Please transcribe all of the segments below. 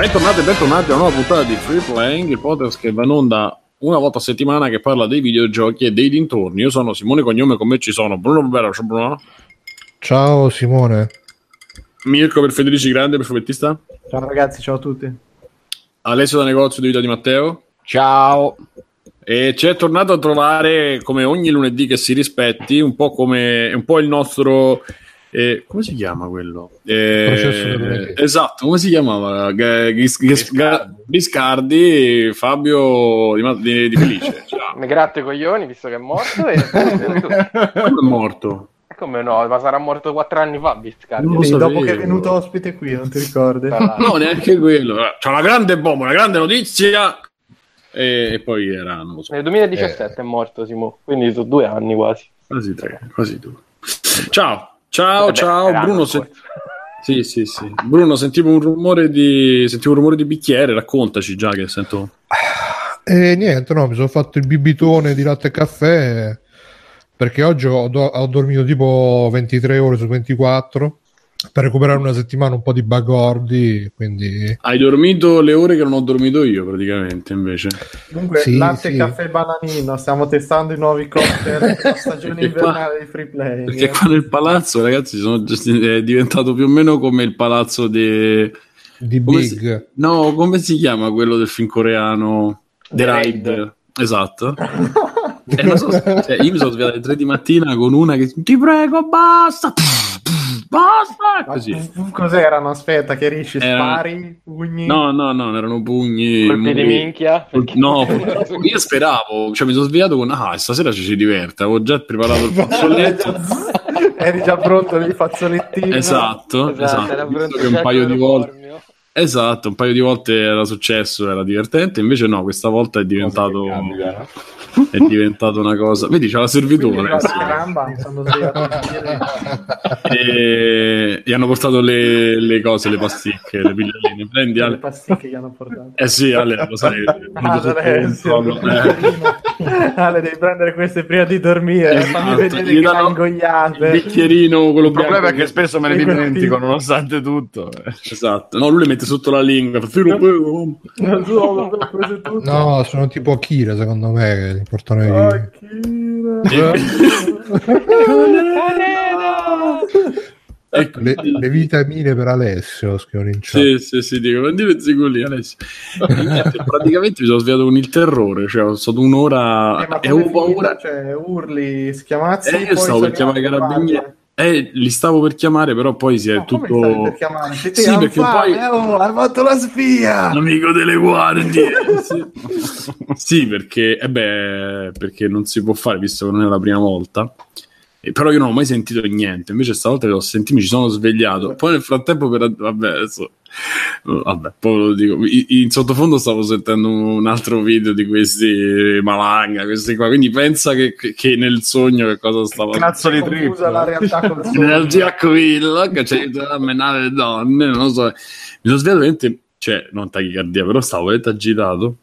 Bentornati e bentornati a una nuova puntata di Free Playing, il podcast che va in onda una volta a settimana che parla dei videogiochi e dei dintorni. Io sono Simone Cognome, con me ci sono Bruno Barbera, ciao Bruno. Ciao Simone. Mirko per Federici Grande, per fumettista. Ciao ragazzi, ciao a tutti. Alessio da negozio di vita di Matteo. Ciao. E ci è tornato a trovare come ogni lunedì che si rispetti, un po' come un po' il nostro eh, come si chiama quello? Eh, esatto, come si chiamava? Biscardi, Fabio di, di, di Felice. Ciao. Mi gratte i coglioni visto che è morto. E... come è morto? Come no? Ma sarà morto quattro anni fa Biscardi. Dopo che è venuto ospite qui, non ti ricordi? No, neanche quello. C'è una grande bomba, una grande notizia. E, e poi era, non lo so. Nel 2017 eh. è morto Simo, quindi sono due anni quasi. Quasi tre, quasi due. Ciao. Ciao, Vabbè, ciao, Bruno. Se... Sì, sì, sì. Bruno, sentivo un rumore di sentivo un rumore di bicchiere, raccontaci già che sento. E eh, niente, no, mi sono fatto il bibitone di latte e caffè perché oggi ho, ho dormito tipo 23 ore su 24 per recuperare una settimana un po' di bagordi. Quindi... Hai dormito le ore che non ho dormito io, praticamente. Invece, comunque, sì, latte, sì. caffè, bananino. Stiamo testando i nuovi cocktail stagione invernale di free play. Perché qua nel palazzo, ragazzi, sono, è diventato più o meno come il palazzo de... di come Big. Si... No, come si chiama quello del film coreano? The Ride. Esatto. eh, so, cioè, io mi sono svegliato alle 3 di mattina con una che ti prego, basta. Basta! Così. Cos'erano? Aspetta, che riesci? Spari? Pugni? No, no, no, erano pugni. Colpi di minchia? No, io speravo, cioè mi sono svegliato con ah, stasera ci si diverte. Avevo già preparato il fazzoletto. Eri già pronto per il fazzolettino. Esatto, esatto. esatto. Che un paio di volte. Esatto, un paio di volte era successo, era divertente, invece no, questa volta è diventato è diventato una cosa. Vedi, c'è la servitore. e... e hanno portato le, le, cose, le pasticche, le pilloline. Prendi Ale. Le pasticche che hanno portato. Eh sì, Ale, lo sai. Ah, Alessio, eh. Ale, devi prendere queste prima di dormire. Esatto. Fammi vedere che danno ingoiate. Il bicchierino, quello Il problema è che spesso me ne dimentico, nonostante tutto. Esatto. No, lui le mette sotto la lingua. No, sono tipo Akira, secondo me li portano i... Ecco, le, le, vitamine per Alessio scrivono in chat. Sì, sì, sì, dico, prendi pezzi lì, Alessio. praticamente mi sono svegliato con il terrore, cioè ho stato un'ora eh, e ho paura. Cioè, urli, schiamazzi. E eh, io stavo per chiamare i carabinieri. Eh, li stavo per chiamare, però poi si è no, tutto. Per chiamare? Sì, perché poi. Oh, hai fatto la spia! Amico delle guardie! sì. sì, perché, eh beh, perché non si può fare, visto che non è la prima volta. Però io non ho mai sentito niente, invece stavolta che ho sentito mi ci sono svegliato. Poi nel frattempo, per, vabbè, adesso, vabbè, poi lo dico. In sottofondo stavo sentendo un altro video di questi Malanga, questi qua. Quindi pensa che, che nel sogno che cosa stava Cazzo di trip. la realtà col Nel Giacquilla, che c'è da menare le donne, non lo so. Mi sono svegliato veramente cioè non tachicardia, però stavo veramente agitato.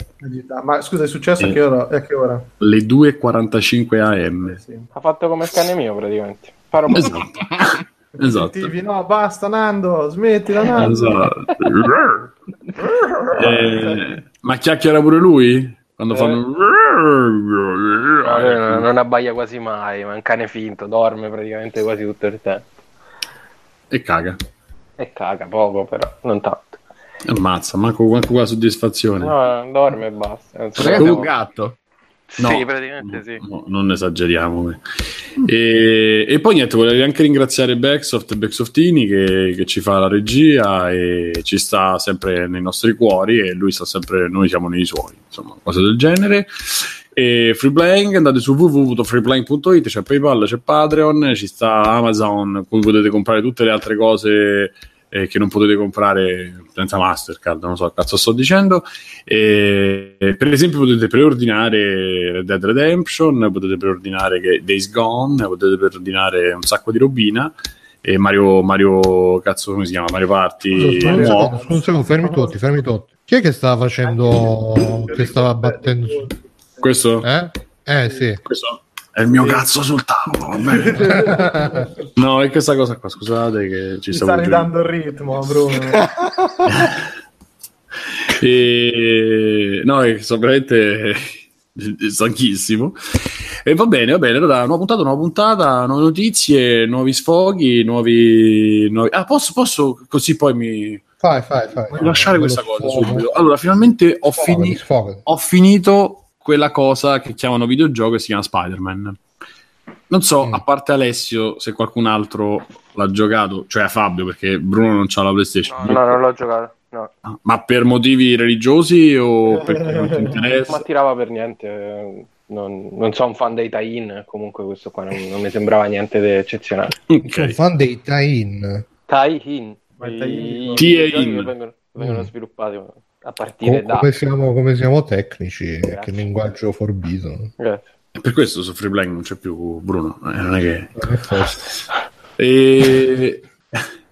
Ma scusa, è successo eh. a che ora? A che ora? Le 2.45 am. Sì. Ha fatto come il cane mio praticamente. Farò esatto. esatto. Sentivi, no, basta Nando, smettila Nando. Esatto. eh, ma chiacchiera pure lui? Quando eh. fanno... No, non abbaia quasi mai, ma è un cane finto, dorme praticamente quasi tutto il tempo. E caga. E caga, poco però, non tanto. Ammazza, manco, manco la soddisfazione. No, dorme e basta. È un gatto? No, sì, praticamente sì. No, non esageriamo. E, e, poi niente, volevo anche ringraziare Backsoft e Backsoftini che, che, ci fa la regia e ci sta sempre nei nostri cuori e lui sta sempre, noi siamo nei suoi, insomma, cose del genere. E Freeplaying, andate su www.freeplaying.it, c'è PayPal, c'è Patreon, ci sta Amazon, cui potete comprare tutte le altre cose eh, che non potete comprare senza Mastercard, non so che cazzo sto dicendo. E, per esempio, potete preordinare Red Dead Redemption, potete preordinare Days Gone, potete preordinare un sacco di robina. E Mario, Mario, cazzo, come si chiama? Mario Party. Scusa, no. un secondo, fermi tutti, fermi tutti. Chi è che stava facendo, che stava battendo? Questo? Eh? Eh sì. Questo? È il mio cazzo sul tavolo, no, è questa cosa qua, scusate che ci, ci sta ridando il ritmo, Bruno. E... No, sono veramente stanchissimo. E va bene, va bene. Allora, nuova puntata, nuova puntata, nuove notizie, nuovi sfoghi, nuovi. nuovi... Ah, posso, posso così poi mi. Fai, fai, fai. Lasciare questa cosa subito. Allora, finalmente ho, fini... ho finito quella cosa che chiamano videogioco e si chiama Spider-Man. Non so, mm. a parte Alessio, se qualcun altro l'ha giocato, cioè a Fabio, perché Bruno non c'ha la PlayStation. No, no non l'ho giocato. No. Ah, ma per motivi religiosi o perché non ti interessa? Non mi attirava per niente. Non, non sono un fan dei tie-in, comunque questo qua non, non mi sembrava niente di eccezionale. Okay. Sono fan dei tie-in. Tie-in. Tie-in. Vengono, vengono mm. sviluppati a partire Com- da... Come siamo, come siamo tecnici, Grazie. che linguaggio forbito. Grazie. Per questo su Freeplaying non c'è più Bruno, eh, non è che... e...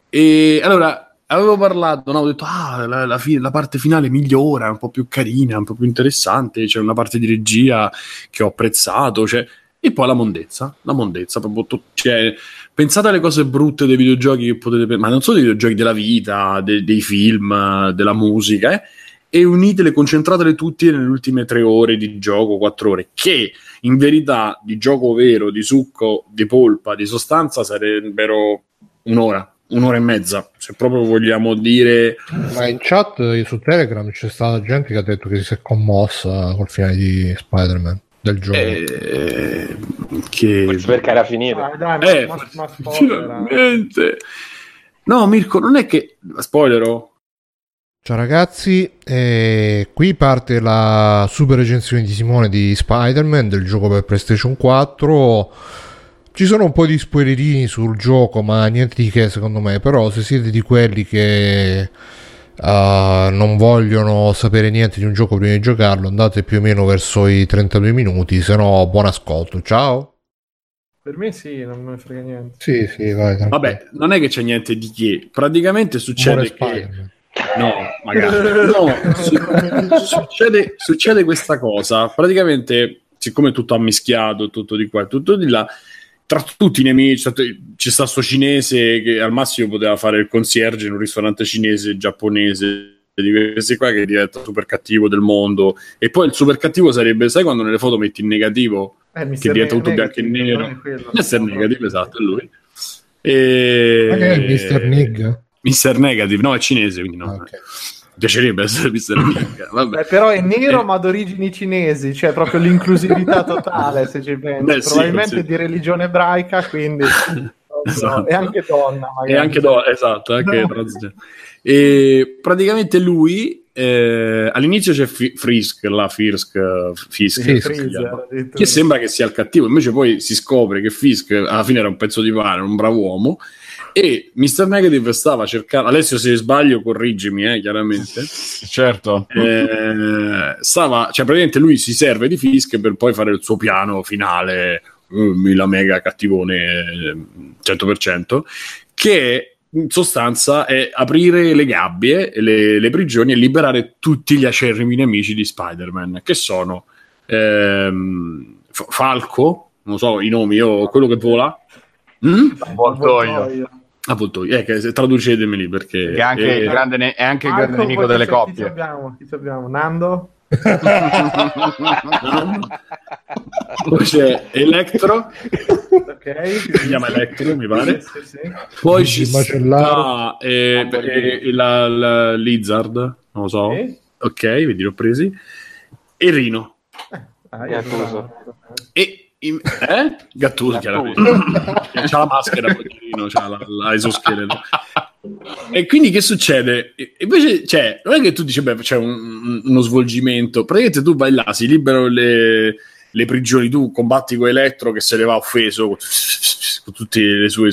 e allora avevo parlato, no? ho detto, ah, la, la, fi- la, parte finale migliora, è un po' più carina, un po' più interessante, c'è una parte di regia che ho apprezzato, cioè... e poi la mondezza, la mondezza, proprio to- cioè, pensate alle cose brutte dei videogiochi che potete, ma non solo dei videogiochi della vita, de- dei film, della musica, eh? E unitele, concentratele tutte nelle ultime tre ore di gioco, quattro ore, che in verità di gioco vero, di succo, di polpa, di sostanza sarebbero un'ora un'ora e mezza, se proprio vogliamo dire. Ma in chat su Telegram c'è stata gente che ha detto che si è commossa col finale di Spider-Man del gioco. Eh, che... perché era finito. Dai, dai, eh, ma, ma finalmente. No, Mirko, non è che... Spoilerò? Ciao ragazzi, eh, qui parte la super recensione di Simone di Spider-Man del gioco per PlayStation 4 ci sono un po' di spoilerini sul gioco, ma niente di che secondo me. Però se siete di quelli che uh, non vogliono sapere niente di un gioco prima di giocarlo, andate più o meno verso i 32 minuti. Se no, buon ascolto. Ciao. Per me sì, non me ne frega niente. Sì, sì, vai. Tranquillo. Vabbè, non è che c'è niente di che. Praticamente succede che... No, magari. No, succede, succede questa cosa. Praticamente, siccome tutto ammischiato, tutto di qua e tutto di là, tra tutti i nemici ci sta sto cinese che al massimo poteva fare il concierge in un ristorante cinese giapponese di questi qua che diventa super cattivo del mondo e poi il super cattivo sarebbe sai quando nelle foto metti in negativo eh, che diventa tutto bianco e nero Mr. Negative esatto è lui e... ma che è Mr. Nig? Mr. Negative no è cinese quindi no okay piacerebbe essere Mr. Pink. Vabbè. Eh, però è nero ma d'origini cinesi, cioè proprio l'inclusività totale, se ci pensi. Beh, Probabilmente sì, di religione ebraica, quindi... Esatto. E anche donna, magari. E anche donna, esatto, anche E praticamente lui eh, all'inizio c'è F- Frisk, la Firsk, Fisk, sì, Fisk che sembra che sia il cattivo, invece poi si scopre che Fisk alla fine era un pezzo di pane, un bravo uomo e Mr. Negative stava cercando Alessio se sbaglio corriggimi eh, chiaramente certo eh, stava cioè praticamente lui si serve di Fisk per poi fare il suo piano finale uh, la mega cattivone 100% che in sostanza è aprire le gabbie le, le prigioni e liberare tutti gli acerrimi nemici di Spider-Man che sono ehm, Falco non so i nomi io quello che vola Mm? Avvoltoio. Avvoltoio, eh, traducetemeli perché... È anche, eh, il, grande ne- è anche il grande nemico delle coppie. Chi abbiamo? Chi abbiamo? Nando? Poi c'è Electro, ok, si chiama Electro, mi pare. Sì, sì, sì. Poi ci sta eh, eh, la, la, Lizard, non lo so. Ok, vedi, l'ho presi. E Rino. Eh, ah, e in... Eh? Gattuso, chiaramente. c'ha la maschera, poverino, c'ha la, l'esoscheletro. E quindi che succede? E invece, cioè, non è che tu dici, beh, c'è un, uno svolgimento. Praticamente tu vai là, si liberano le, le prigioni, tu combatti con Elettro che se ne va offeso con, con tutte le sue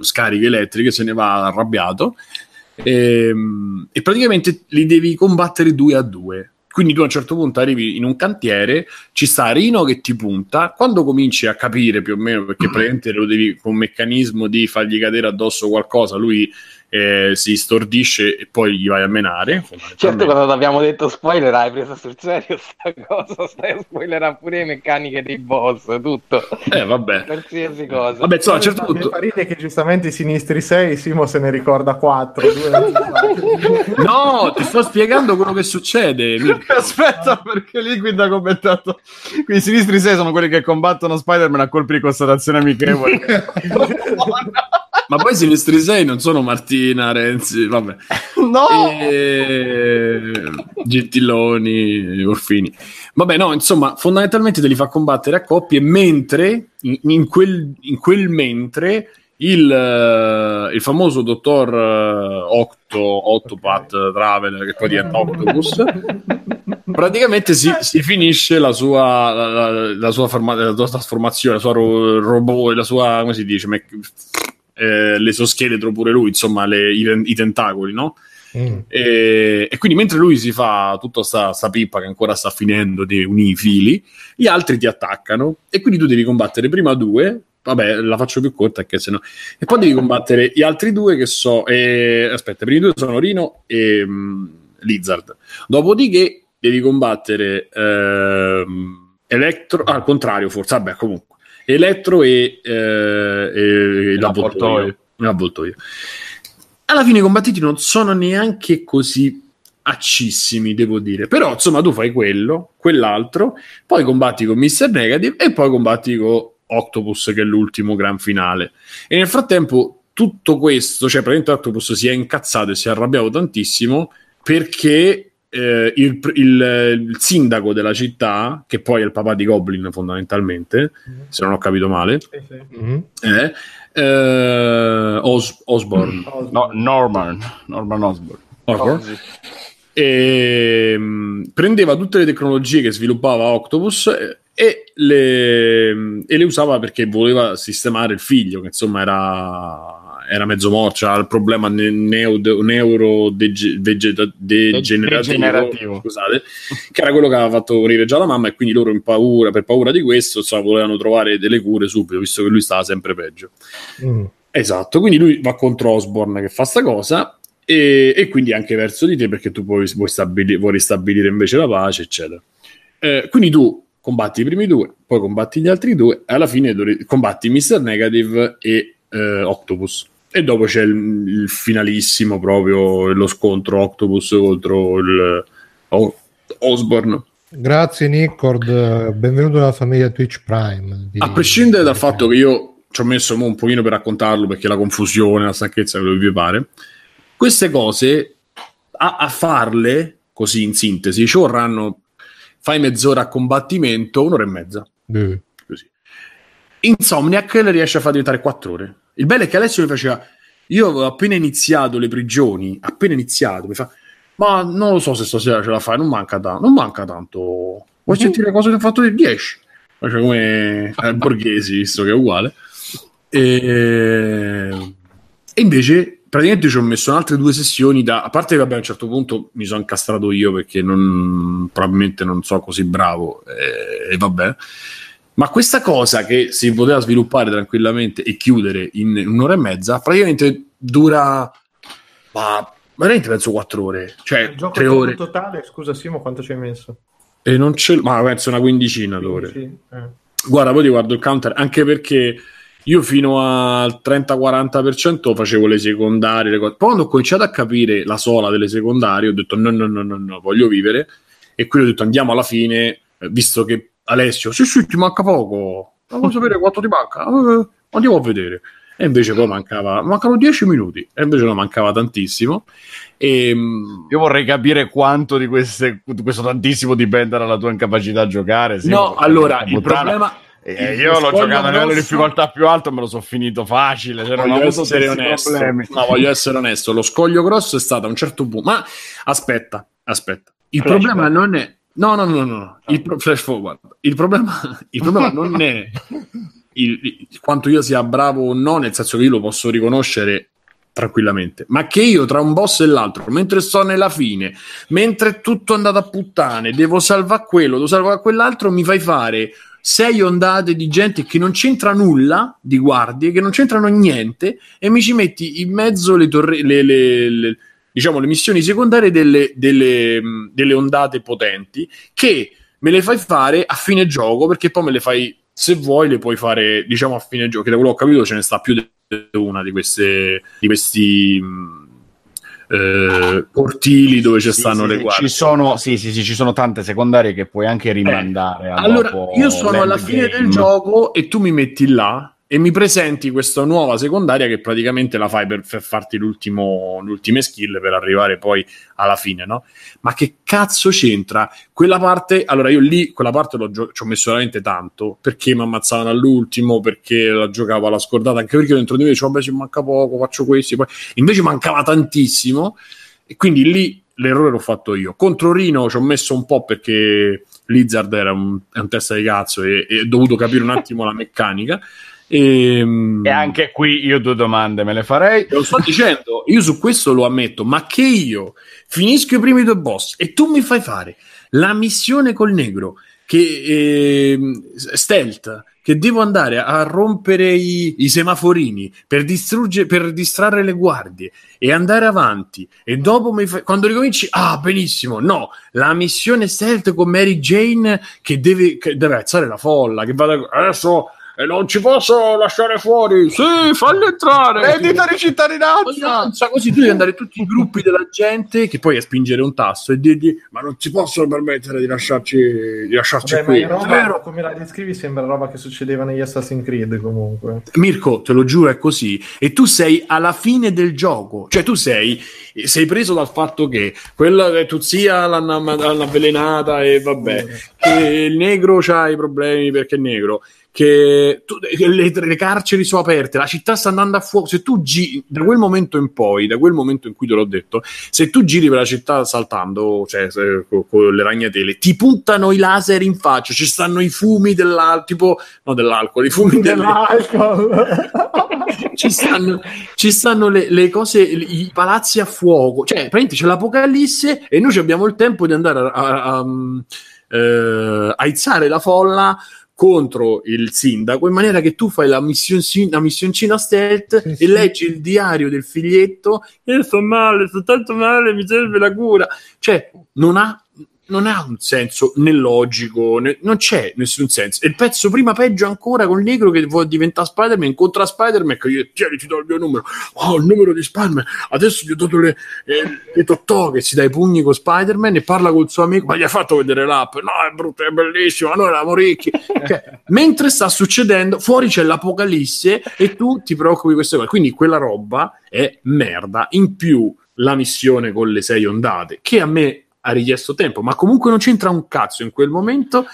scariche elettriche, se ne va arrabbiato. E, e praticamente li devi combattere due a due quindi tu a un certo punto arrivi in un cantiere, ci sta Rino che ti punta, quando cominci a capire più o meno, perché praticamente lo devi con un meccanismo di fargli cadere addosso qualcosa, lui eh, si stordisce e poi gli vai a menare. Certo, quando ti abbiamo detto spoiler, hai preso sul serio sta cosa. Stai a spoilerare pure le meccaniche dei boss, tutto. Eh, vabbè. Qualsiasi cosa. Vabbè, insomma, a certo punto. Mi che giustamente i sinistri 6, Simo se ne ricorda 4. no, ti sto spiegando quello che succede. Aspetta, perché Liquid ha commentato. Quindi i sinistri 6 sono quelli che combattono Spider-Man a colpi di constatazione amichevole. Ma poi Sinistri 6 non sono Martina, Renzi, vabbè. No! E... Gentiloni, Orfini. Vabbè, no, insomma, fondamentalmente te li fa combattere a coppie, mentre, in, quel, in quel, mentre, il, uh, il famoso dottor uh, Octo, Octopath Traveler, che poi diventa Octopus, praticamente si, si, finisce la sua, la, la sua, forma, la sua trasformazione, la sua ro- robot, la sua, come si dice, me- eh, l'esoscheletro pure lui, insomma, le, i, i, tentacoli, no? Mm. E, e, quindi mentre lui si fa tutta sta, pippa che ancora sta finendo di unire i fili, gli altri ti attaccano e quindi tu devi combattere prima due. Vabbè, la faccio più corta perché sennò. E poi devi combattere gli altri due che so. Eh, aspetta, i primi due sono Rino e um, Lizard. Dopodiché devi combattere ehm, Electro. Al contrario, forse. Vabbè, comunque. Elettro e, eh, e l'avvoltoio. l'avvoltoio. Alla fine i combattiti non sono neanche così accissimi, devo dire. Però, insomma, tu fai quello, quell'altro, poi combatti con Mr. Negative e poi combatti con Octopus, che è l'ultimo gran finale. E nel frattempo, tutto questo, cioè, praticamente Octopus si è incazzato e si è arrabbiato tantissimo perché eh, il, il, il, sindaco della città, che poi è il papà di Goblin fondamentalmente, mm-hmm. se non ho capito male. Mm-hmm. Eh, eh, Os- Osborne. Mm. No, Norman. Norman Osborne. Osborne. E, mh, prendeva tutte le tecnologie che sviluppava Octopus e, e, le, e le usava perché voleva sistemare il figlio, che insomma era era mezzo morto, ha il problema ne- neo- neurodegenerativo, degenerativo, scusate, che era quello che aveva fatto morire già la mamma e quindi loro in paura, per paura di questo insomma, volevano trovare delle cure subito, visto che lui stava sempre peggio. Mm. Esatto, quindi lui va contro Osborne che fa sta cosa e, e, quindi anche verso di te perché tu puoi, vuoi, stabili- vuoi ristabilire invece la pace, eccetera. Eh, quindi tu combatti i primi due, poi combatti gli altri due e alla fine dov- combatti Mr. Negative e eh, Octopus. E dopo c'è il, il, finalissimo proprio lo scontro Octopus contro il oh, Osborne. Grazie Nickord, benvenuto nella famiglia Twitch Prime. Di... A prescindere dal fatto che io ci ho messo un pochino per raccontarlo perché la confusione, la stanchezza, quello che vi pare, queste cose a, a farle così in sintesi ci vorranno fai mezz'ora a combattimento, un'ora e mezza. Eh. Così. Insomniac le riesce a far diventare quattro ore il bello è che Alessio mi faceva, io avevo appena iniziato le prigioni, appena iniziato, mi fa, ma non lo so se stasera ce la fai, non manca, ta- non manca tanto. Vuoi mm. sentire cosa che ho fatto di 10? Cioè, come eh, Borghesi, visto che è uguale. E... e invece praticamente ci ho messo altre due sessioni da, a parte che vabbè, a un certo punto mi sono incastrato io perché non, probabilmente non so così bravo e, e vabbè ma questa cosa che si poteva sviluppare tranquillamente e chiudere in un'ora e mezza, praticamente dura ma veramente penso quattro ore, cioè tre ore. totale, scusa Simo, quanto ci hai messo? E non c'è, ma penso una quindicina d'ore. Eh. Guarda, poi ti guardo il counter, anche perché io fino al 30-40% facevo le secondarie, le cose. Poi quando ho cominciato a capire la sola delle secondarie, ho detto no, no, no, no, no, voglio vivere. E quindi ho detto andiamo alla fine, visto che Alessio, sì sì, ti manca poco, vuoi sapere quanto ti manca? Eh, andiamo a vedere. E invece poi mancava, mancano 10 minuti, e invece no, mancava tantissimo. E, ehm, Io vorrei capire quanto di, queste, di questo tantissimo dipende dalla tua incapacità a giocare. Sì, no, allora, il problema... Eh, io l'ho giocato a livello di difficoltà più alto, me lo sono finito facile. Cioè voglio essere onesto. No, voglio essere onesto. Lo scoglio grosso è stato a un certo punto. Ma aspetta, aspetta. Il Flash problema non è No, no, no, no. Il, pro- flash forward. Il problema, il problema non è il, il, quanto io sia bravo o no, nel senso che io lo posso riconoscere tranquillamente, ma che io tra un boss e l'altro, mentre sto nella fine, mentre tutto è andato a puttane, devo salvare quello, devo salvare quell'altro, mi fai fare sei ondate di gente che non c'entra nulla di guardie, che non c'entrano niente, e mi ci metti in mezzo le, torre, le, le, le diciamo, le missioni secondarie delle, delle, delle ondate potenti che me le fai fare a fine gioco perché poi me le fai se vuoi le puoi fare diciamo a fine gioco che da quello che ho capito ce ne sta più di una di queste di questi eh, portili dove ci sì, stanno sì, le guardie. Ci sono, sì, sì, sì, ci sono tante secondarie che puoi anche rimandare. Eh, allora, io sono alla fine game. del gioco e tu mi metti là e mi presenti questa nuova secondaria che praticamente la fai per, per farti l'ultimo, l'ultime skill per arrivare poi alla fine, no? Ma che cazzo c'entra? Quella parte, allora io lì, quella parte gio- ci ho messo veramente tanto, perché mi ammazzavano all'ultimo, perché la giocavo alla scordata, anche perché dentro di me dicevo, vabbè ci manca poco, faccio questo, poi invece mancava tantissimo, e quindi lì l'errore l'ho fatto io. Contro Rino ci ho messo un po' perché Lizard era un, un testa di cazzo e, e ho dovuto capire un attimo la meccanica, e, ehm, e, anche qui io due domande me le farei. Lo sto dicendo, io su questo lo ammetto, ma che io finisco i primi due boss e tu mi fai fare la missione col negro, che eh, stealth, che devo andare a rompere i, i semaforini per, per distrarre le guardie e andare avanti e dopo mi fai, quando ricominci ah benissimo no la missione stealth con Mary Jane che deve, che deve alzare la folla che vada adesso e non ci posso lasciare fuori. Sì, falli entrare. Reddito di cittadinanza. Così tu devi andare tutti i gruppi della gente che poi a spingere un tasto e dirgli ma non ci possono permettere di lasciarci, di lasciarci Vabbè, qui. Roba, come la descrivi sembra roba che succedeva negli Assassin's Creed comunque. Mirko, te lo giuro è così. E tu sei alla fine del gioco. Cioè tu sei, sei preso dal fatto che quella che tu zia l'hanno, l'hanno avvelenata e vabbè. Che il negro ha i problemi perché è negro che tu, le, le, carceri sono aperte, la città sta andando a fuoco. Se tu giri da quel momento in poi, da quel momento in cui te l'ho detto, se tu giri per la città saltando, cioè se, con, con, le ragnatele, ti puntano i laser in faccia, ci stanno i fumi dell'alcol, tipo no, dell'alcol, i fumi dell'alcol. ci stanno, ci stanno le, le, cose, i palazzi a fuoco, cioè praticamente c'è l'apocalisse e noi abbiamo il tempo di andare a, a, a, a eh, aizzare la folla contro il sindaco in maniera che tu fai la, mission, la missioncina stealth sì, e sì. leggi il diario del figlietto io sto male, sto tanto male, mi serve la cura cioè non ha non ha un senso né logico, né, non c'è nessun senso. E il pezzo prima peggio ancora con il negro che vuole diventare Spider-Man, incontra Spider-Man che io tieni, ti do il mio numero. Oh, il numero di Spider-Man. Adesso gli ho dato le, eh, le totò che si dà i pugni con Spider-Man e parla col suo amico. Ma gli ha fatto vedere l'app? No, è brutto, è bellissimo. Noi eravamo ricchi. cioè, mentre sta succedendo, fuori c'è l'apocalisse e tu ti preoccupi di queste cose. Quindi quella roba è merda. In più la missione con le sei ondate, che a me ha richiesto tempo, ma comunque non c'entra un cazzo in quel momento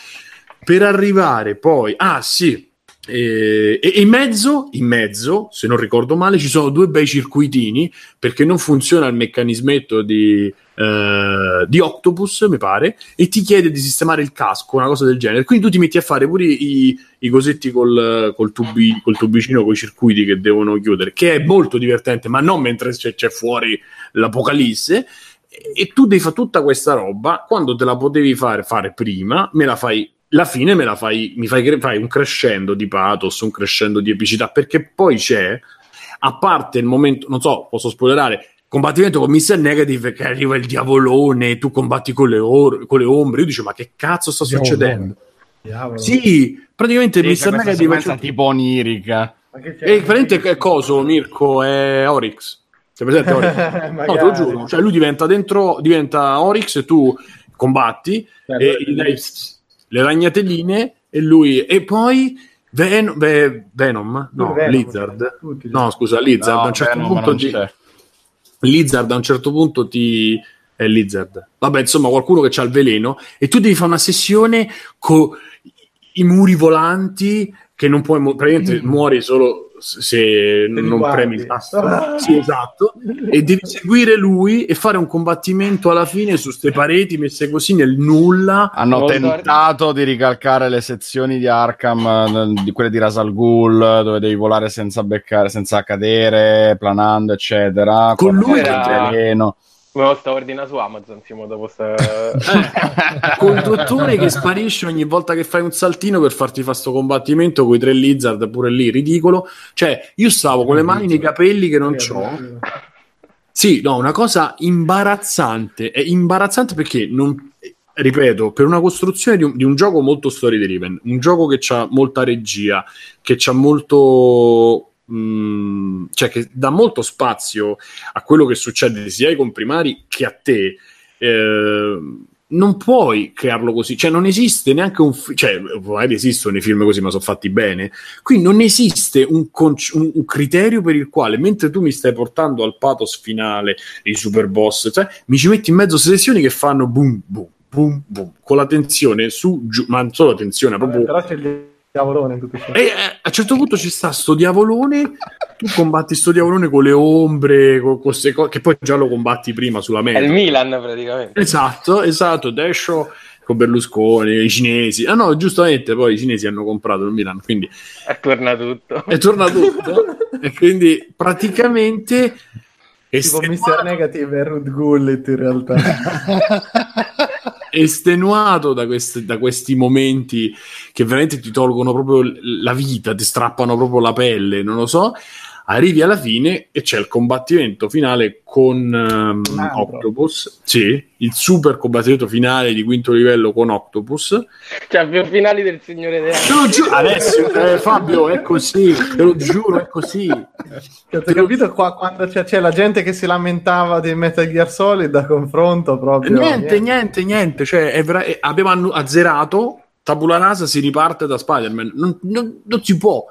per arrivare poi, ah sì, e, e, in mezzo, in mezzo, se non ricordo male, ci sono due bei circuitini perché non funziona il meccanismetto di, eh, di Octopus, mi pare, e ti chiede di sistemare il casco, una cosa del genere. Quindi tu ti metti a fare pure i, i cosetti col, col, tubi, col tubicino, con i circuiti che devono chiudere, che è molto divertente, ma non mentre c'è, c'è fuori l'apocalisse e tu devi fare tutta questa roba quando te la potevi fare, fare prima, me la fai la fine me la fai, mi fai, fai un crescendo di pathos, un crescendo di epicità, perché poi c'è, a parte il momento, non so, posso spoilerare, combattimento con Mr. Negative che arriva il diavolone, tu combatti con le, or- con le ombre, io dico ma che cazzo sta succedendo? Diavolo. Sì, praticamente sì, Mr. Negative... È tipo onirica. E praticamente è coso, Mirko, è Oryx. Sei presente Oryx? no, te lo giuro. Cioè lui diventa dentro, diventa Oryx e tu combatti Beh, e gli dai le ragnateline e lui... E poi... Ven- Ve- Venom? No, Venom, Lizard. Tutti, no, scusa, Lizard. No, a un certo Venom punto ti... Lizard a un certo punto ti... È Lizard. Vabbè, insomma, qualcuno che ha il veleno e tu devi fare una sessione con i muri volanti che non puoi... Praticamente mm. muori solo se non guardi. premi il tasto. Sì, esatto. E devi seguire lui e fare un combattimento alla fine su queste pareti messe così nel nulla. Hanno oh, tentato di ricalcare le sezioni di Arkham, eh, di quelle di Rasal Ghul, dove devi volare senza beccare, senza cadere, planando, eccetera. Con lui era... Veleno. Me lo sta ordinando su Amazon, Simo, dopo sta... eh, col dottore che sparisce ogni volta che fai un saltino per farti fare sto combattimento con i tre lizard, pure lì, ridicolo. Cioè, io stavo con le mani nei capelli che non ho. Sì, no, una cosa imbarazzante. È imbarazzante perché non, ripeto, per una costruzione di un, di un gioco molto story driven, un gioco che ha molta regia, che ha molto Mm, cioè che dà molto spazio a quello che succede sia ai comprimari che a te. Eh, non puoi crearlo così, cioè non esiste neanche un fi- cioè magari esistono i film così ma sono fatti bene, qui non esiste un, conc- un, un, criterio per il quale mentre tu mi stai portando al pathos finale, i super boss, cioè, mi ci metti in mezzo selezioni che fanno boom boom boom boom con la tensione su giù, ma non solo la tensione, proprio... Però c'è il diavolone in tutto ciò. E eh, a un certo punto ci sta sto diavolone, tu combatti sto diavolone con le ombre, con queste cose, che poi già lo combatti prima sulla meta. È il Milan praticamente. Esatto, esatto, Desho con Berlusconi, i cinesi. Ah no, giustamente poi i cinesi hanno comprato il Milan, quindi... È tornato tutto. È tornato tutto. e quindi praticamente... Tipo Mr. Negative e Rude Gullet in realtà. estenuato da, questi, da questi momenti che veramente ti tolgono proprio la vita, ti strappano proprio la pelle, non lo so arrivi alla fine e c'è il combattimento finale con um, Octopus. Sì, il super combattimento finale di quinto livello con Octopus. Cioè, più finali del Signore della Te lo giuro, adesso eh, Fabio, è così, te lo giuro, è così. Cioè, hai capito qua quando c'è, c'è, la gente che si lamentava di Metal Gear Solid a confronto proprio? Niente, niente, niente, cioè è vera- è, abbiamo azzerato, tabula rasa, si riparte da Spider-Man, non, non, non si può.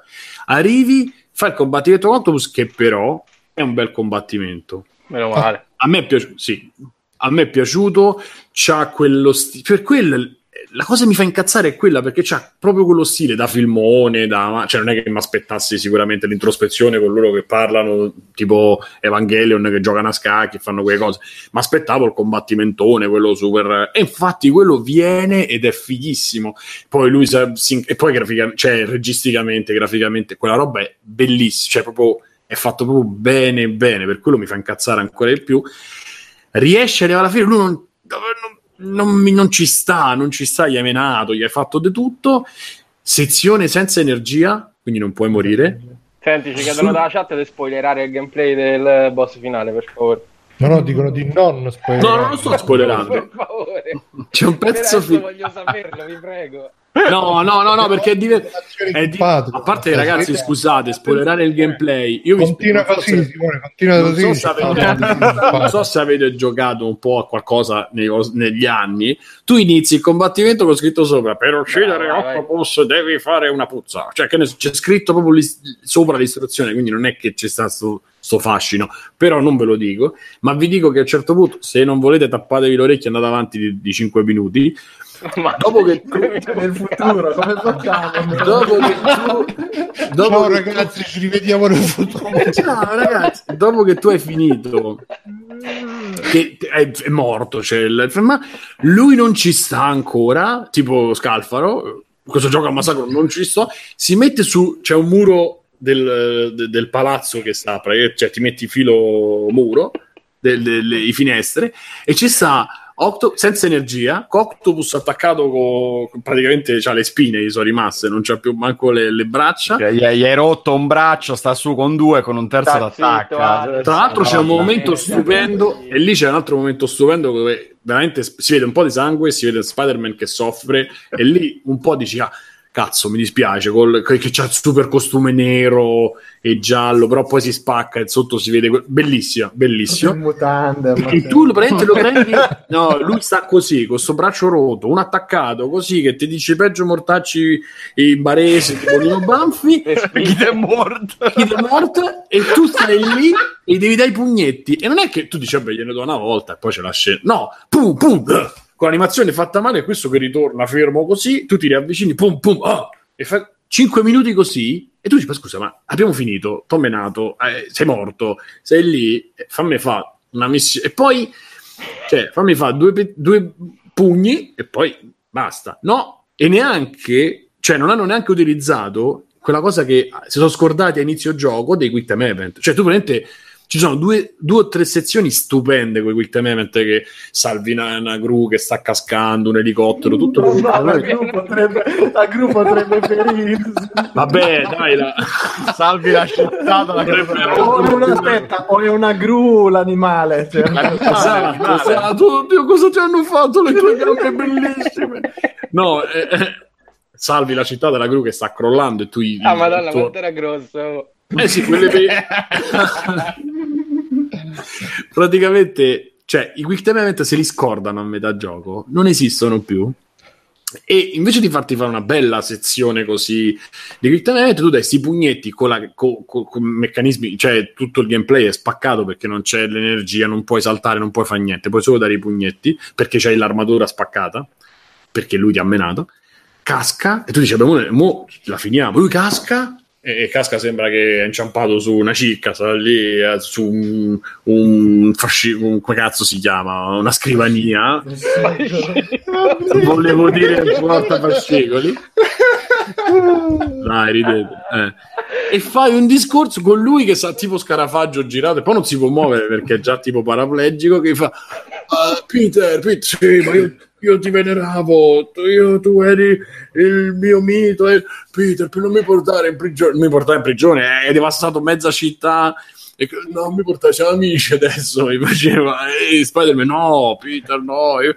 Arrivi fa il combattimento con Octopus che però è un bel combattimento. Meno male. A, me è piaciuto, sì. A me è piaciuto, c'ha quello stile, per quello la cosa che mi fa incazzare è quella perché c'ha proprio quello stile da filmone, da... cioè non è che mi aspettassi sicuramente l'introspezione con loro che parlano tipo Evangelion che giocano a scacchi e fanno quelle cose, ma aspettavo il combattimentone, quello super... E infatti quello viene ed è fighissimo. Poi lui si... e poi graficamente, cioè registicamente, graficamente, quella roba è bellissima, cioè proprio è fatto proprio bene bene, per quello mi fa incazzare ancora di più. Riesce ad arrivare alla fine, lui non, non non, non, ci sta, non ci sta, gli hai menato, gli hai fatto di tutto. Sezione senza energia, quindi non puoi morire. Senti, ci chiedono dalla chat di spoilerare il gameplay del boss finale, per favore. No, no, dicono di non spoilerare. No, non lo sto spoilerando. per favore. C'è un pezzo finale. voglio saperlo, vi prego. No, no, no, no, perché è divertito. Di... A parte, ragazzi, scusate, spoilerare il gameplay. Io continua così, so Simone, continua non così. So avete... non so se avete giocato un po' a qualcosa nei... negli anni. Tu inizi il combattimento con scritto sopra: per uccidere Octopus devi fare una puzza. Cioè, che ne... c'è scritto proprio lì sopra l'istruzione, quindi non è che c'è stato sto, sto fascino. Però non ve lo dico. Ma vi dico che a un certo punto, se non volete, tappatevi l'orecchio e andate avanti di, di 5 minuti dopo che tu nel futuro come facciamo dopo che tu dopo ciao che ragazzi tu... ci rivediamo nel futuro. Ciao ragazzi. Dopo che tu hai finito che è, è morto cioè, il... ma lui non ci sta ancora tipo Scalfaro questo gioco a massacro non ci sto si mette su c'è un muro del, del, del palazzo che sta cioè ti metti filo muro delle finestre e ci sta Octo- senza energia, Octopus attaccato con praticamente c'ha le spine, gli sono rimaste, non c'ha più manco le, le braccia. Cioè, gli, gli hai rotto un braccio, sta su con due, con un terzo d'attacca. Tra l'altro c'è un momento stupendo, e lì c'è un altro momento stupendo dove veramente si vede un po' di sangue, si vede Spider-Man che soffre, e lì un po' dici, ah, cazzo, mi dispiace, col, che c'ha il super costume nero e giallo, però poi si spacca e sotto si vede bellissima, bellissimo. Mutande, e tu lo prendi, lo prendi, no, lui sta così, con questo braccio rotto, un attaccato così che ti dice peggio mortacci i baresi, tipo Nino Banfi, chi è morto, chi è morto, e tu stai lì e devi dare i pugnetti, e non è che tu dici, vabbè, gliene do una volta e poi ce la scena, no, pum, pum, con l'animazione fatta male, questo che ritorna fermo così, tu ti riavvicini, pum, pum, oh, e fa 5 minuti così, e tu dici, ma scusa, ma abbiamo finito, t'ho menato, eh, sei morto, sei lì, fammi fa una missione, e poi, cioè, fammi fa due, due pugni, e poi basta. No, e neanche, cioè, non hanno neanche utilizzato quella cosa che si sono scordati a inizio gioco dei quick time event. Cioè, tu praticamente ci sono due, due, o tre sezioni stupende con i quick time event che salvi una, una, gru che sta cascando, un elicottero, tutto no, no, la, gru potrebbe, la gru potrebbe ferirsi. Vabbè, dai, la... salvi la città dalla o, una, aspetta, o è una gru l'animale. Cioè. Esatto, esatto. Oddio, cosa ti hanno fatto le tue gambe bellissime? No, eh, eh, salvi la città della gru che sta crollando e tu... Ah, madonna, tuo... quanto era grosso! Eh sì, quelle per... Praticamente, cioè, i quick time event se li scordano a metà gioco, non esistono più. E invece di farti fare una bella sezione così di quick time event, tu dai questi pugnetti con, la, con, con, con, meccanismi, cioè tutto il gameplay è spaccato perché non c'è l'energia, non puoi saltare, non puoi fare niente, puoi solo dare i pugnetti perché c'hai l'armatura spaccata, perché lui ti ha menato. Casca e tu dici, beh, mo la finiamo. Lui casca e Casca sembra che è inciampato su una cicca, sta lì eh, su un, un fascicolo, come cazzo si chiama? Una scrivania. Volevo dire porta fascicoli. Dai, ridete. Eh. E fai un discorso con lui che sa tipo scarafaggio girato e poi non si può muovere perché è già tipo paraplegico che fa ah, Peter, Peter, sì, ma io io ti veneravo, io, tu eri il mio mito, e Peter, per non mi portare in prigione, mi portare in prigione, hai devastato mezza città, e non mi portare, siamo amici adesso, mi faceva, e Spider-Man, no, Peter, no, io...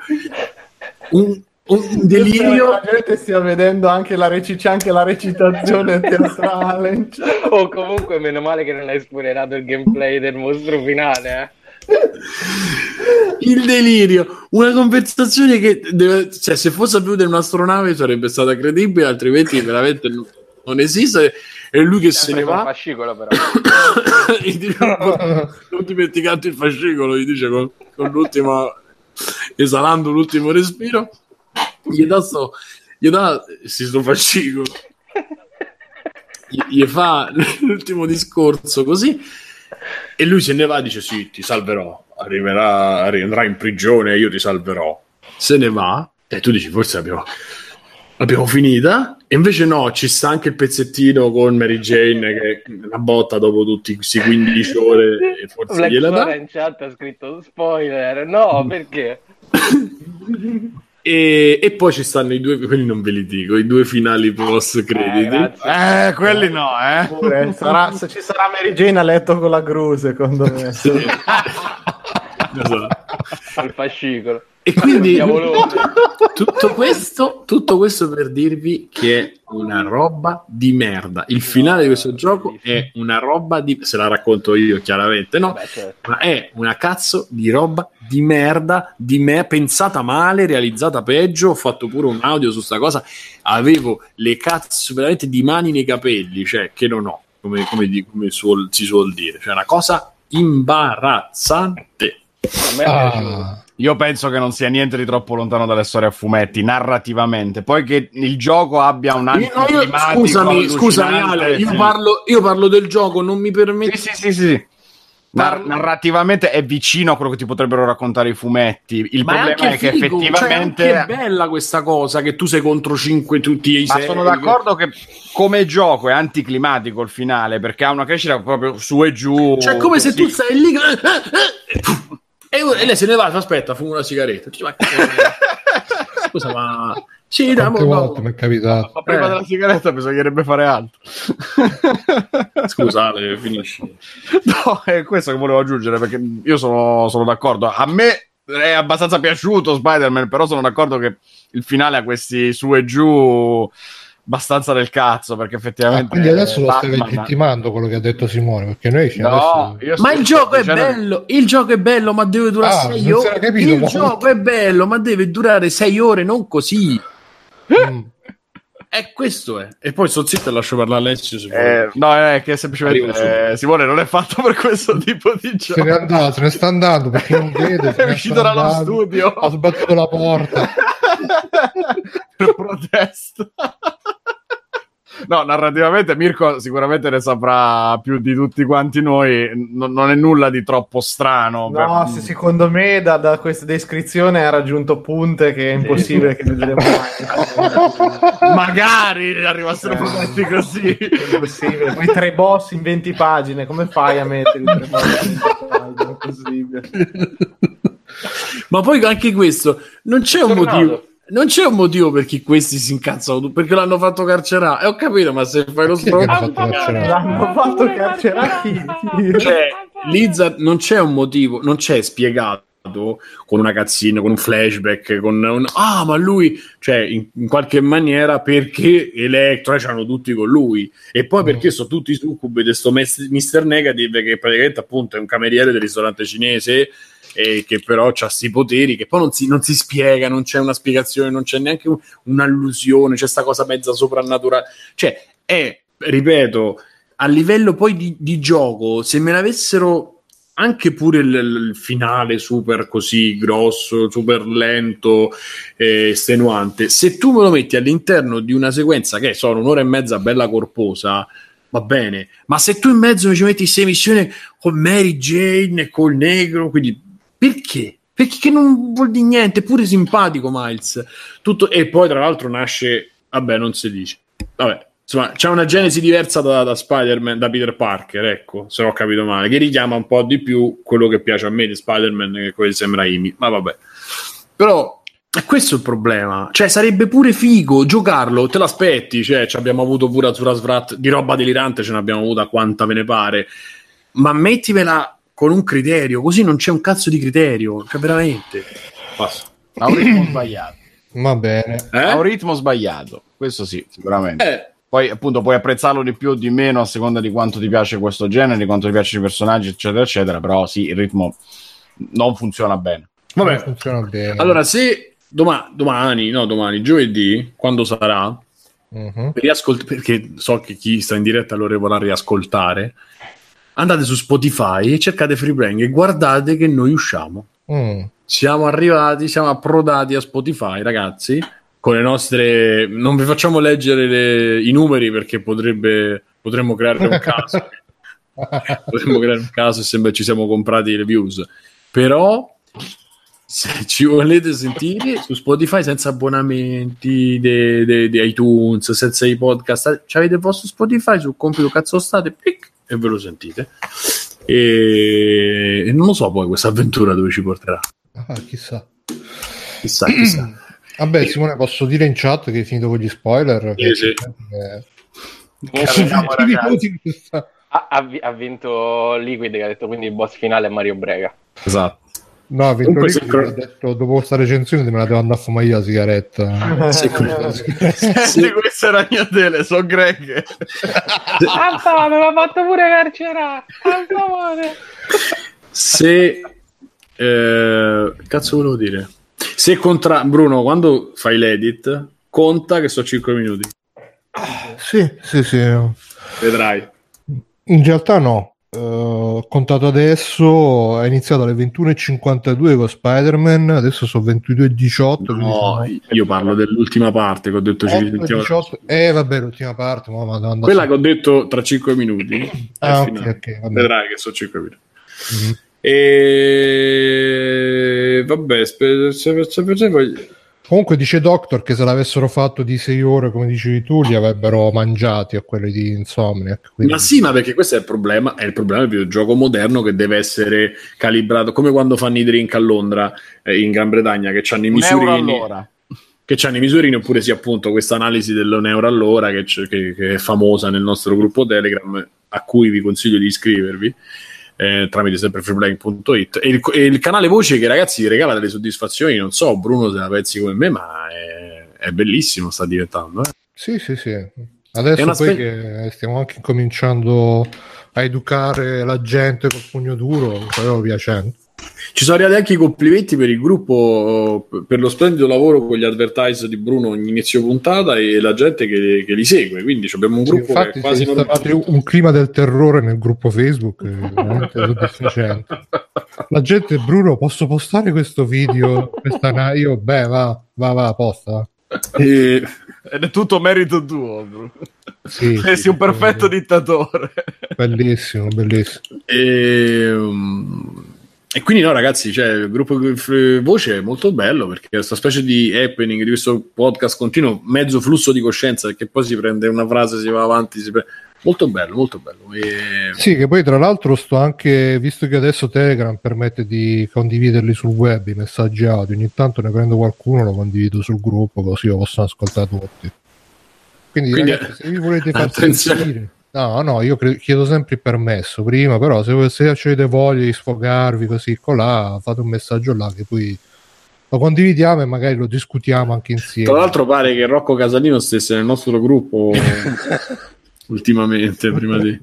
un, un delirio. La gente stia vedendo anche la, rec- c'è anche la recitazione teatrale. o comunque, meno male che non hai spoilerato il gameplay del mostro finale, eh il delirio, una conversazione che deve, cioè, se fosse più di un'astronave sarebbe stata credibile, altrimenti veramente non, esiste. E lui che Sempre se ne va. fascicolo, però. non dimenticate il fascicolo, gli dice con, con l'ultima, esalando l'ultimo respiro, gli dà sto, gli dà sì, sto fascicolo, gli, gli fa l'ultimo discorso così e lui se ne va e dice: Sì, ti salverò. Arriverà, andrà in prigione e io ti salverò. Se ne va e tu dici: Forse abbiamo, l'abbiamo finita. E invece no, ci sta anche il pezzettino con Mary Jane che la botta dopo tutti questi 15 ore e forse Black gliela dà. in chat ha scritto spoiler. No, perché? E, e, poi ci stanno i due, quelli non ve li dico, i due finali post crediti. Eh, eh, quelli no, eh. Pure, sarà, se ci sarà Mary Jane a letto con la gru, secondo me. Sì. esatto. Il fascicolo. E quindi tutto questo, tutto questo per dirvi che è una roba di merda. Il finale di questo gioco è una roba di... se la racconto io chiaramente, no? Certo. Ma è una cazzo di roba di merda, di me, pensata male, realizzata peggio. Ho fatto pure un audio su sta cosa. Avevo le cazzo veramente di mani nei capelli, cioè che non ho, come, come, come suol, si suol dire. Cioè una cosa imbarazzante. A me ah. Io penso che non sia niente di troppo lontano dalle storie a fumetti, narrativamente. Poi che il gioco abbia un anno. No, scusami, scusami Ale, io, parlo, io, parlo, del gioco, non mi permetti. Sì, sì, sì, sì. Nar- narrativamente è vicino a quello che ti potrebbero raccontare i fumetti. Il Ma problema è, è che figo, effettivamente cioè, è bella questa cosa che tu sei contro 5 tutti i Ma sei. sono d'accordo che come gioco è anticlimatico il finale perché ha una crescita proprio su e giù. Cioè, come così. se tu stai lì e, e lei se ne va, aspetta, fumo una sigaretta. Dice, ma Scusa, ma... Sì, da mo, volte mi è capitato. Ma prima eh. della sigaretta bisognerebbe fare altro. Scusate, finisci. No, è questo che volevo aggiungere perché io sono, sono d'accordo. A me è abbastanza piaciuto Spider-Man, però sono d'accordo che il finale ha questi su e giù abbastanza del cazzo perché effettivamente ah, quindi adesso lo stai legittimando quello che ha detto Simone perché noi no, adesso... ma il gioco è bello il gioco è bello ma deve durare 6 ah, ore capito, il ma... gioco è bello ma deve durare 6 ore non così mm. E questo è. E poi sto zitto e lascio parlare Alessio. Eh, no, è che semplicemente eh, Simone non è fatto per questo tipo di gioco. Se n'è andato, se ne sta andando perché non vede. è uscito dallo studio. Ha sbattuto la porta. per protesta. No, narrativamente Mirko sicuramente ne saprà più di tutti quanti noi. non, non è nulla di troppo strano. No, per... secondo me da, da, questa descrizione ha raggiunto punte che è impossibile che vedremo mai. Magari arrivassero eh, prodotti così. È impossibile. Poi tre boss in 20 pagine, come fai a mettere tre boss in 20 pagine? È possibile. Ma poi anche questo, non c'è un motivo non c'è un motivo per chi questi si incazzano perché l'hanno fatto carcerare. E ho capito, ma se fai lo stronzo, l'hanno fatto carcerare. Cioè, Lizard non c'è un motivo, non c'è spiegato con una cazzina, con un flashback, con un... ah, ma lui, cioè, in, in qualche maniera perché Electra c'hanno tutti con lui e poi perché mm. sono tutti succubi di questo Mr. Negative che praticamente appunto è un cameriere del ristorante cinese e che però ha questi poteri che poi non si, non si, spiega, non c'è una spiegazione, non c'è neanche un, un'allusione, c'è questa cosa mezza soprannaturale. Cioè, è, ripeto, a livello poi di, di gioco, se me l'avessero anche pure il, il, finale super così grosso, super lento, e estenuante, se tu me lo metti all'interno di una sequenza che sono un'ora e mezza bella corposa, va bene, ma se tu in mezzo ci metti sei missioni con Mary Jane e col negro, quindi perché? Perché non vuol dire niente, pure simpatico Miles. Tutto... E poi tra l'altro nasce... Vabbè, non si dice. Vabbè, insomma, c'è una genesi diversa da, da, Spider-Man, da Peter Parker, ecco, se ho capito male, che richiama un po' di più quello che piace a me di Spider-Man che quello di Sam Raimi. Ma vabbè. Però è questo il problema. Cioè, sarebbe pure figo giocarlo, te l'aspetti, cioè, ci abbiamo avuto pure Azura Svrat di roba delirante, ce n'abbiamo avuta quanta ve ne pare. Ma mettivela con un criterio, così non c'è un cazzo di criterio, cioè veramente. Passo. Ha un ritmo sbagliato. Va bene. Eh? Ha un ritmo sbagliato, questo sì, sicuramente. Eh. Poi appunto puoi apprezzarlo di più o di meno a seconda di quanto ti piace questo genere, di quanto ti piacciono i personaggi, eccetera, eccetera, però sì, il ritmo non funziona bene. Vabbè, funziona bene. Allora, se doma- domani, no, domani, giovedì, quando sarà, uh-huh. riascolt- perché so che chi sta in diretta lo vorrà riascoltare, andate su Spotify e cercate Free Brain e guardate che noi usciamo. Mm. Siamo arrivati, siamo approdati a Spotify, ragazzi, con le nostre... Non vi facciamo leggere le... i numeri perché potrebbe... potremmo creare un caso. potremmo creare un caso e sembra ci siamo comprati le views. Però se ci volete sentire su Spotify senza abbonamenti di iTunes, senza i podcast, avete il vostro Spotify sul compito cazzo state, pic, e ve lo sentite. E, e non lo so poi questa avventura dove ci porterà. Ah, chissà. Chissà, chissà. Vabbè, Simone, posso dire in chat che hai finito con gli spoiler? Sì, sì. Eh, ha, ha, vinto Liquid che ha detto quindi il boss finale è Mario Brega. Esatto. No, Vittorio ha detto dopo questa recensione me la devo andare a fumare io la sigaretta. sì, sì. queste ragnatele, sono Greg. Alfa, me l'ha fatto pure carcerare. Se eh, cazzo volevo dire? Se contra Bruno, quando fai l'edit, conta che sono 5 minuti. Sì, sì, sì. Vedrai. In realtà no, ho contato adesso, è iniziato alle 21.52 con Spider-Man, adesso sono 22.18. No, io parlo dell'ultima parte che ho detto ci 18... Eh vabbè, l'ultima parte. Ma madonna, Quella che ho detto tra 5 minuti. Ah, ok, ok. Vedrai che sono 5 minuti. Mm-hmm. E vabbè, se, se, se, se, Comunque dice Doctor che se l'avessero fatto di 6 ore, come dicevi tu, li avrebbero mangiati a quelli di Insomniac. Quindi... Ma sì, ma perché questo è il problema, è il problema del videogioco moderno che deve essere calibrato, come quando fanno i drink a Londra, eh, in Gran Bretagna, che hanno i misurini. Che hanno i misurini, oppure sì, appunto, questa analisi dell'un euro all'ora che, che, che è famosa nel nostro gruppo Telegram, a cui vi consiglio di iscrivervi eh, tramite sempre freeplaying.it e il, e il, canale voce che ragazzi regala delle soddisfazioni non so Bruno se la pensi come me ma è, è bellissimo sta diventando eh. sì sì sì. Adesso poi spe- che stiamo anche cominciando a educare la gente col pugno duro sto piacendo ci sono arrivati anche i complimenti per il gruppo, per lo splendido lavoro con gli advertise di Bruno in inizio puntata e la gente che, che li segue. Quindi abbiamo un gruppo sì, infatti, che quasi non... un clima del terrore nel gruppo Facebook, veramente soddisfacente. La gente, Bruno, posso postare questo video? Questa... Io, beh, va, va, va, posta. E... Ed è tutto merito tuo, Bruno. Sì, Sei sì, un perfetto sì. dittatore. Bellissimo, bellissimo. E, um, e quindi no, ragazzi, cioè, il gruppo voce è molto bello perché questa specie di happening di questo podcast continuo, mezzo flusso di coscienza, che poi si prende una frase, si va avanti, si prende... molto bello, molto bello. E... Sì, che poi tra l'altro sto anche, visto che adesso Telegram permette di condividerli sul web, i messaggi audio, ogni tanto ne prendo qualcuno, lo condivido sul gruppo così lo possono ascoltare tutti. Quindi, Quindi ragazzi, se vi volete far sentire No, no, io chiedo sempre il permesso prima, però se, se avete voglia di sfogarvi così colà, fate un messaggio là che poi lo condividiamo e magari lo discutiamo anche insieme. Tra l'altro pare che Rocco Casalino stesse nel nostro gruppo ultimamente, prima di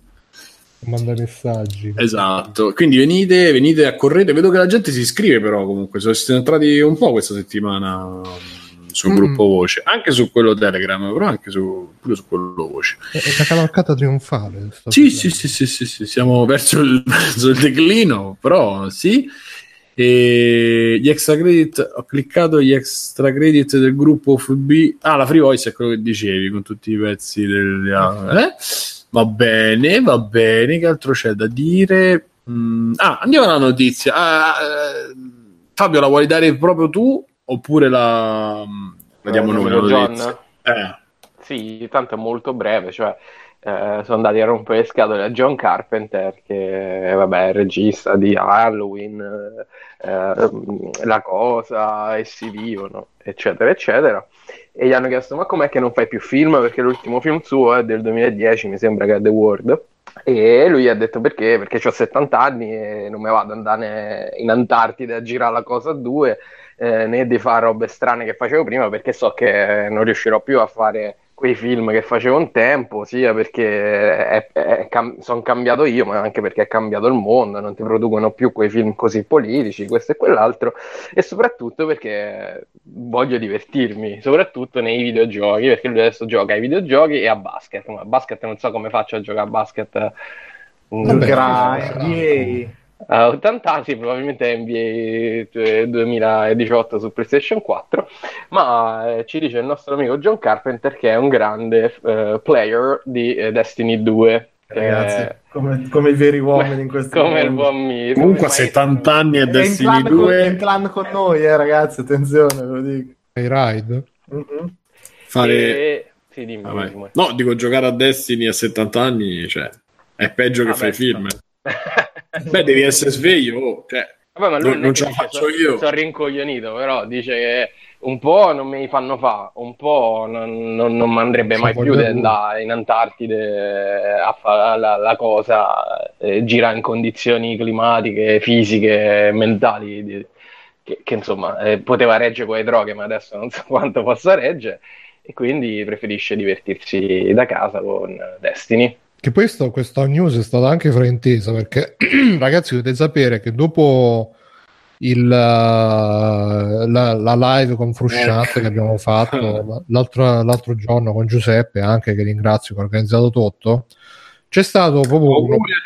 mandare messaggi. Esatto, quindi venite, venite a correre, vedo che la gente si iscrive però comunque, sono entrati un po' questa settimana sul mm. gruppo voce, anche su quello Telegram, però anche su, pure su quello voce. È una cavalcata trionfale. Sì sì, sì, sì, sì, sì, siamo verso il, verso il declino, però sì. E gli extra credit, ho cliccato gli extra credit del gruppo FB. Ah, la free voice è quello che dicevi con tutti i pezzi del. Eh? Va bene, va bene. Che altro c'è da dire? Mm, ah, andiamo alla notizia. Ah, eh, Fabio, la vuoi dare proprio tu oppure la, la diamo eh, noi? John? Eh. Sì, tanto è molto breve, cioè eh, sono andati a rompere le scatole a John Carpenter, che vabbè, è regista di Halloween, eh, eh La Cosa, Essi Vivono, eccetera, eccetera. E gli hanno chiesto: Ma com'è che non fai più film? Perché l'ultimo film suo è del 2010, mi sembra che è The World. E lui ha detto perché? Perché ho 70 anni e non mi vado ad andare in Antartide a girare la cosa a due eh, né di fare robe strane che facevo prima perché so che non riuscirò più a fare quei film che facevo un tempo, sia perché cam- sono cambiato io, ma anche perché è cambiato il mondo, non ti producono più quei film così politici, questo e quell'altro, e soprattutto perché voglio divertirmi, soprattutto nei videogiochi, perché lui adesso gioca ai videogiochi e a basket, ma a basket non so come faccio a giocare a basket. Vabbè, Gra- a 80 anni, probabilmente NBA 2018 su PlayStation 4, ma eh, ci dice il nostro amico John Carpenter che è un grande eh, player di eh, Destiny 2. Ragazzi, eh, come, come, i veri uomini in questo come il buon Miro. Comunque a 70 anni è Destiny 2. Con, è in clan con noi, eh, ragazzi, attenzione, ve lo dico. Hai ride? Mm-hmm. Fare... E... Sì, dimmi, dimmi, No, dico giocare a Destiny a 70 anni, cioè, è peggio che ah, fai beh, film. Beh, devi essere sveglio, oh, cioè, Vabbè, ma lui non, non ce la faccio so, io. Sono rincoglionito, però dice che un po' non mi fanno fa, un po' non, non, non mi andrebbe mai più di andare in Antartide a fare la, la cosa, eh, girare in condizioni climatiche, fisiche, mentali, di, che, che, insomma eh, poteva reggere con le droghe, ma adesso non so quanto possa reggere, e quindi preferisce divertirsi da casa con Destiny. Che poi sto, questa news è stata anche fraintesa perché ragazzi dovete sapere che dopo il, la, la, live con Frusciante che abbiamo fatto l'altro, l'altro, giorno con Giuseppe anche che ringrazio che ha organizzato tutto c'è stato proprio auguri uno... a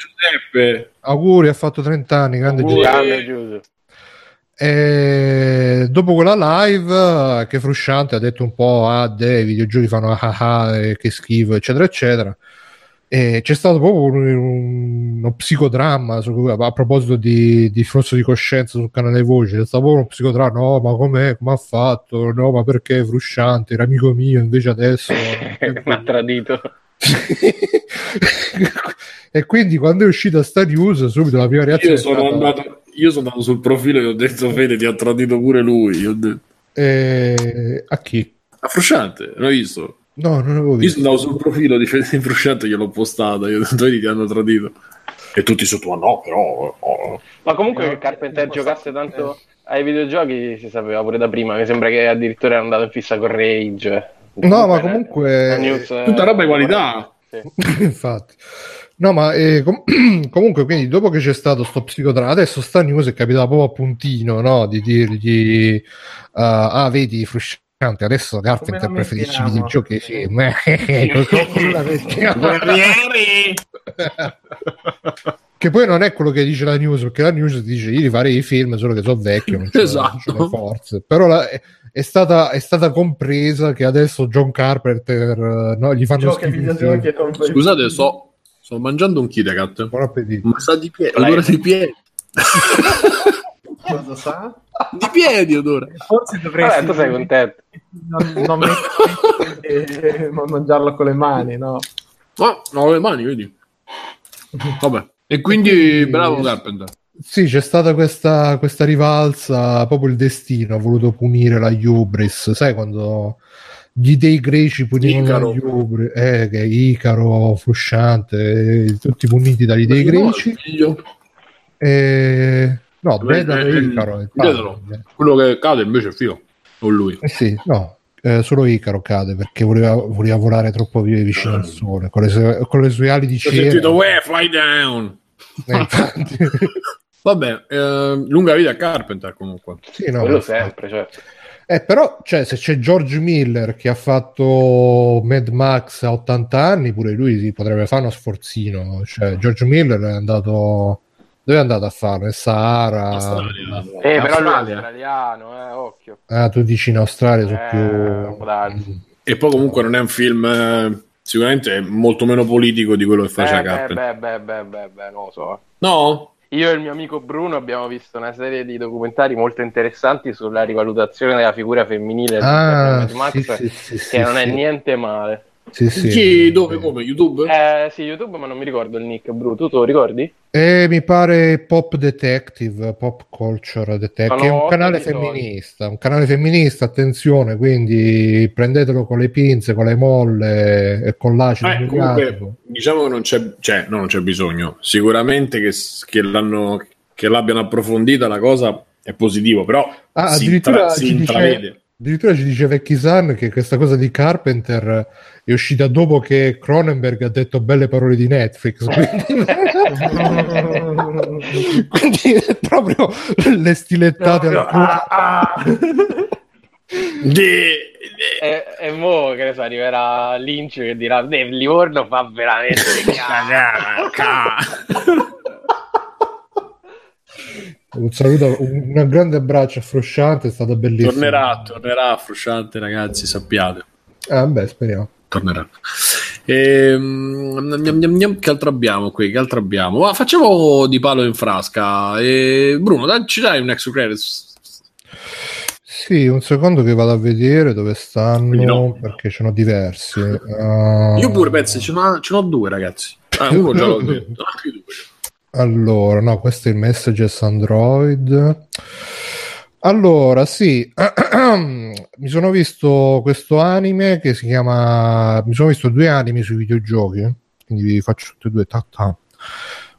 Giuseppe. Auguri ha fatto 30 anni grande auguri. Giuseppe. E dopo quella live che Frusciante ha detto un po' ah dei videogiochi fanno ah ah, ah che schifo eccetera eccetera e c'è stato proprio un, uno psicodramma su, a proposito di, di flusso di coscienza sul canale voce. C'è stato proprio uno psicodramma. No, ma com'è? Come ha fatto? No, ma perché è frusciante? Era amico mio, invece adesso mi ha tradito. e quindi quando è uscita sta news, subito la prima reazione. Io sono, stata... andato, io sono andato sul profilo e ho detto: Fede, ti ha tradito pure lui. E... A chi? A Frusciante, l'ho visto. No, non avevo visto. Io sono sul profilo di Fede Frusciante gliel'ho postata, io vedi ti hanno tradito. E tutti tua no, però... Oh. Ma comunque che Carpenter giocasse tanto ai videogiochi si sapeva pure da prima, mi sembra che addirittura è andato in fissa con Rage. No, ma comunque... News, Tutta roba di qualità. Sì. Infatti. No, ma eh, com- comunque, quindi dopo che c'è stato sto psicodramma, adesso sta news è capitata proprio a puntino, no? Di dirgli, uh, ah, vedi, Frusciante Adesso Carpenter preferisce i videogiochi. Sì, ma... Che poi non è quello che dice la news, perché la news dice io rifarei i film, solo che sono vecchio, non c'è, esatto. non forze. Però la, è, stata, è, stata, compresa che adesso John Carpenter no, gli fanno Scusate, so, sto mangiando un appetito. Ma sa di piedi, odore di piedi. Cosa sa? Di piedi odore. Forse dovresti... Vabbè, tu sei contento. Non, non mettere mangiarlo con le mani, no? Ah, no, con le mani, vedi. Vabbè. E quindi, quindi bravo Carpenter. Sì, c'è stata questa, questa, rivalsa, proprio il destino ha voluto punire la Hubris, sai quando gli dei greci punivano la Hubris, eh, che Icaro, Frusciante, tutti puniti dagli dei greci. E... No, Dedalo e Icaro. Quello che cade invece è Fio, o lui. Eh sì, no, eh, solo Icaro cade perché voleva, voleva volare troppo vicino al sole con le, sue, con le sue ali di cera. Ho sentito, where, fly down. Eh, Vabbè, eh, lunga vita a Carpenter comunque. Sì, no, Quello sempre, certo. Eh, però, cioè, se c'è George Miller che ha fatto Mad Max a 80 anni, pure lui si potrebbe fare uno sforzino. Cioè, George Miller è andato dove è andato a fare? Nel Sahara? Australia. Eh, però lui è australiano, eh, occhio. Ah, tu dici in Australia su eh, più... E poi comunque non è un film eh, sicuramente molto meno politico di quello che faceva eh, Carpenter. Beh, beh, beh, beh, non lo so. No? Io e il mio amico Bruno abbiamo visto una serie di documentari molto interessanti sulla rivalutazione della figura femminile ah, di Max, sì, sì, sì, che non è niente male. Sì, sì. Chi, dove, come? YouTube? Eh, sì, YouTube, ma non mi ricordo il nick, Bru. Tu te lo ricordi? Eh, mi pare Pop Detective, Pop Culture Detective, è un canale femminista, un canale femminista, attenzione, quindi prendetelo con le pinze, con le molle e con l'acido eh, comunque, diciamo che non c'è, cioè, no, non c'è bisogno. Sicuramente che, che, l'hanno, che l'abbiano approfondita la cosa è positivo, però ah, si, intra- si intravede. Dice Addirittura ci dice Vecchi San che questa cosa di Carpenter è uscita dopo che Cronenberg ha detto belle parole di Netflix. Quindi, quindi è proprio le stilettate no, al ah, ah. Di, e, e mo che ne so, arriverà Lynch che dirà Livorno fa veramente un saluto, un grande abbraccio a Frusciante, è stato bellissimo. Tornerà, tornerà Frusciante, ragazzi, sappiate. Ah, beh, speriamo. Tornerà. E, um, che altro abbiamo qui? Che altro abbiamo? Ah, facciamo di palo in frasca. E, Bruno, dai, ci dai un extra credits? Sì, un secondo che vado a vedere dove stanno no. perché ce n'ho diversi. Uh... Io pure penso, ce n'ho, ce n'ho due, ragazzi. Ah, uno già l'ho detto, due. Allora, no, questo è il Messages Android. Allora, sì, mi sono visto questo anime che si chiama... Mi sono visto due anime sui videogiochi, quindi vi faccio tutti e due. Ta-ta.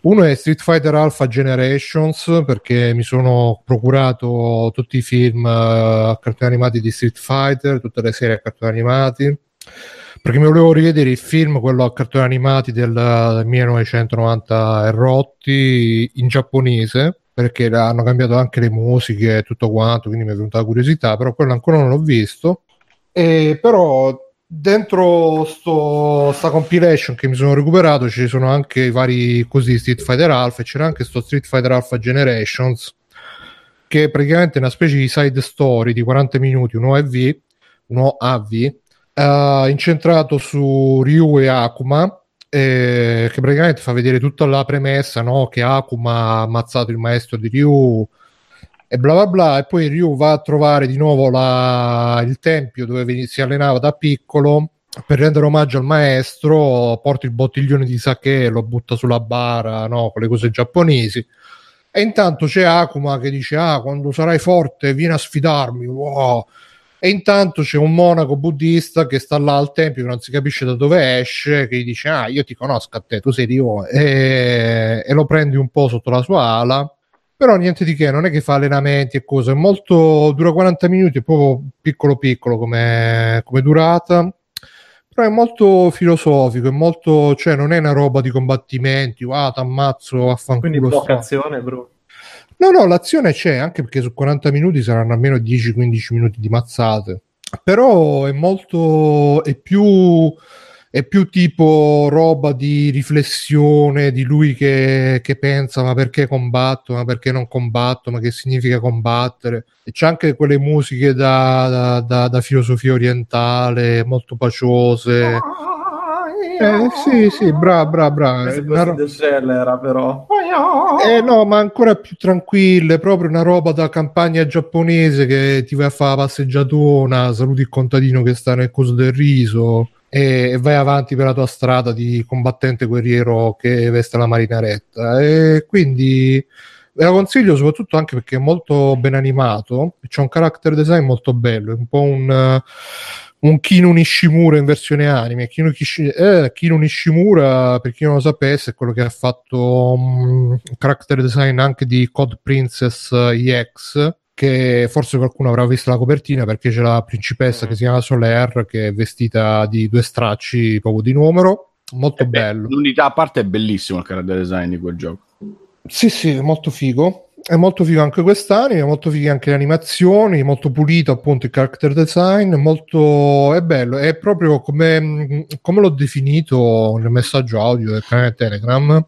Uno è Street Fighter Alpha Generations perché mi sono procurato tutti i film uh, a cartoni animati di Street Fighter, tutte le serie a cartoni animati perché mi volevo rivedere il film, quello a cartoni animati del, del 1990 e rotti in giapponese perché hanno cambiato anche le musiche e tutto quanto, quindi mi è venuta la curiosità, però quello ancora non l'ho visto. E però dentro sto, sta compilation che mi sono recuperato ci sono anche i vari così Street Fighter Alpha e c'era anche sto Street Fighter Alpha Generations che è praticamente una specie di side story di 40 minuti, un OAV, un OAV uh, incentrato su Ryu e Akuma eh, che praticamente fa vedere tutta la premessa no? che Akuma ha ammazzato il maestro di Ryu e bla bla bla e poi Ryu va a trovare di nuovo la, il tempio dove si allenava da piccolo per rendere omaggio al maestro porta il bottiglione di sake lo butta sulla bara no? con le cose giapponesi e intanto c'è Akuma che dice ah quando sarai forte vieni a sfidarmi wow e intanto c'è un monaco buddista che sta là al tempio, che non si capisce da dove esce, che gli dice: Ah, io ti conosco a te, tu sei Rio, e, e lo prendi un po' sotto la sua ala. Però niente di che, non è che fa allenamenti e cose, è molto, dura 40 minuti, è proprio piccolo piccolo come, come durata, però è molto filosofico, è molto, cioè non è una roba di combattimenti, wow, t'ammazzo, affanculo. Quindi poca azione, bro. No, no, l'azione c'è anche perché su 40 minuti saranno almeno 10-15 minuti di mazzate. Però è molto. è più. è più tipo roba di riflessione di lui che, che, pensa ma perché combatto, ma perché non combatto, ma che significa combattere. E c'è anche quelle musiche da, da, da, da filosofia orientale, molto paciose. Eh, sì, sì, brava, brava, brava. Ro- era però. Eh no, ma ancora più tranquille, proprio una roba da campagna giapponese che ti vai a fare la passeggiatona, saluti il contadino che sta nel coso del riso e, vai avanti per la tua strada di combattente guerriero che veste la marinaretta. E quindi ve la consiglio soprattutto anche perché è molto ben animato, c'è un character design molto bello, è un po' un un Kino Nishimura in versione anime. Kino, Kishi, eh, Kino Nishimura, per chi non lo sapesse, è quello che ha fatto um, character design anche di Code Princess EX, che forse qualcuno avrà visto la copertina perché c'è la principessa che si chiama Soler che è vestita di due stracci proprio di numero. Molto beh, bello. l'unità a parte è bellissimo il character design di quel gioco. Sì sì molto figo è molto figo anche quest'anime, molto figo anche le animazioni, molto pulito appunto il character design, molto è bello, è proprio come, come l'ho definito nel messaggio audio del canale Telegram,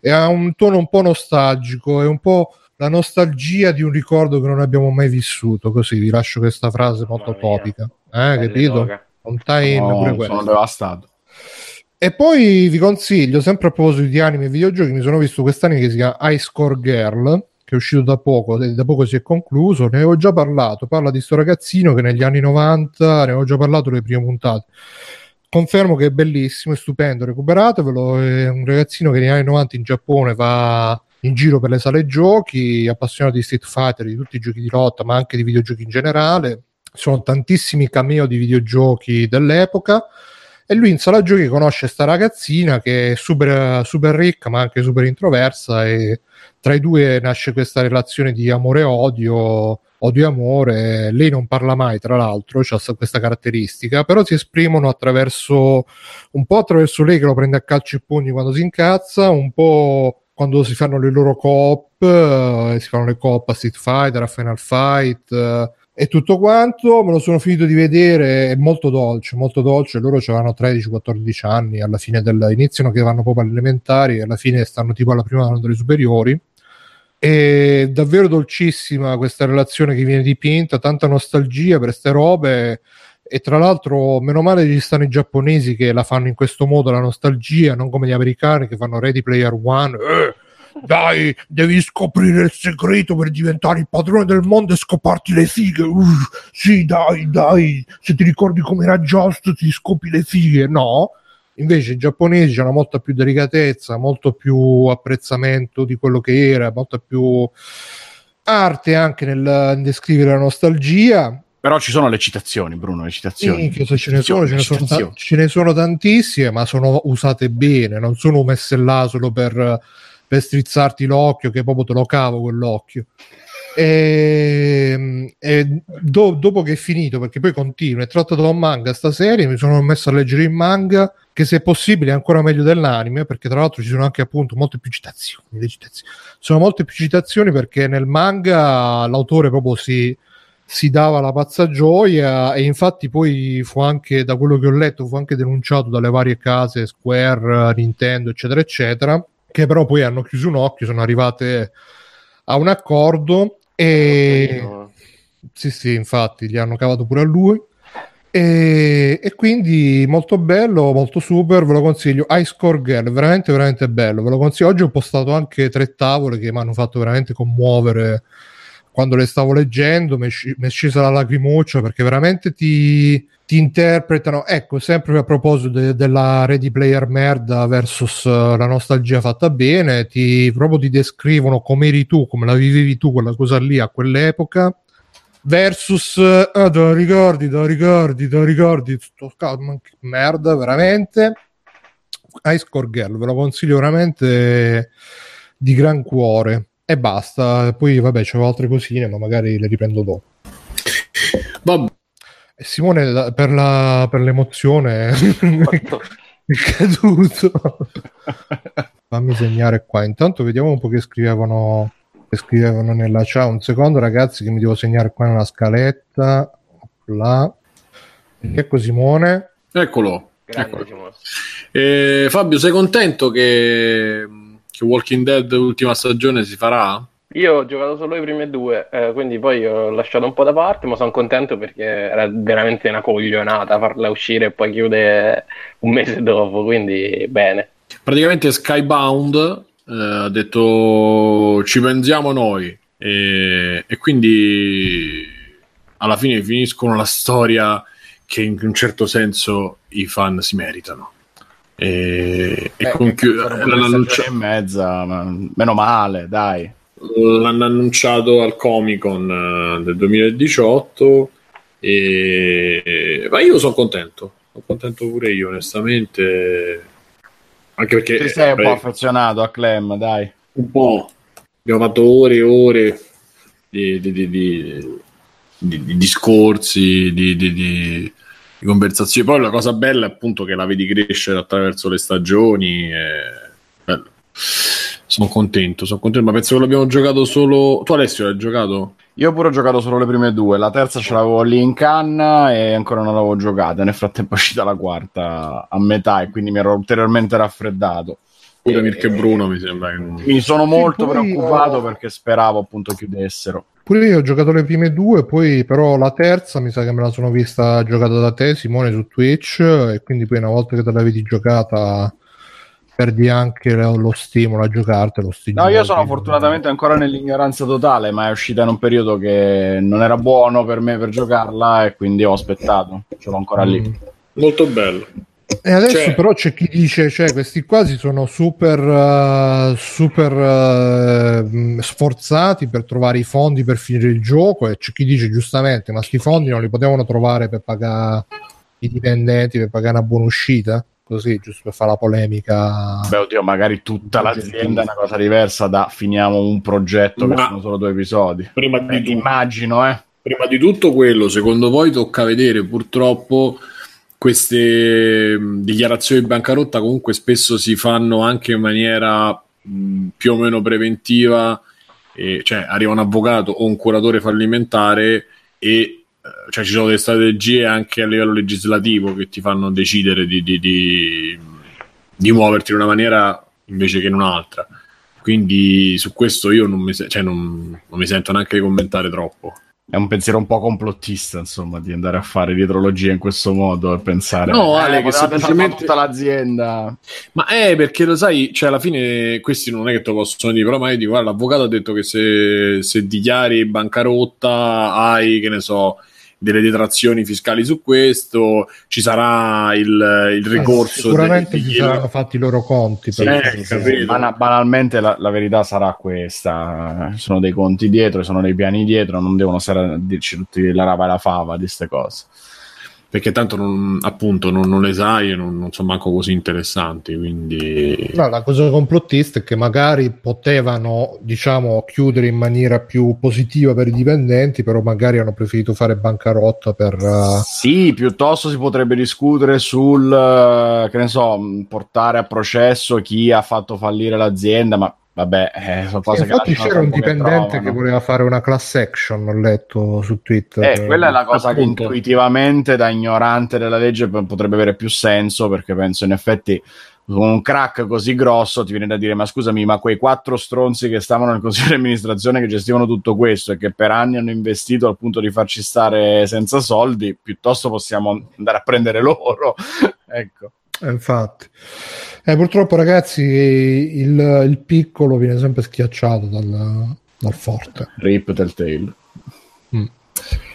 e ha un tono un po' nostalgico, è un po' la nostalgia di un ricordo che non abbiamo mai vissuto. Così vi lascio questa frase molto topica. Eh, capito? Un tie-in no, pure questo. Sono devastato. E poi vi consiglio, sempre a proposito di anime e videogiochi, mi sono visto quest'anime che si chiama Ice Core Girl, che è uscito da poco, da poco si è concluso. Ne avevo già parlato. Parla di questo ragazzino che negli anni 90, ne avevo già parlato le prime puntate. Confermo che è bellissimo, è stupendo, recuperatevelo. È un ragazzino che negli anni 90 in Giappone va in giro per le sale giochi, appassionato di Street Fighter, di tutti i giochi di lotta, ma anche di videogiochi in generale. Sono tantissimi cameo di videogiochi dell'epoca. E lui in sala giochi conosce sta ragazzina che è super, super ricca, ma anche super introversa. E tra i due nasce questa relazione di amore odio, odio amore. Lei non parla mai, tra l'altro, ha questa caratteristica, però si esprimono attraverso un po' attraverso lei che lo prende a calci e pugni quando si incazza, un po' quando si fanno le loro coop, eh, si fanno le coop a Street Fighter, a Final Fight eh, e tutto quanto. Me lo sono finito di vedere, è molto dolce, molto dolce. Loro avevano 13-14 anni, alla fine del, iniziano che vanno proprio alle elementari, alla fine stanno tipo alla prima delle superiori. È davvero dolcissima questa relazione che viene dipinta, tanta nostalgia per queste robe e tra l'altro meno male ci stanno i giapponesi che la fanno in questo modo la nostalgia non come gli americani che fanno Ready Player One eh, dai devi scoprire il segreto per diventare il padrone del mondo e scoparti le fighe. Uh, sì dai dai. Se ti ricordi come era Just ti scopi le fighe no? Invece i giapponesi hanno molta più delicatezza molto più apprezzamento di quello che era molta più arte anche nel, nel descrivere la nostalgia. Però ci sono le citazioni, Bruno, le citazioni. Sì, ce, ne sono, ce, ne sono ta- ce ne sono tantissime, ma sono usate bene, non sono messe là solo per, per strizzarti l'occhio, che proprio te lo cavo quell'occhio. E, e do, dopo che è finito, perché poi continua, è trattato da un manga sta serie, mi sono messo a leggere il manga, che se è possibile è ancora meglio dell'anime, perché tra l'altro ci sono anche appunto molte più citazioni. citazioni. Sono molte più citazioni perché nel manga l'autore proprio si si dava la pazza gioia e infatti poi fu anche, da quello che ho letto, fu anche denunciato dalle varie case Square, Nintendo, eccetera, eccetera, che però poi hanno chiuso un occhio, sono arrivate a un accordo e... Sì, sì, infatti, gli hanno cavato pure a lui. E, e, quindi molto bello, molto super, ve lo consiglio. Ice Core Girl, veramente, veramente bello. Ve lo consiglio. Oggi ho postato anche tre tavole che mi hanno fatto veramente commuovere quando le stavo leggendo mi è scesa la lacrimuccia perché veramente ti, ti interpretano, ecco, sempre a proposito de- della Ready Player merda versus uh, la nostalgia fatta bene, ti proprio ti descrivono come eri tu, come la vivevi tu quella cosa lì a quell'epoca versus ah, te la ricordi, te la ricordi, te la ricordi, tutto calma, merda, veramente. Ice Core Girl, ve lo consiglio veramente di gran cuore e basta. Poi, vabbè, c'avevo altre cosine, ma magari le riprendo dopo. Vabbè. Simone, per, la, per l'emozione è caduto. Fammi segnare qua. Intanto vediamo un po' che scrivevano, che scrivevano nella chat. Un secondo, ragazzi, che mi devo segnare qua nella scaletta. Là. Ecco Simone. Eccolo. Ecco. Eh, Fabio, sei contento che, che Walking Dead ultima stagione si farà? Io ho giocato solo i primi due, eh, quindi poi ho lasciato un po' da parte, ma sono contento perché era veramente una coglionata farla uscire e poi chiude un mese dopo, quindi bene. Praticamente Skybound eh, ha detto ci pensiamo noi e, e, quindi alla fine finiscono la storia che in un certo senso i fan si meritano. E, e conchiude l'hanno e mezza, meno male, dai. L'hanno annunciato al Comic Con uh, del 2018 e ma io sono contento sono contento pure io onestamente. Anche perché ti sei un po' affezionato a Clem dai. Un po' abbiamo fatto ore e ore di, di, di, di discorsi di, conversazioni poi la cosa bella è appunto che la vedi crescere attraverso le stagioni sono contento, sono contento, ma penso che l'abbiamo giocato solo. Tu, Alessio, l'hai giocato? Io pure ho giocato solo le prime due, la terza ce l'avevo lì in canna e ancora non l'avevo giocata. Nel frattempo è uscita la quarta a metà e quindi mi ero ulteriormente raffreddato. Pure Mirko e Bruno mi sembra che. Mi sono molto preoccupato io... perché speravo appunto chiudessero. Pure io ho giocato le prime due, poi però la terza mi sa che me la sono vista giocata da te, Simone, su Twitch, e quindi poi una volta che te l'avevi giocata perdi anche lo stimolo a giocartelo. No, io sono fortunatamente ancora nell'ignoranza totale, ma è uscita in un periodo che non era buono per me per giocarla e quindi ho aspettato. Ce l'ho ancora mm. lì. Molto bello. E adesso cioè... però c'è chi dice, cioè questi quasi sono super, uh, super uh, sforzati per trovare i fondi per finire il gioco e c'è chi dice giustamente, ma questi fondi non li potevano trovare per pagare i dipendenti, per pagare una buona uscita? così, giusto per fare la polemica. Beh, oddio, magari tutta l'azienda è una cosa diversa da finiamo un progetto Ma che sono solo due episodi. Prima di eh, immagino, eh. Prima di tutto quello, secondo voi tocca vedere purtroppo queste dichiarazioni di bancarotta comunque spesso si fanno anche in maniera mh, più o meno preventiva, e, cioè arriva un avvocato o un curatore fallimentare e cioè ci sono delle strategie anche a livello legislativo che ti fanno decidere di, di, di, di muoverti in una maniera invece che in un'altra. Quindi su questo io non mi, cioè non, non mi sento neanche di commentare troppo è un pensiero un po' complottista, insomma, di andare a fare dietrologia in questo modo e pensare no, Ale, eh, che semplicemente tutta l'azienda. Ma è perché lo sai, cioè alla fine questi non è che te lo possono dire, però mai dico, guarda, l'avvocato ha detto che se, se dichiari bancarotta hai, che ne so, delle detrazioni fiscali su questo, ci sarà il, il eh, ricorso. Eh, sicuramente ci saranno fatti i loro conti. Sì, eh, Ban- banalmente la, la, verità sarà questa: ci sono dei conti dietro, ci sono dei piani dietro, non devono stare a dirci tutti la rava e la fava di queste cose perché tanto non, appunto non, non, le sai e non, non, sono manco così interessanti. Quindi... No, la cosa complottista è che magari potevano, diciamo, chiudere in maniera più positiva per i dipendenti, però magari hanno preferito fare bancarotta per... Uh... Sì, piuttosto si potrebbe discutere sul, uh, che ne so, portare a processo chi ha fatto fallire l'azienda, ma Vabbè, eh, sono cose sì, infatti c'era un dipendente che, che, voleva fare una class action, ho letto su Twitter. Eh, quella è la cosa Appunto. che intuitivamente da ignorante della legge potrebbe avere più senso, perché penso in effetti con un crack così grosso ti viene da dire ma scusami ma quei quattro stronzi che stavano nel consiglio di amministrazione che gestivano tutto questo e che per anni hanno investito al punto di farci stare senza soldi piuttosto possiamo andare a prendere loro ecco infatti eh, purtroppo, ragazzi, il, il, piccolo viene sempre schiacciato dal, dal forte. Rip Telltale. Mm.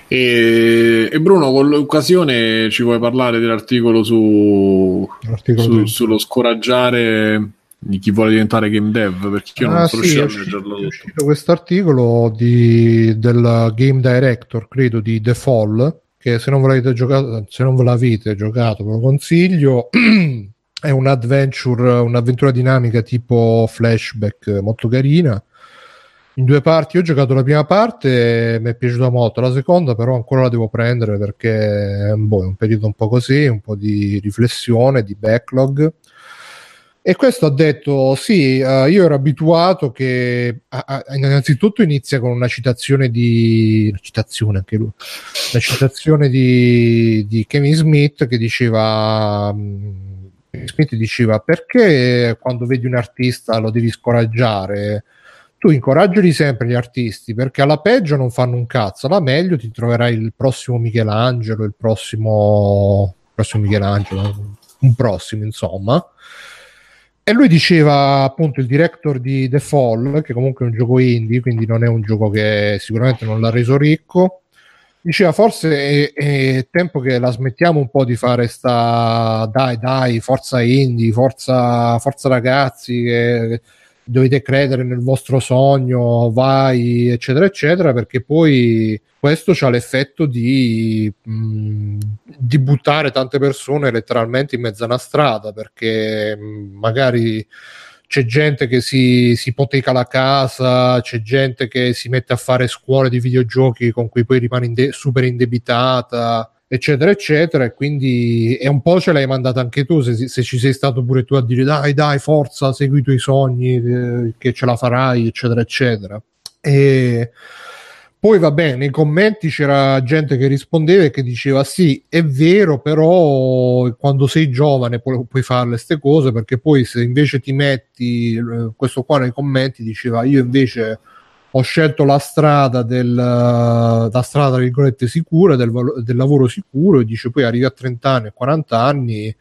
E, e, Bruno, con l'occasione ci vuoi parlare dell'articolo su, su sullo scoraggiare di chi vuole diventare game dev? Perché io non ah, sono sì, riuscito a leggerlo tutto. Questo articolo di, del game director, credo, di The Fall, che se non, giocato, se non ve l'avete giocato ve lo consiglio. è un adventure, un'avventura dinamica tipo flashback molto carina. In due parti ho giocato la prima parte, mi è piaciuta molto, la seconda però ancora la devo prendere perché boh, è un periodo un po' così, un po' di riflessione, di backlog. E questo ha detto: Sì, uh, io ero abituato che a, a, innanzitutto inizia con una citazione di una citazione anche lui, una citazione di, di Kevin Smith che diceva. Um, Smith diceva perché quando vedi un artista lo devi scoraggiare tu incoraggiali sempre gli artisti perché alla peggio non fanno un cazzo alla meglio ti troverai il prossimo Michelangelo il prossimo, prossimo Michelangelo un prossimo insomma e lui diceva appunto il director di The Fall, che comunque è un gioco indie, quindi non è un gioco che sicuramente non l'ha reso ricco. Diceva forse è, è tempo che la smettiamo un po' di fare sta dai dai, forza indie, forza, forza ragazzi, che, dovete credere nel vostro sogno, vai, eccetera, eccetera, perché poi questo ha l'effetto di, mh, di, buttare tante persone letteralmente in mezzo a una strada, perché mh, magari c'è gente che si, si ipoteca la casa, c'è gente che si mette a fare scuole di videogiochi con cui poi rimane inde- super indebitata eccetera eccetera e quindi è un po' ce l'hai mandata anche tu se, se, ci sei stato pure tu a dire dai dai forza segui i tuoi sogni eh, che ce la farai eccetera eccetera. E poi va bene nei commenti c'era gente che rispondeva e che diceva sì è vero però quando sei giovane puoi, puoi fare queste cose perché poi se invece ti metti eh, questo qua nei commenti diceva io invece ho scelto la strada del la strada tra virgolette sicura del, del, lavoro sicuro. E dice poi arrivi a 30 anni 40 anni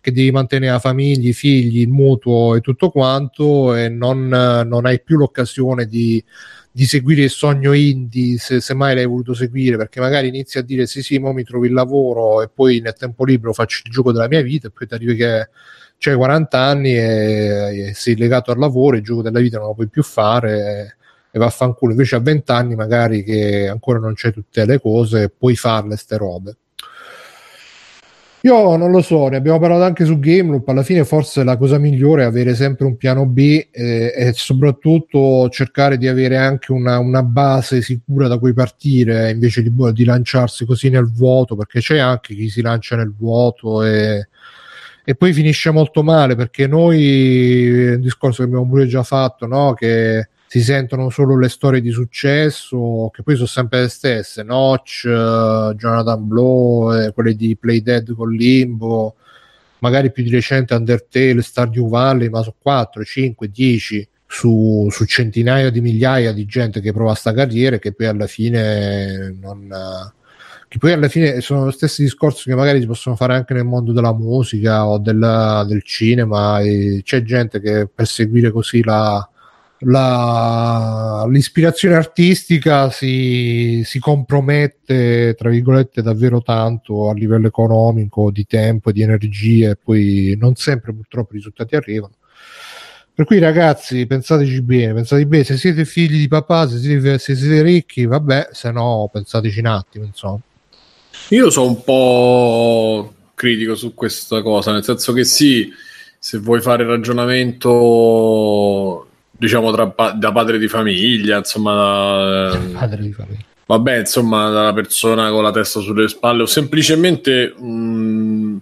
che devi mantenere la famiglia, i figli, il mutuo e tutto quanto e non, non hai più l'occasione di, di, seguire il sogno indie se, se, mai l'hai voluto seguire perché magari inizi a dire sì sì, mo mi trovi il lavoro e poi nel tempo libero faccio il gioco della mia vita e poi ti arrivi che c'hai 40 anni e, e sei legato al lavoro, il gioco della vita non lo puoi più fare e vaffanculo. Invece a 20 anni, magari che ancora non c'è tutte le cose, puoi farle ste robe. Io non lo so, ne abbiamo parlato anche su Game Loop. Alla fine, forse la cosa migliore è avere sempre un piano B eh, e soprattutto cercare di avere anche una, una, base sicura da cui partire invece di, di, lanciarsi così nel vuoto. Perché c'è anche chi si lancia nel vuoto e, e poi finisce molto male. Perché noi, un discorso che abbiamo pure già fatto, no? che si sentono solo le storie di successo, che poi sono sempre le stesse, Notch, uh, Jonathan Blow, eh, quelle di Play Dead con Limbo, magari più di recente Undertale, Stardew Valley, ma sono 4, 5, 10 su, su, centinaia di migliaia di gente che prova sta carriera e che poi alla fine non... che poi alla fine sono lo stessi discorsi che magari si possono fare anche nel mondo della musica o del, del cinema c'è gente che per seguire così la, la, l'ispirazione artistica si, si, compromette, tra virgolette, davvero tanto a livello economico, di tempo, di energie, e poi non sempre purtroppo i risultati arrivano. Per cui ragazzi, pensateci bene, pensate bene, se siete figli di papà, se siete, se siete ricchi, vabbè, se no pensateci un attimo, insomma. Io sono un po' critico su questa cosa, nel senso che sì, se vuoi fare ragionamento diciamo tra, da padre di famiglia, insomma, da, padre di famiglia. Vabbè, insomma, dalla persona con la testa sulle spalle o semplicemente um,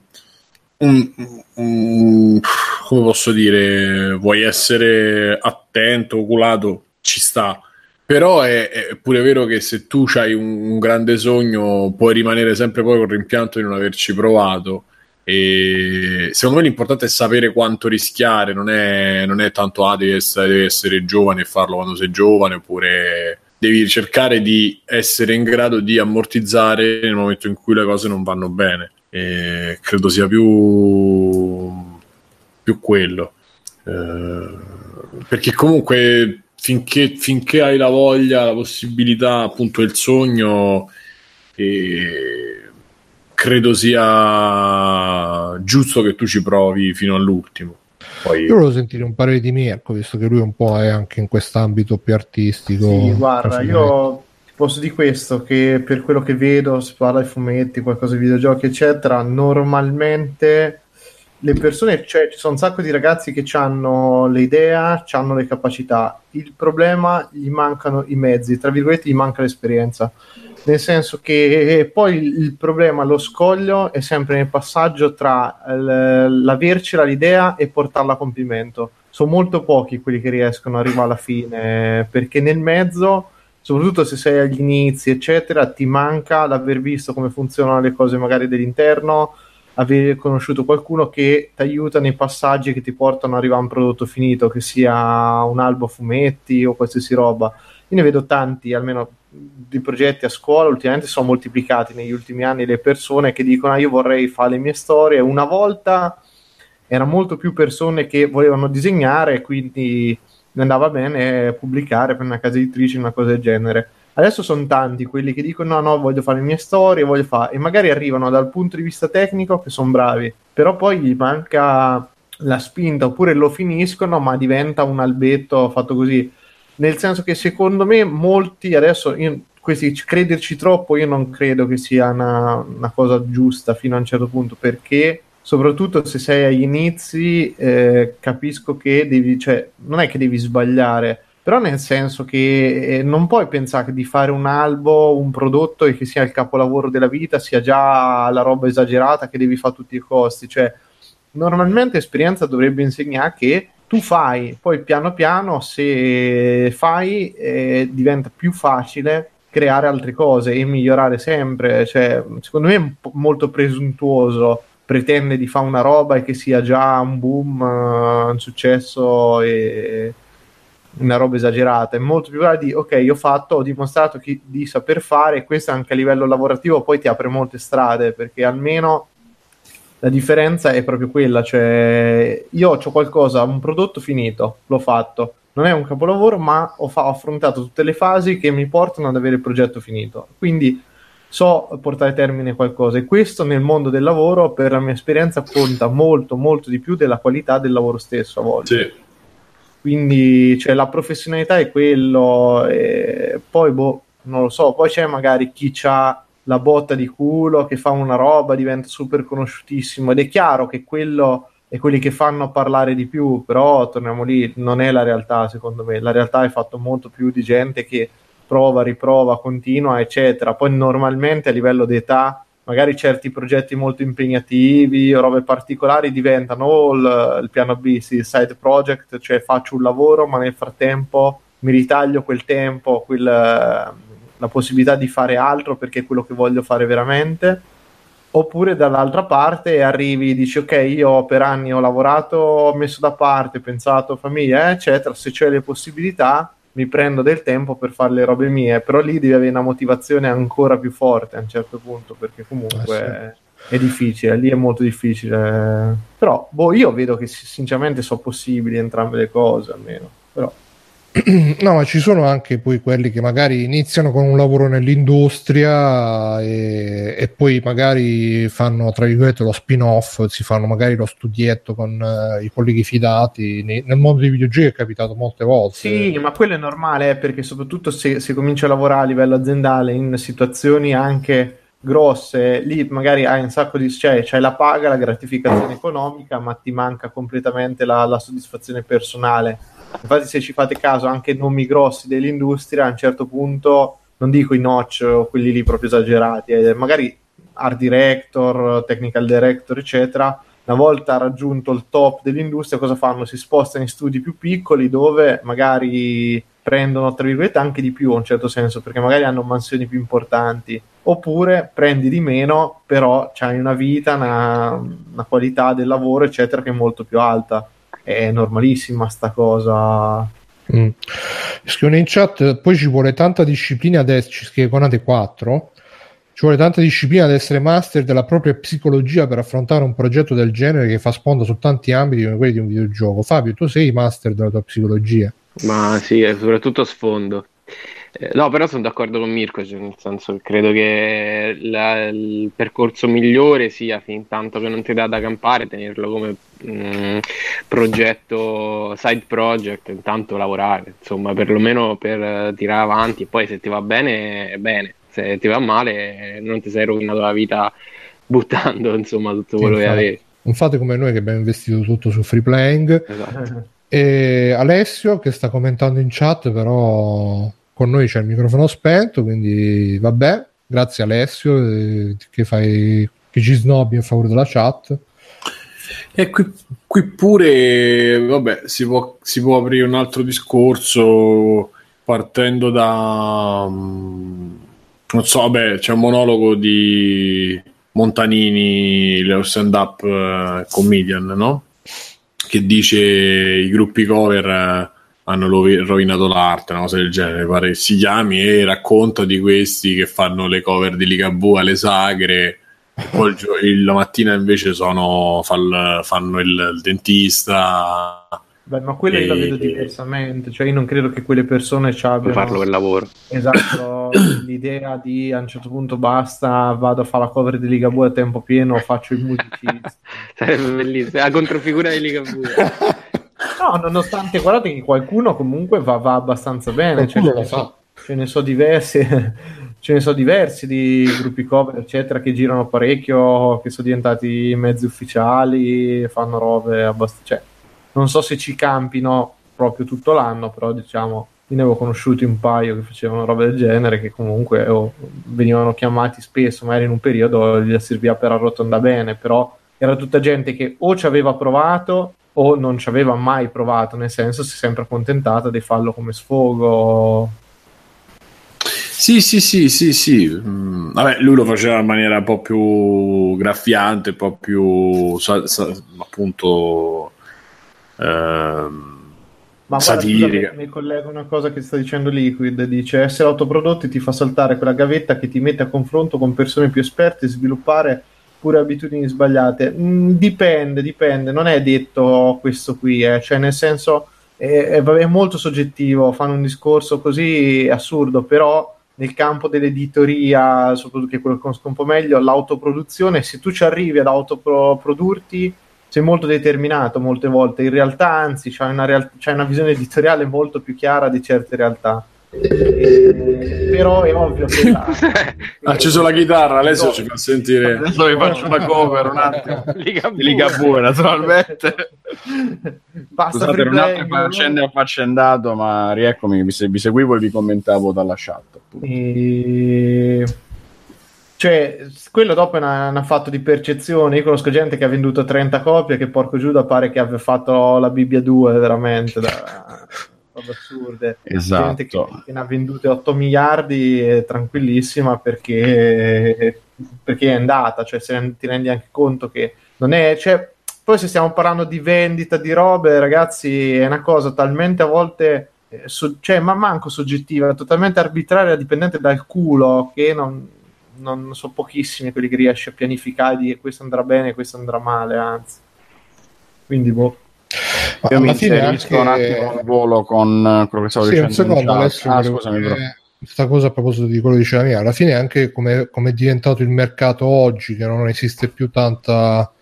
un, un, come posso dire, vuoi essere attento, oculato, ci sta. Però è, è pure vero che se tu hai un, un grande sogno puoi rimanere sempre poi con rimpianto di non averci provato e secondo me l'importante è sapere quanto rischiare, non è, non è tanto ah, devi essere, devi essere giovane e farlo quando sei giovane, oppure devi cercare di essere in grado di ammortizzare nel momento in cui le cose non vanno bene. E credo sia più, più quello. Eh, perché comunque finché, finché, hai la voglia, la possibilità, appunto il sogno, e credo sia giusto che tu ci provi fino all'ultimo. Poi... Io volevo sentire un parere di Mirko, visto che lui un po' è anche in quest'ambito più artistico. Sì, guarda, io posso di questo che per quello che vedo, si parla di fumetti, qualcosa di videogiochi, eccetera, normalmente le persone, cioè ci sono un sacco di ragazzi che hanno le idee, hanno le capacità, il problema gli mancano i mezzi, tra virgolette gli manca l'esperienza nel senso che poi il problema, lo scoglio è sempre nel passaggio tra l'avercela l'idea e portarla a compimento. Sono molto pochi quelli che riescono ad arrivare alla fine, perché nel mezzo, soprattutto se sei agli inizi, eccetera, ti manca l'aver visto come funzionano le cose magari dell'interno, aver conosciuto qualcuno che ti aiuta nei passaggi che ti portano ad arrivare a un prodotto finito, che sia un albo a fumetti o qualsiasi roba. Io ne vedo tanti, almeno di progetti a scuola, ultimamente sono moltiplicati negli ultimi anni le persone che dicono ah, io vorrei fare le mie storie. Una volta erano molto più persone che volevano disegnare, quindi andava bene pubblicare per una casa editrice, una cosa del genere Adesso sono tanti quelli che dicono: No, no, voglio fare le mie storie, voglio fare. E magari arrivano dal punto di vista tecnico che sono bravi, però poi gli manca la spinta, oppure lo finiscono, ma diventa un albetto fatto così. Nel senso che secondo me molti adesso, io, questi crederci troppo, io non credo che sia una, una, cosa giusta fino a un certo punto, perché soprattutto se sei agli inizi, eh, capisco che devi, cioè, non è che devi sbagliare però nel senso che eh, non puoi pensare di fare un albo, un prodotto e che sia il capolavoro della vita, sia già la roba esagerata che devi fare a tutti i costi. Cioè, normalmente esperienza dovrebbe insegnare che tu fai, poi piano piano se fai eh, diventa più facile creare altre cose e migliorare sempre. Cioè, secondo me è un molto presuntuoso pretende di fare una roba e che sia già un boom, uh, un successo e una roba esagerata, è molto più brava di ok, io ho fatto, ho dimostrato chi, di saper fare e questo anche a livello lavorativo poi ti apre molte strade perché almeno la differenza è proprio quella, cioè io ho qualcosa, un prodotto finito, l'ho fatto, non è un capolavoro ma ho, fa- ho affrontato tutte le fasi che mi portano ad avere il progetto finito, quindi so portare a termine qualcosa e questo nel mondo del lavoro per la mia esperienza conta molto molto di più della qualità del lavoro stesso a volte. Sì. Quindi cioè, la professionalità è quello, e poi boh, non lo so, poi c'è magari chi ha la botta di culo che fa una roba, diventa super conosciutissimo ed è chiaro che quello è quelli che fanno parlare di più, però torniamo lì, non è la realtà secondo me, la realtà è fatto molto più di gente che prova, riprova, continua, eccetera. Poi normalmente a livello di età magari certi progetti molto impegnativi o robe particolari diventano o il, il piano B, sì, side project, cioè faccio un lavoro ma nel frattempo mi ritaglio quel tempo, quel, la possibilità di fare altro perché è quello che voglio fare veramente. Oppure dall'altra parte arrivi e dici ok, io per anni ho lavorato, ho messo da parte, pensato famiglia, eccetera, se c'è le possibilità mi prendo del tempo per fare le robe mie, però lì devi avere una motivazione ancora più forte a un certo punto, perché comunque ah, sì. è difficile, lì è molto difficile. Però boh, io vedo che sinceramente sono possibili entrambe le cose almeno, però No, ma ci sono anche poi quelli che magari iniziano con un lavoro nell'industria e, e poi magari fanno, tra virgolette, lo spin-off, si fanno magari lo studietto con uh, i colleghi fidati. Ne, nel mondo dei videogiochi è capitato molte volte. Sì, ma quello è normale, eh, perché soprattutto se, se cominci a lavorare a livello aziendale in situazioni anche grosse, lì magari hai un sacco di... cioè c'hai la paga, la gratificazione economica, ma ti manca completamente la, la soddisfazione personale Infatti, se ci fate caso, anche nomi grossi dell'industria a un certo punto, non dico i notch o quelli lì proprio esagerati, eh, magari art director, technical director, eccetera. Una volta raggiunto il top dell'industria, cosa fanno? Si spostano in studi più piccoli dove magari prendono, tra virgolette, anche di più a un certo senso, perché magari hanno mansioni più importanti. Oppure prendi di meno, però c'hai una vita, una, una qualità del lavoro, eccetera, che è molto più alta è normalissima sta cosa. Mm. Scrivono in chat, poi ci vuole tanta disciplina ad essere, ci scrive Conate 4, ci vuole tanta disciplina ad essere master della propria psicologia per affrontare un progetto del genere che fa sponda su tanti ambiti come quelli di un videogioco. Fabio, tu sei master della tua psicologia? Ma sì, soprattutto sfondo. Eh, no, però sono d'accordo con Mirko, cioè, nel senso che credo che la, il percorso migliore sia fin tanto che non ti dà da campare, tenerlo come mh, mm, progetto, side project, intanto lavorare, insomma, perlomeno per tirare avanti e poi se ti va bene, bene, se ti va male non ti sei rovinato la vita buttando, insomma, tutto quello infatti, che avevi. Fate come noi che abbiamo investito tutto su free playing. Esatto. E Alessio che sta commentando in chat, però con noi c'è il microfono spento, quindi vabbè. Grazie Alessio eh, che, fai, che ci snobbi a favore della chat. E qui, qui pure, vabbè, si può, si può, aprire un altro discorso partendo da... Mm, non so, vabbè, c'è un monologo di Montanini, lo stand-up uh, comedian, no? Che dice i gruppi cover uh, hanno rovinato l'arte, una cosa del genere, pare che si chiami, e racconta di questi che fanno le cover di Ligabue alle sagre poi il, la mattina invece sono, fall, fanno il, il, dentista. Beh, ma quello e... io la vedo diversamente, cioè io non credo che quelle persone ci abbiano... farlo per lavoro. Esatto, l'idea di a un certo punto basta, vado a fare la cover di Ligabue a tempo pieno, faccio il musicista. Sarebbe bellissimo, la controfigura di Ligabue. no, nonostante, guardate che qualcuno comunque va, va abbastanza bene, cioè, ce, ne so, ce ne so diversi ce ne so diversi di gruppi cover, eccetera, che girano parecchio, che sono diventati mezzi ufficiali, fanno robe abbastanza... Cioè, non so se ci campino proprio tutto l'anno, però diciamo, io ne avevo conosciuti un paio che facevano robe del genere, che comunque oh, venivano chiamati spesso, magari in un periodo gli serviva per arrotondare bene, però era tutta gente che o ci aveva provato o non ci aveva mai provato, nel senso si è sempre accontentata di farlo come sfogo sì, sì, sì, sì, sì. Mm, vabbè, lui lo faceva in maniera un po' più graffiante, un po' più sa- sa- appunto ehm, ma satirica. mi collego una cosa che sta dicendo Liquid, dice essere autoprodotti ti fa saltare quella gavetta che ti mette a confronto con persone più esperte e sviluppare pure abitudini sbagliate. Mm, dipende, dipende, non è detto questo qui, eh. cioè nel senso è, è, molto soggettivo, fanno un discorso così assurdo, però nel campo dell'editoria, soprattutto che quello che conosco un po' meglio, l'autoproduzione, se tu ci arrivi ad autoprodurti, sei molto determinato molte volte, in realtà anzi c'hai una, real- c'hai una visione editoriale molto più chiara di certe realtà. Però è ovvio che la, ha acceso la chitarra adesso no. ci fa sentire. Adesso vi faccio una cover un attimo. Ligabue, Ligabue naturalmente. Basta Scusate, un attimo accende affaccendato ma rieccomi vi, vi seguivo e vi commentavo dalla chat e... Cioè, quello dopo è una, una, fatto di percezione. Io conosco gente che ha venduto 30 copie che porco Giuda pare che abbia fatto la Bibbia 2 veramente da robe assurde. Esatto. Gente che, che, ne ha vendute 8 miliardi è tranquillissima perché, perché è andata, cioè se ti rendi anche conto che non è... Cioè, poi se stiamo parlando di vendita di robe, ragazzi, è una cosa talmente a volte eh, so, cioè, ma manco soggettiva, totalmente arbitraria, dipendente dal culo, che non, non so pochissimi quelli che riesce a pianificare di questo andrà bene questo andrà male, anzi. Quindi, boh. Ma Io mi inserisco anche... un attimo al volo con quello che stavo sì, dicendo. Un secondo, adesso ah, scusami, bro. Questa cosa a proposito di quello che diceva mia, alla fine anche come, come è diventato il mercato oggi, che non esiste più tanta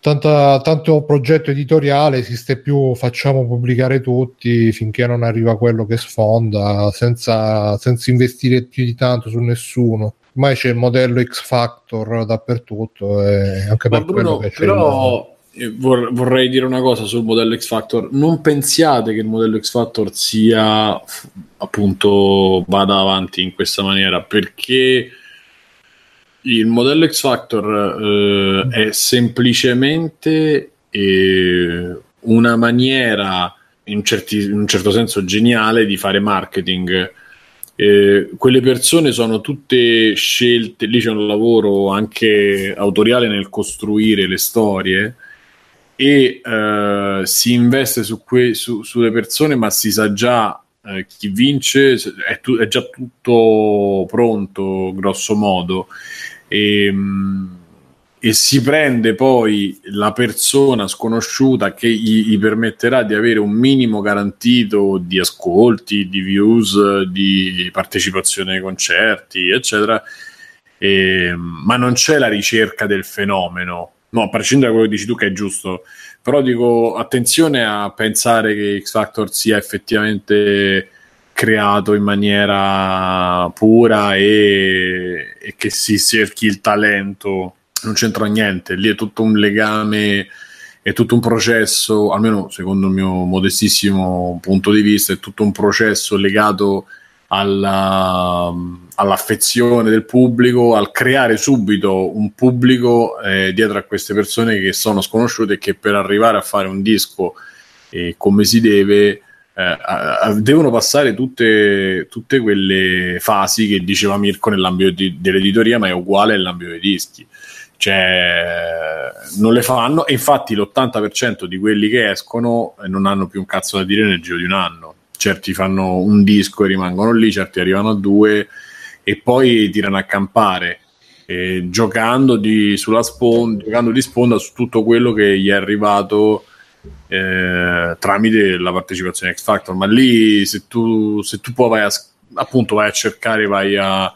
tanta, tanto progetto editoriale esiste più facciamo pubblicare tutti finché non arriva quello che sfonda senza, senza investire più di tanto su nessuno ormai c'è il modello X Factor dappertutto e anche Ma per Bruno, quello che c'è però il... vorrei dire una cosa sul modello X Factor non pensiate che il modello X Factor sia appunto vada avanti in questa maniera perché il modello X Factor eh, è semplicemente eh, una maniera, in, certi, in, un certo senso geniale, di fare marketing. Eh, quelle persone sono tutte scelte, lì c'è un lavoro anche autoriale nel costruire le storie e eh, si investe su que- su, sulle persone, ma si sa già eh, chi vince, è, tu- è già tutto pronto, grosso modo e, ehm, e si prende poi la persona sconosciuta che gli, gli, permetterà di avere un minimo garantito di ascolti, di views, di partecipazione ai concerti, eccetera. E, ehm, ma non c'è la ricerca del fenomeno. No, a prescindere da quello che dici tu, che è giusto, però dico attenzione a pensare che X Factor sia effettivamente creato in maniera pura e, e, che si cerchi il talento, non c'entra niente, lì è tutto un legame, è tutto un processo, almeno secondo il mio modestissimo punto di vista, è tutto un processo legato alla, all'affezione del pubblico, al creare subito un pubblico eh, dietro a queste persone che sono sconosciute e che per arrivare a fare un disco eh, come si deve eh, a, devono passare tutte, tutte, quelle fasi che diceva Mirko nell'ambito di, dell'editoria, ma è uguale nell'ambito dei dischi. Cioè, non le fanno, e infatti l'80% di quelli che escono eh, non hanno più un cazzo da dire nel giro di un anno. Certi fanno un disco e rimangono lì, certi arrivano a due e poi tirano a campare. Eh, giocando, di, sponda, giocando di sponda su tutto quello che gli è arrivato eh, tramite la partecipazione X Factor, ma lì se tu, se tu poi vai a, appunto vai a cercare, vai a,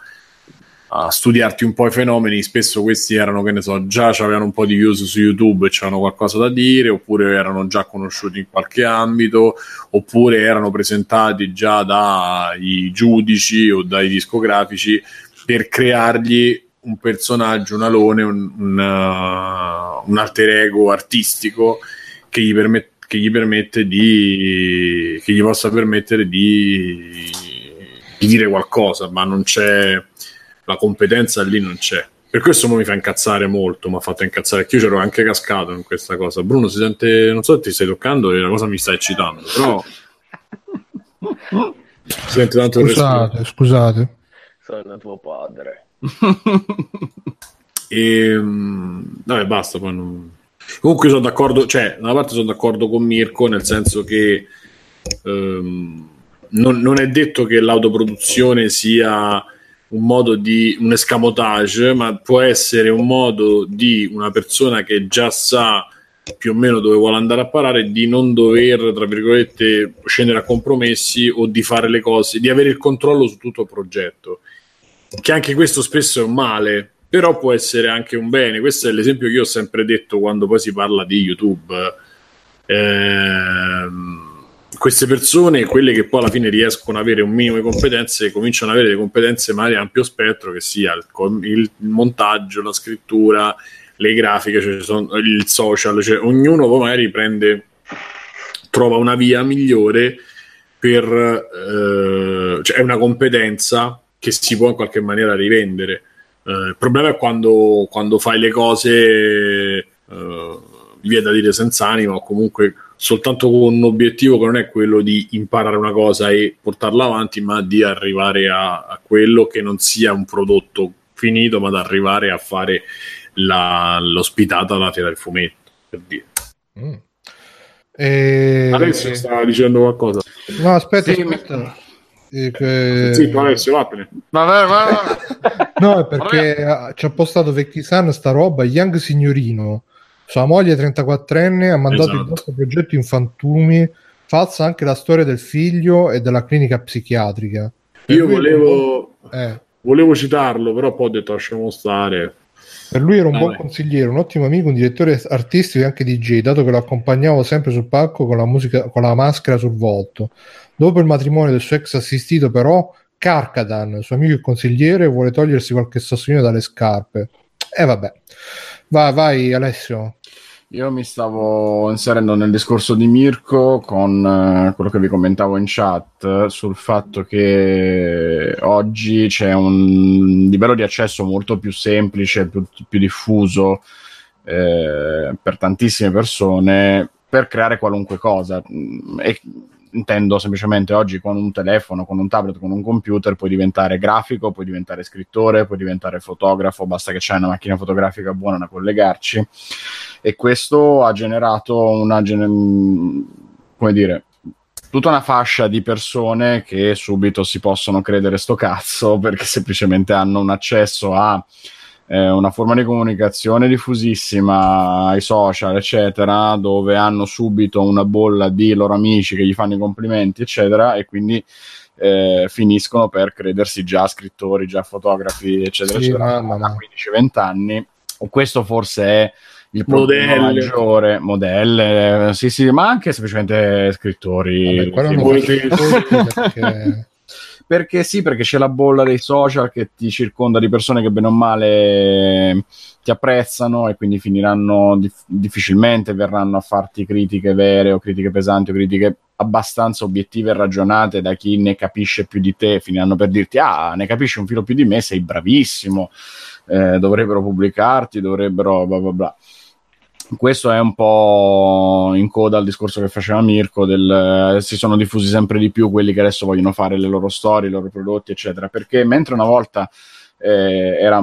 a studiarti un po' i fenomeni, spesso questi erano, che ne so, già avevano un po' di views su YouTube e c'erano qualcosa da dire, oppure erano già conosciuti in qualche ambito, oppure erano presentati già dai giudici o dai discografici per creargli un personaggio, un alone, un, un, uh, un alter ego artistico che gli, permet- che gli permette di che gli possa permettere di, di dire qualcosa, ma non c'è la competenza lì non c'è. Per questo mi fa incazzare molto, mi ha fatto incazzare io c'ero anche cascato in questa cosa. Bruno si sente, non so se ti stai toccando e la cosa mi sta eccitando, però si sente tanto Scusate, scusate. Sono tuo padre. e ehm, vabbè, basta, poi non Comunque sono d'accordo, cioè, da una parte sono d'accordo con Mirko, nel senso che ehm, non, non, è detto che l'autoproduzione sia un modo di un escamotage, ma può essere un modo di una persona che già sa più o meno dove vuole andare a parare di non dover, tra virgolette, scendere a compromessi o di fare le cose, di avere il controllo su tutto il progetto. Che anche questo spesso è un male, però può essere anche un bene. Questo è l'esempio che io ho sempre detto quando poi si parla di YouTube. Eh, queste persone, quelle che poi alla fine riescono ad avere un minimo di competenze, cominciano ad avere competenze magari ampio spettro, che sia il, il montaggio, la scrittura, le grafiche, cioè il social, cioè ognuno poi magari prende, trova una via migliore per, eh, cioè è una competenza che si può in qualche maniera rivendere. Eh, il problema è quando, quando fai le cose, eh, viene da dire senza anima o comunque soltanto con un obiettivo che non è quello di imparare una cosa e portarla avanti, ma di arrivare a, a quello che non sia un prodotto finito, ma di arrivare a fare la, l'ospitata alla fiera del fumetto, per dire. Mm. E... Adesso stava dicendo qualcosa. No, aspetta, sì, aspetta. Che... Sì, Alessio, vattene. Vabbè, vabbè. no, è perché ci ha postato Vecchisan sta roba, Young Signorino, sua moglie 34enne, ha mandato esatto. il nostro progetto in fantumi, falsa anche la storia del figlio e della clinica psichiatrica. Per Io volevo... Eh. volevo citarlo, però poi ho detto lasciamo stare. Per lui era un ah, buon consigliere, un ottimo amico, un direttore artistico e anche DJ, dato che lo accompagnavo sempre sul palco con la, musica, con la maschera sul volto. Dopo il matrimonio del suo ex assistito, però, Carcadan, suo amico e consigliere, vuole togliersi qualche sassolino dalle scarpe. E eh, vabbè. Vai, vai, Alessio. Io mi stavo inserendo nel discorso di Mirko con eh, quello che vi commentavo in chat sul fatto che oggi c'è un livello di accesso molto più semplice, più, più diffuso eh, per tantissime persone per creare qualunque cosa. E intendo semplicemente oggi con un telefono, con un tablet, con un computer puoi diventare grafico, puoi diventare scrittore, puoi diventare fotografo, basta che c'hai una macchina fotografica buona da collegarci. E questo ha generato una come dire tutta una fascia di persone che subito si possono credere sto cazzo perché semplicemente hanno un accesso a eh, una forma di comunicazione diffusissima ai social, eccetera, dove hanno subito una bolla di loro amici che gli fanno i complimenti, eccetera, e quindi eh, finiscono per credersi già scrittori, già fotografi, eccetera, sì, eccetera, ma, ma. a 15-20 anni. Questo forse è il problema maggiore, modelle, sì, sì, ma anche semplicemente scrittori. Vabbè, quello non perché perché sì, perché c'è la bolla dei social che ti circonda di persone che bene o male ti apprezzano e quindi finiranno dif- difficilmente verranno a farti critiche vere o critiche pesanti o critiche abbastanza obiettive e ragionate da chi ne capisce più di te, finiranno per dirti ah, ne capisci un filo più di me, sei bravissimo, eh, dovrebbero pubblicarti, dovrebbero bla bla bla questo è un po' in coda al discorso che faceva Mirko del, eh, si sono diffusi sempre di più quelli che adesso vogliono fare le loro storie, i loro prodotti eccetera. Perché mentre una volta eh, era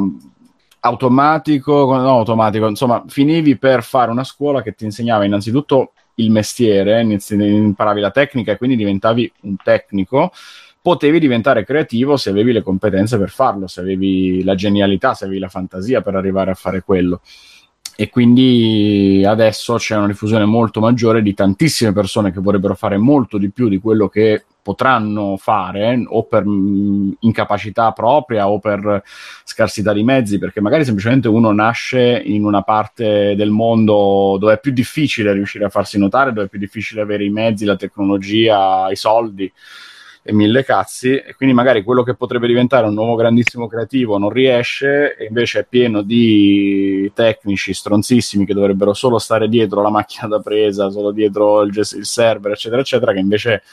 automatico no automatico insomma finivi per fare una scuola che ti insegnava innanzitutto il mestiere imparavi la tecnica e quindi diventavi un tecnico potevi diventare creativo se avevi le competenze per farlo se avevi la genialità se avevi la fantasia per arrivare a fare quello e quindi adesso c'è una diffusione molto maggiore di tantissime persone che vorrebbero fare molto di più di quello che potranno fare o per mh, incapacità propria o per scarsità di mezzi perché magari semplicemente uno nasce in una parte del mondo dove è più difficile riuscire a farsi notare dove è più difficile avere i mezzi, la tecnologia, i soldi e mille cazzi e quindi magari quello che potrebbe diventare un nuovo grandissimo creativo non riesce e invece è pieno di tecnici stronzissimi che dovrebbero solo stare dietro la macchina da presa, solo dietro il, il server eccetera eccetera che invece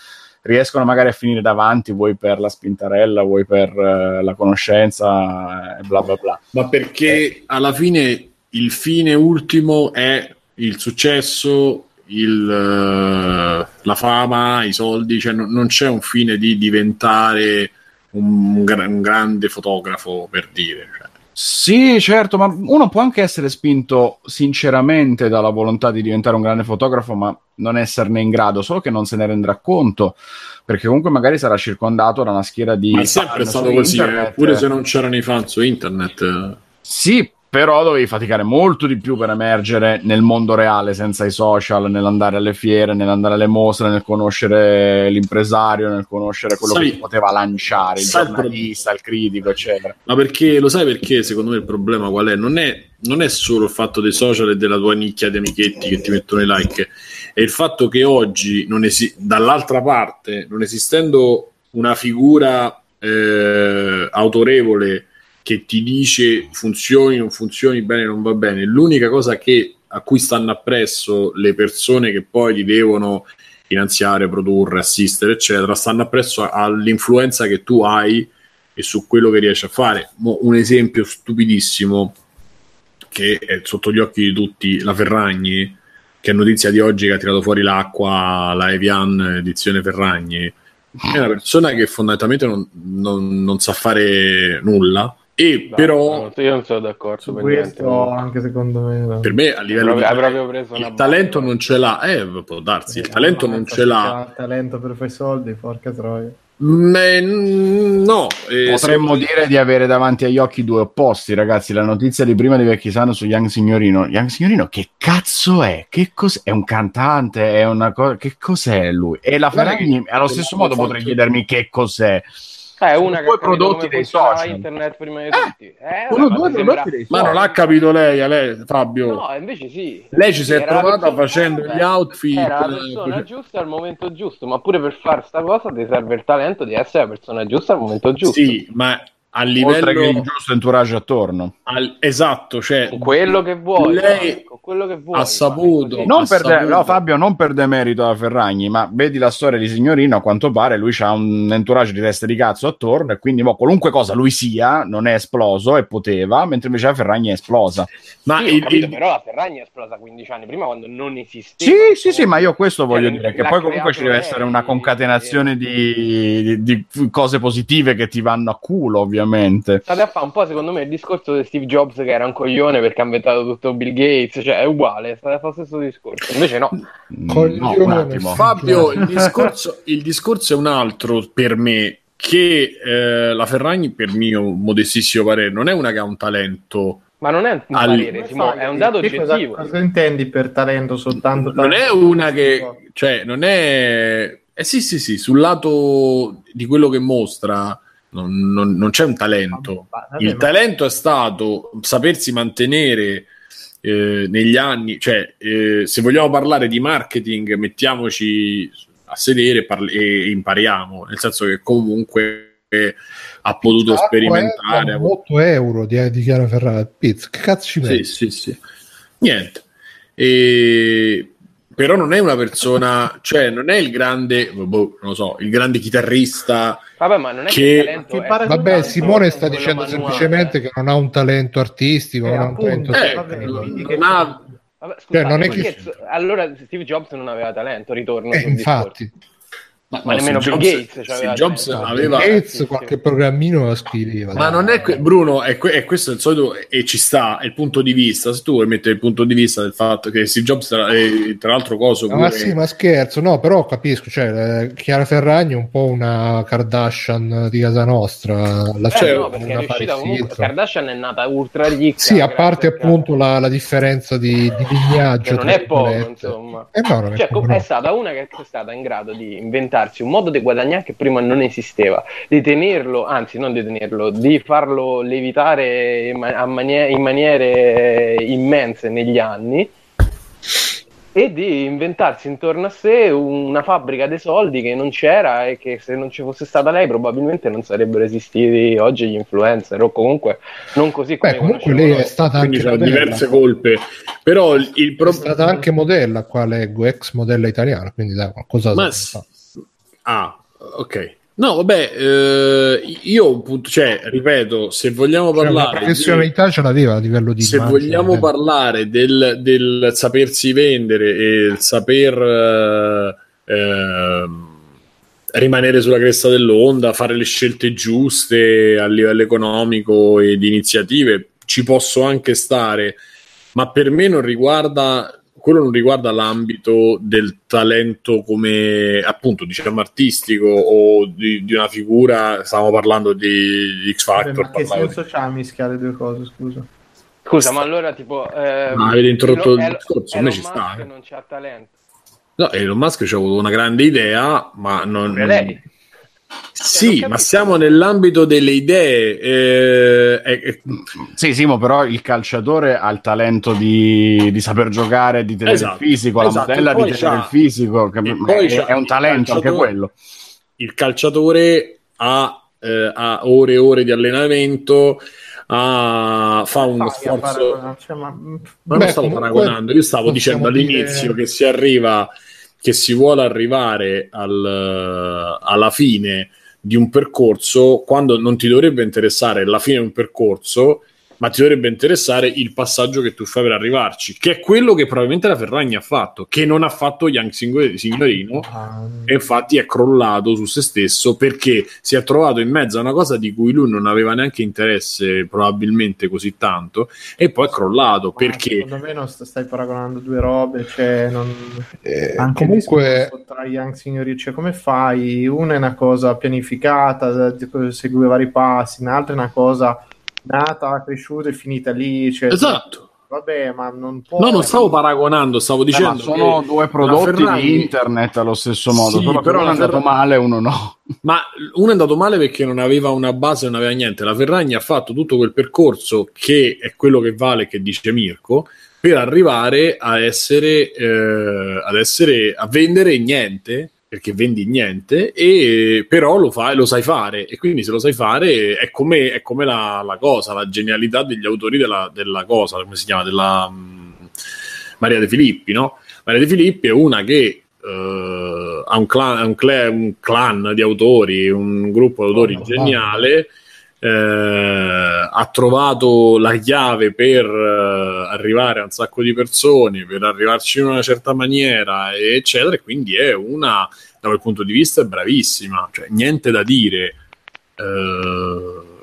riescono magari a finire davanti vuoi per la spintarella, vuoi per uh, la conoscenza e bla bla bla. Ma perché eh. alla fine il fine ultimo è il successo il, eh, la fama, i soldi, cioè non, non c'è un fine di diventare un, un, grande fotografo per dire. Cioè. Sì, certo, ma uno può anche essere spinto sinceramente dalla volontà di diventare un grande fotografo, ma non esserne in grado, solo che non se ne rendrà conto, perché comunque magari sarà circondato da una schiera di... Ma è sempre stato così, eh, pure se non c'erano i fan su internet. Sì, però dovevi faticare molto di più per emergere nel mondo reale senza i social, nell'andare alle fiere, nell'andare alle mostre, nel conoscere l'impresario, nel conoscere quello sai, che poteva lanciare, il giornalista, il critico, eccetera. Ma perché lo sai perché secondo me il problema qual è? Non è, non è solo il fatto dei social e della tua nicchia di amichetti che ti mettono i like, è il fatto che oggi, esi- dall'altra parte, non esistendo una figura eh, autorevole che ti dice funzioni, non funzioni, bene, non va bene. L'unica cosa che, a cui stanno appresso le persone che poi ti devono finanziare, produrre, assistere, eccetera, stanno appresso all'influenza che tu hai e su quello che riesci a fare. Mo un esempio stupidissimo che è sotto gli occhi di tutti, la Ferragni, che è notizia di oggi che ha tirato fuori l'acqua, la Evian edizione Ferragni, è una persona che fondamentalmente non, non, non sa fare nulla e no, però io non sono d'accordo su questo niente, anche secondo me no. per me a livello di il talento non ce l'ha eh, può darsi il talento non ce l'ha il talento per fare soldi porca troia Me, no, eh, potremmo se... dire di avere davanti agli occhi due opposti, ragazzi. La notizia di prima di Vecchisano su Young Signorino. Young Signorino, che cazzo è? Che cos- è un cantante? È una cosa. Che cos'è lui? E la Ferragni, allo stesso modo, potrei chiedermi che cos'è. È una due prodotti dei social. internet prima di tutti. Eh, uno, due prodotti dei social. Ma non l'ha capito lei, lei, Fabio. No, invece sì. Lei ci si è trovata facendo gli outfit. Era la persona giusta al momento giusto, ma pure per fare sta cosa ti serve il talento di essere la persona giusta al momento giusto. Sì, ma a livello oltre che il giusto entourage attorno. Al, esatto cioè quello che vuoi lei quello che vuoi ha saputo non per de- no, Fabio non per demerito da Ferragni ma vedi la storia di signorino a quanto pare lui ha un entourage di teste di cazzo attorno e quindi boh, qualunque cosa lui sia non è esploso e poteva mentre invece la Ferragni è esplosa. Ma sì, il, capito, il... però la Ferragni è esplosa 15 anni prima quando non esisteva sì sì sì ma io questo voglio dire che poi comunque ci deve essere una concatenazione di, di, di cose positive che ti vanno a culo ovviamente ovviamente. State a fare un po', secondo me, il discorso di Steve Jobs che era un coglione perché ha inventato tutto Bill Gates, cioè è uguale, state a fare lo stesso discorso. Invece no. no Fabio, il discorso, il discorso è un altro per me, che eh, la Ferragni, per mio modestissimo parere, non è una che ha un talento... Ma non è un parere, Simo, è un dato oggettivo. Cosa, cosa, intendi per talento soltanto? Non è una che... Cioè, non è... Eh sì, sì, sì, sul lato di quello che mostra non, non, non c'è un talento. Il talento è stato sapersi mantenere eh, negli anni, cioè eh, se vogliamo parlare di marketing, mettiamoci a sedere parli- e impariamo, nel senso che comunque ha potuto sperimentare. 8 euro di, di Chiara Ferrara pizza, che cazzo ci mette? Sì, sì, sì. Niente. E però non è una persona, cioè non è il grande, boh, non lo so, il grande chitarrista. Vabbè, ma non è che, che, che Vabbè, Simone sta dicendo semplicemente che non ha un talento artistico, eh, non ha un talento eh, non ha... Vabbè, scusate, cioè, non è che... allora Steve Jobs non aveva talento, ritorno eh, infatti. Discorso. Ma, ma nemmeno Bill Gates, cioè Jobs aveva Gates qualche programmino lo scriveva. Ma non è que- Bruno, è, que- è, questo il solito e ci sta, è il punto di vista. Se tu vuoi mettere il punto di vista del fatto che Steve Jobs tra, eh, tra l'altro coso pure... Ma sì, ma scherzo, no, però capisco, cioè eh, Chiara Ferragni è un po' una Kardashian di casa nostra, la cioè, no, perché è riuscita comunque, Kardashian è nata ultra ricca. Sì, a parte appunto la, la, differenza di, di lignaggio. non è poco, insomma. Eh no, cioè, è, è stata una che è stata in grado di inventare inventarsi un modo di guadagnare che prima non esisteva, di tenerlo, anzi non di tenerlo, di farlo levitare in, manie- in maniere immense negli anni e di inventarsi intorno a sé una fabbrica dei soldi che non c'era e che se non ci fosse stata lei probabilmente non sarebbero esistiti oggi gli influencer o comunque non così come Beh, comunque lei è stata anche modella. diverse colpe. Però il, il pro... è stata anche modella qua leggo ex modella italiana quindi dai qualcosa Ma s- Ah, ok. No, vabbè, eh, io cioè, ripeto, se vogliamo cioè, parlare. La professionalità di, ce l'aveva a livello di. Se immagine, vogliamo eh. parlare del, del, sapersi vendere e il saper eh, eh, rimanere sulla cresta dell'onda, fare le scelte giuste a livello economico e di iniziative, ci posso anche stare, ma per me non riguarda quello non riguarda l'ambito del talento come appunto diciamo artistico o di, di una figura stiamo parlando di, di X Factor Vabbè, ma che senso di... c'ha a mischiare le due cose scusa scusa ma allora tipo eh, ma avete introdotto il discorso me ci sta eh. non c'ha talento no Elon Musk ci ha avuto una grande idea ma non, non sì, ma siamo nell'ambito delle idee. Eh, eh, sì, Simo, però il calciatore ha il talento di, di saper giocare, di tenere esatto, il fisico, la esatto, modella di tenere il fisico, che è, è, un talento anche quello. Il calciatore ha, eh, ha, ore e ore di allenamento, ha, fa uno sforzo... Cioè, ma... ma non stavo paragonando, io stavo dicendo all'inizio dire... che si arriva che si vuole arrivare al, alla fine di un percorso quando non ti dovrebbe interessare la fine di un percorso ma ti dovrebbe interessare il passaggio che tu fai per arrivarci, che è quello che probabilmente la Ferragni ha fatto, che non ha fatto Young Signorino e infatti è crollato su se stesso perché si è trovato in mezzo a una cosa di cui lui non aveva neanche interesse probabilmente così tanto e poi è crollato perché... Secondo me non stai paragonando due robe, cioè non... eh, anche comunque... tra Young Signorino, cioè come fai? Una è una cosa pianificata, segue vari passi, un'altra è una cosa nata, cresciuta e finita lì. Cioè, esatto. Vabbè, ma non può. No, non stavo paragonando, stavo dicendo. Eh, sono due prodotti Ferrari... di internet allo stesso modo. Sì, però, però uno è andato Ferrari... male, uno no. Ma uno è andato male perché non aveva una base, non aveva niente. La Ferragni ha fatto tutto quel percorso che è quello che vale, che dice Mirko, per arrivare a essere, eh, ad essere a vendere niente perché vendi niente, e però lo fai, lo sai fare, e quindi se lo sai fare è come, è come la, la, cosa, la genialità degli autori della, della cosa, come si chiama, della um, Maria De Filippi, no? Maria De Filippi è una che uh, ha un clan, un, clan, un clan, di autori, un gruppo di autori oh, geniale, eh, ha trovato la chiave per eh, arrivare a un sacco di persone, per arrivarci in una certa maniera, eccetera, e quindi è una, da quel punto di vista, è bravissima, cioè niente da dire. Eh,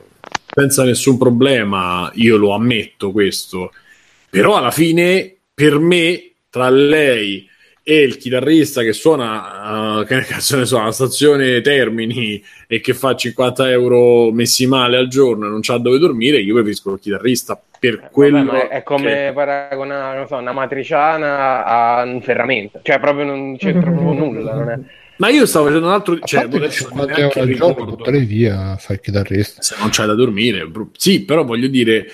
senza nessun problema, io lo ammetto questo, però alla fine per me tra lei e il chitarrista che suona, uh, che cazzo ne so, alla stazione Termini e che fa 50 euro messi male al giorno e non c'ha dove dormire, io preferisco il chitarrista per eh, quello. Vabbè, è come che... paragonare so, una matriciana a un ferramenta, cioè proprio non c'entra proprio nulla. È... Ma io stavo facendo un altro. Cioè, 50 euro al giorno, buttare via, fai il chitarrista. Se non c'hai da dormire, sì, però voglio dire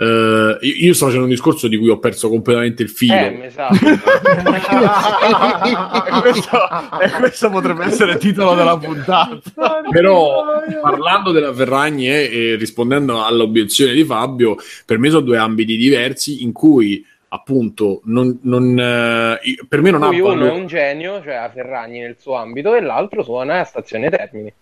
Uh, io sto facendo un discorso di cui ho perso completamente il filo. Eh, esatto. e, questo, e, questo, potrebbe essere il titolo della puntata. Però parlando della Ferragni e, e rispondendo all'obiezione di Fabio, per me sono due ambiti diversi in cui appunto non, non eh, per me non ha uno è un genio, cioè a Ferragni nel suo ambito, e l'altro suona a stazione Termini.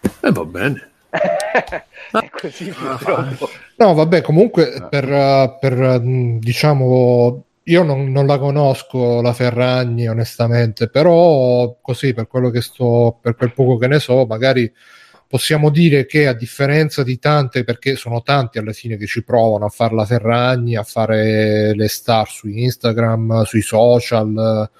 E eh, va bene. è così purtroppo. No, vabbè, comunque per, per diciamo io non, non, la conosco la Ferragni onestamente, però così per quello che sto, per quel poco che ne so, magari possiamo dire che a differenza di tante, perché sono tanti alla fine che ci provano a fare la Ferragni, a fare le star su Instagram, sui social,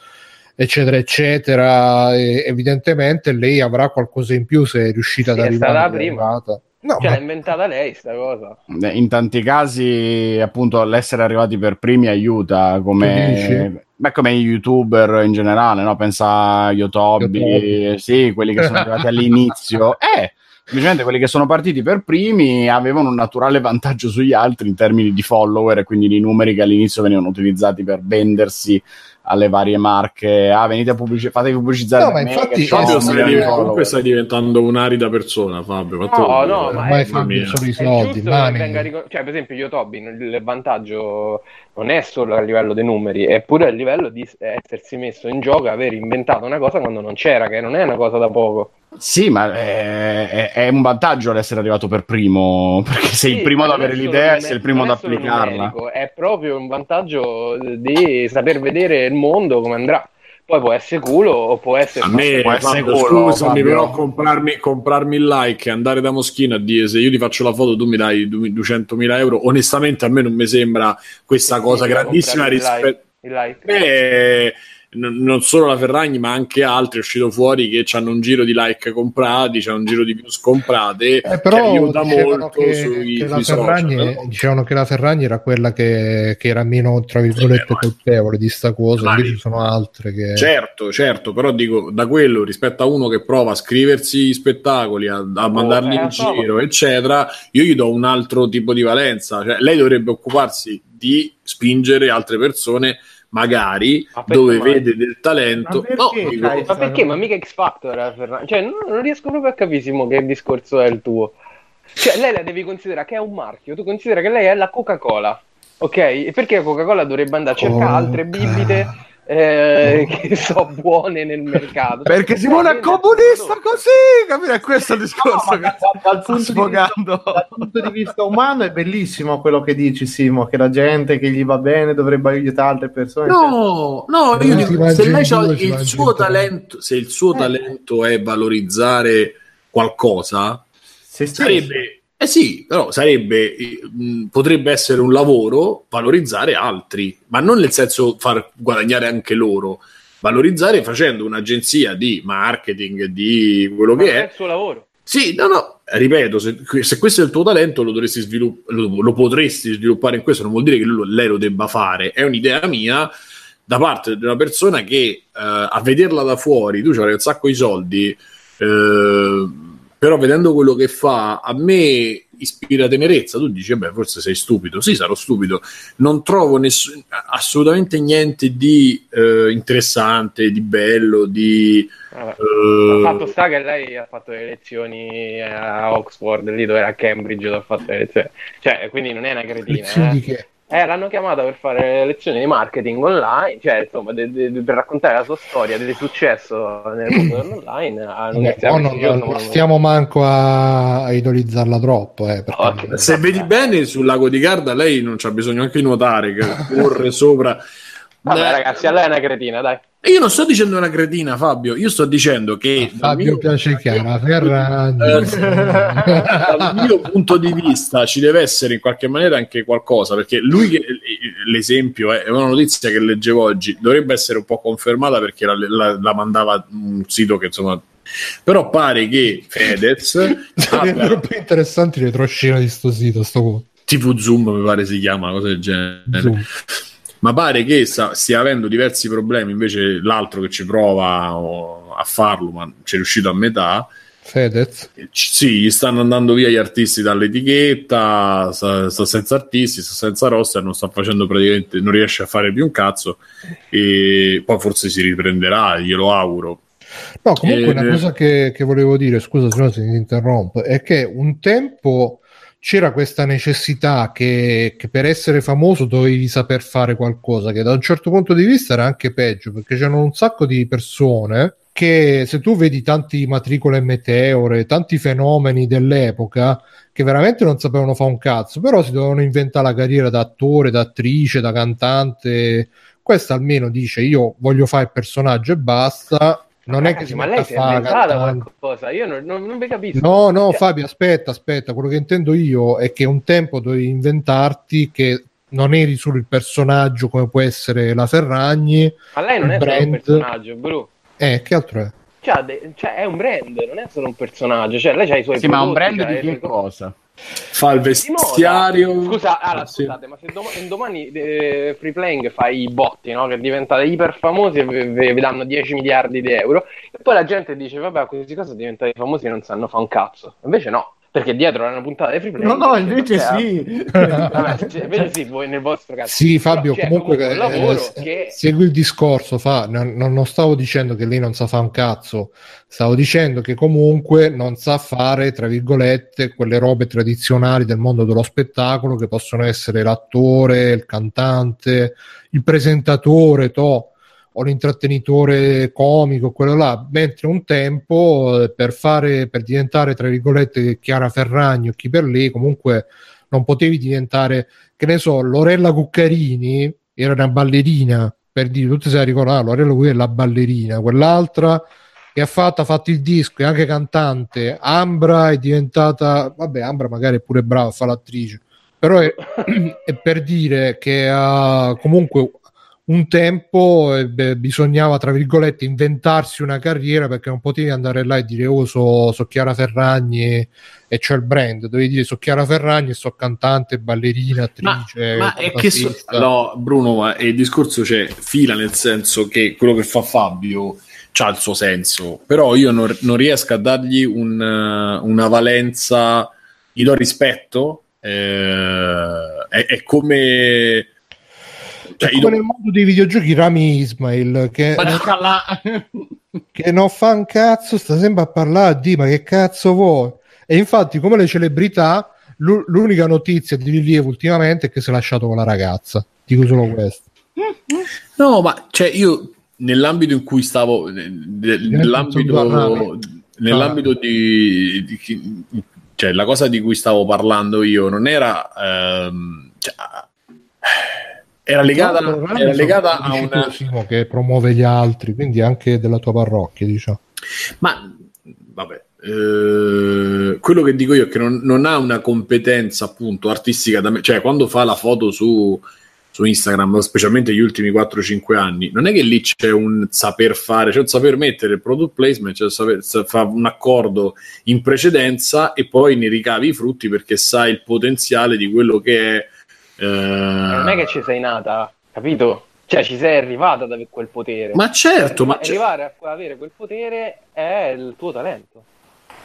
eccetera, eccetera. E evidentemente lei avrà qualcosa in più se è riuscita sì, ad arrivare. È stata prima. No, cioè, ma... l'ha inventata lei sta cosa. In tanti casi, appunto, l'essere arrivati per primi aiuta come, beh, come youtuber in generale, no? Pensa a Yotobi, Yotobi. sì, quelli che sono arrivati all'inizio. Eh, semplicemente quelli che sono partiti per primi avevano un naturale vantaggio sugli altri in termini di follower e quindi di numeri che all'inizio venivano utilizzati per vendersi alle varie marche. Ah, venite a pubblicizzare, fatevi pubblicizzare. No, ma infatti, Fabio stai, comunque stai diventando un'arida persona, Fabio. No, no, ma ormai Fabio sono i soldi. Ricor- cioè, per esempio, io Toby, il vantaggio non è solo a livello dei numeri, è pure a livello di essersi messo in gioco, aver inventato una cosa quando non c'era, che non è una cosa da poco. Sì, ma è, è, è un vantaggio l'essere arrivato per primo, perché sei sì, il primo ad avere l'idea e sei il primo ad applicarla. È proprio un vantaggio di saper vedere il mondo come andrà. Poi può essere culo o può essere... A me, può essere culo, scusami, però comprarmi, comprarmi, il like e andare da Moschino a dire se io ti faccio la foto tu mi dai 200.000 euro, onestamente a me non mi sembra questa cosa grandissima rispetto... Il like. Eh, non solo la Ferragni, ma anche altri è uscito fuori che hanno un giro di like comprati, c'è un giro di views comprate, eh, però che aiuta molto che, sui, che sui Ferragni, social, Dicevano che la Ferragni era quella che, che era meno, tra virgolette, colpevole di sta cosa, Vai. invece ci sono altre che... Certo, certo, però dico, da quello rispetto a uno che prova a scriversi spettacoli, a, a mandarli oh, in giro, eccetera, io gli do un altro tipo di valenza, cioè lei dovrebbe occuparsi di spingere altre persone magari dove mai? vede del talento. Ma perché? No, dico, ma, perché? ma mica X Factor, eh, cioè, non, non, riesco proprio a capire che discorso è il tuo. Cioè, lei la devi considerare che è un marchio, tu considera che lei è la Coca-Cola, ok? E perché la Coca-Cola dovrebbe andare a cercare oh, altre bibite eh, che sono buone nel mercato. Perché Simone è comunista così, capire? È questo il discorso no, che dal, punto sfogando. Vista, dal punto di vista umano è bellissimo quello che dici, Simo, che la gente che gli va bene dovrebbe aiutare altre persone. No, no, io dico, se lei ha il suo talento, se il suo eh. talento è valorizzare qualcosa, se sarebbe eh sì, però sarebbe, mh, potrebbe essere un lavoro valorizzare altri, ma non nel senso far guadagnare anche loro, valorizzare facendo un'agenzia di marketing, di quello ma che è. il suo lavoro. Sì, no, no, ripeto, se, se, questo è il tuo talento lo, dovresti svilupp- lo, lo, potresti sviluppare in questo, non vuol dire che lui, lei lo debba fare, è un'idea mia da parte di una persona che eh, a vederla da fuori, tu c'hai un sacco di soldi, eh, però vedendo quello che fa, a me ispira tenerezza. Tu dici, beh, forse sei stupido. Sì, sarò stupido. Non trovo ness- assolutamente niente di eh, interessante, di bello, di... Uh... fatto sta che lei ha fatto le lezioni a Oxford, lì dove era a Cambridge, ha fatto le lezioni. Cioè, quindi non è una cretina. Eh. Eh, l'hanno chiamata per fare lezioni di marketing online, cioè insomma, de, de, per raccontare la sua storia di successo nel mondo dell'online. No, non, non stiamo manco a, a idolizzarla troppo. Eh, no, se vedi bene sul lago di Garda, lei non c'ha bisogno neanche di nuotare, che corre sopra. Vabbè, ragazzi, a lei è una cretina, dai. Io non sto dicendo una cretina, Fabio. Io sto dicendo che. A Fabio piace chiara, Ferragni. dal mio punto di vista ci deve essere in qualche maniera anche qualcosa. Perché lui, che, l'esempio è una notizia che leggevo oggi, dovrebbe essere un po' confermata perché la, la, la mandava un sito che insomma però pare che Fedez abbia... troppo interessanti le troscine di sto sito sto... tipo Zoom mi pare si chiama una cosa del genere Zoom ma pare che sta, stia avendo diversi problemi, invece l'altro che ci prova a farlo, ma ci è riuscito a metà, Fedez? Sì, gli stanno andando via gli artisti dall'etichetta, sta, sta senza artisti, sta senza roster, non sta facendo praticamente, non riesce a fare più un cazzo e poi forse si riprenderà, glielo auguro. No, comunque e... una cosa che, che, volevo dire, scusa se no se mi interrompo, è che un tempo c'era questa necessità che, che, per essere famoso dovevi saper fare qualcosa, che da un certo punto di vista era anche peggio, perché c'erano un sacco di persone che se tu vedi tanti matricole meteore, tanti fenomeni dell'epoca che veramente non sapevano fare un cazzo, però si dovevano inventare la carriera da attore, da attrice, da cantante. Questa almeno dice io voglio fare il personaggio e basta non Ragazzi, è che si ma lei si è inventata qualcosa, io non, non, non vi capisco. No, no, cioè... Fabio, aspetta, aspetta, quello che intendo io è che un tempo dovevi inventarti che non eri solo il personaggio come può essere la Ferragni. Ma lei non è brand... solo un personaggio, Bru. Eh, che altro è? Cioè, de- cioè, è un brand, non è solo un personaggio, cioè lei ha i suoi Sì, ma un brand di che cosa? Fa il vestiario. Scusa, allora, sì. scusate, ma se dom- domani eh, Free Playing fa i botti, no? che diventate iper famosi e vi, vi danno 10 miliardi di euro, e poi la gente dice, vabbè, questi cose diventati famosi non sanno fa un cazzo. Invece no, perché dietro è una puntata di free play. No, no, invece sì. Vabbè, cioè, invece sì, voi nel vostro caso. Sì, Fabio, Però, comunque, comunque eh, che... segui il discorso, fa. Non, non, stavo dicendo che lei non sa fare un cazzo, stavo dicendo che comunque non sa fare, tra virgolette, quelle robe tradizionali del mondo dello spettacolo che possono essere l'attore, il cantante, il presentatore, to' o l'intrattenitore comico, quello là, mentre un tempo eh, per fare, per diventare tra virgolette Chiara Ferragni o chi per lì, comunque non potevi diventare, che ne so, Lorella Cuccarini era una ballerina, per dire, tutti la ricordano, ah, Lorella Cuccarini è la ballerina, quell'altra che ha fatto, ha fatto il disco, è anche cantante, Ambra è diventata, vabbè, Ambra magari è pure brava a fare l'attrice, però è, è per dire che ha comunque un tempo eh, beh, bisognava, tra virgolette, inventarsi una carriera perché non potevi andare là e dire oh, so, so Chiara Ferragni e, e c'è il brand, dovevi dire so Chiara Ferragni e so cantante, ballerina, attrice. Ma, ma è che so, no, Bruno, ma il discorso c'è fila nel senso che quello che fa Fabio ha il suo senso, però io non, non riesco a dargli un, una valenza, gli do rispetto, eh, è, è come cioè, come nel mondo dei videogiochi Rami Ismail che, che non fa un cazzo, sta sempre a parlare di ma che cazzo vuoi? E infatti, come le celebrità, l'unica notizia di rilievo ultimamente è che si è lasciato con la ragazza. Dico solo questo. No, ma cioè io nell'ambito in cui stavo, nell'ambito, nell'ambito di, di, cioè la cosa di cui stavo parlando io non era ehm, cioè, era legata, no, era legata a una... che promuove gli altri, quindi anche della tua parrocchia, diciamo. Ma vabbè, eh, quello che dico io è che non, non, ha una competenza appunto artistica da me, cioè quando fa la foto su, su Instagram, specialmente gli ultimi 4-5 anni, non è che lì c'è un saper fare, c'è un saper mettere il product placement, c'è saper, fa un accordo in precedenza e poi ne ricavi i frutti perché sai il potenziale di quello che è eh... Non è che ci sei nata, capito? Cioè, ci sei arrivata ad avere quel potere. Ma certo, ma arrivare a avere quel potere è il tuo talento.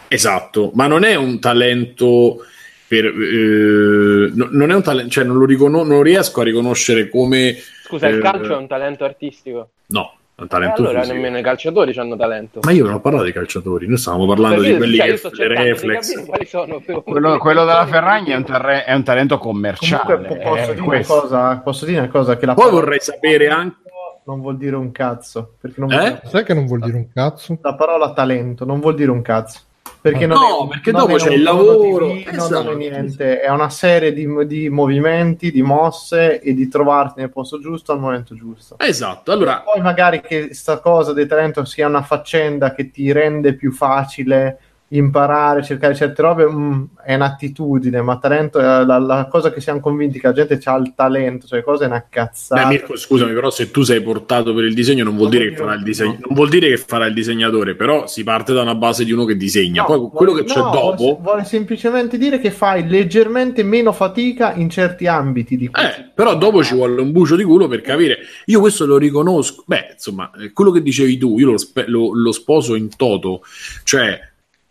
Esatto, ma non è un talento per, eh, no, non è un talento, cioè non lo riconos- non riesco a riconoscere come Scusa, eh, il calcio è un talento artistico? No, un talento allora fisico. nemmeno i calciatori hanno talento. Ma io non ho parlato di calciatori, noi stavamo parlando di quelli cioè, che le reflex. Quello, quello, della Ferragni è un, terre- è un talento commerciale. Comunque, posso, dire una cosa, posso dire una cosa che la Poi vorrei sapere anche non vuol dire un cazzo. Perché non eh? Sai che non vuol dire un cazzo? La parola talento non vuol dire un cazzo. Perché non no, è, perché dopo c'è il lavoro. Divino, esatto. Non è niente, è una serie di, di, movimenti, di mosse e di trovarti nel posto giusto al momento giusto. Esatto. Allora... poi magari che sta cosa del talento sia una faccenda che ti rende più facile imparare, cercare certe robe mh, mm, è un'attitudine, ma talento è la, la, cosa che siamo convinti che la gente ha il talento, cioè cosa è una cazzata. Beh, Mirko, scusami, però se tu sei portato per il disegno non vuol, non dire, che farà il disegno, non vuol dire che farà il disegnatore, però si parte da una base di uno che disegna. No, Poi vuole, quello che c'è no, dopo vuole, vuole, semplicemente dire che fai leggermente meno fatica in certi ambiti di eh, però dopo ci vuole un bucio di culo per capire. Io questo lo riconosco. Beh, insomma, quello che dicevi tu, io lo, lo, lo sposo in toto, cioè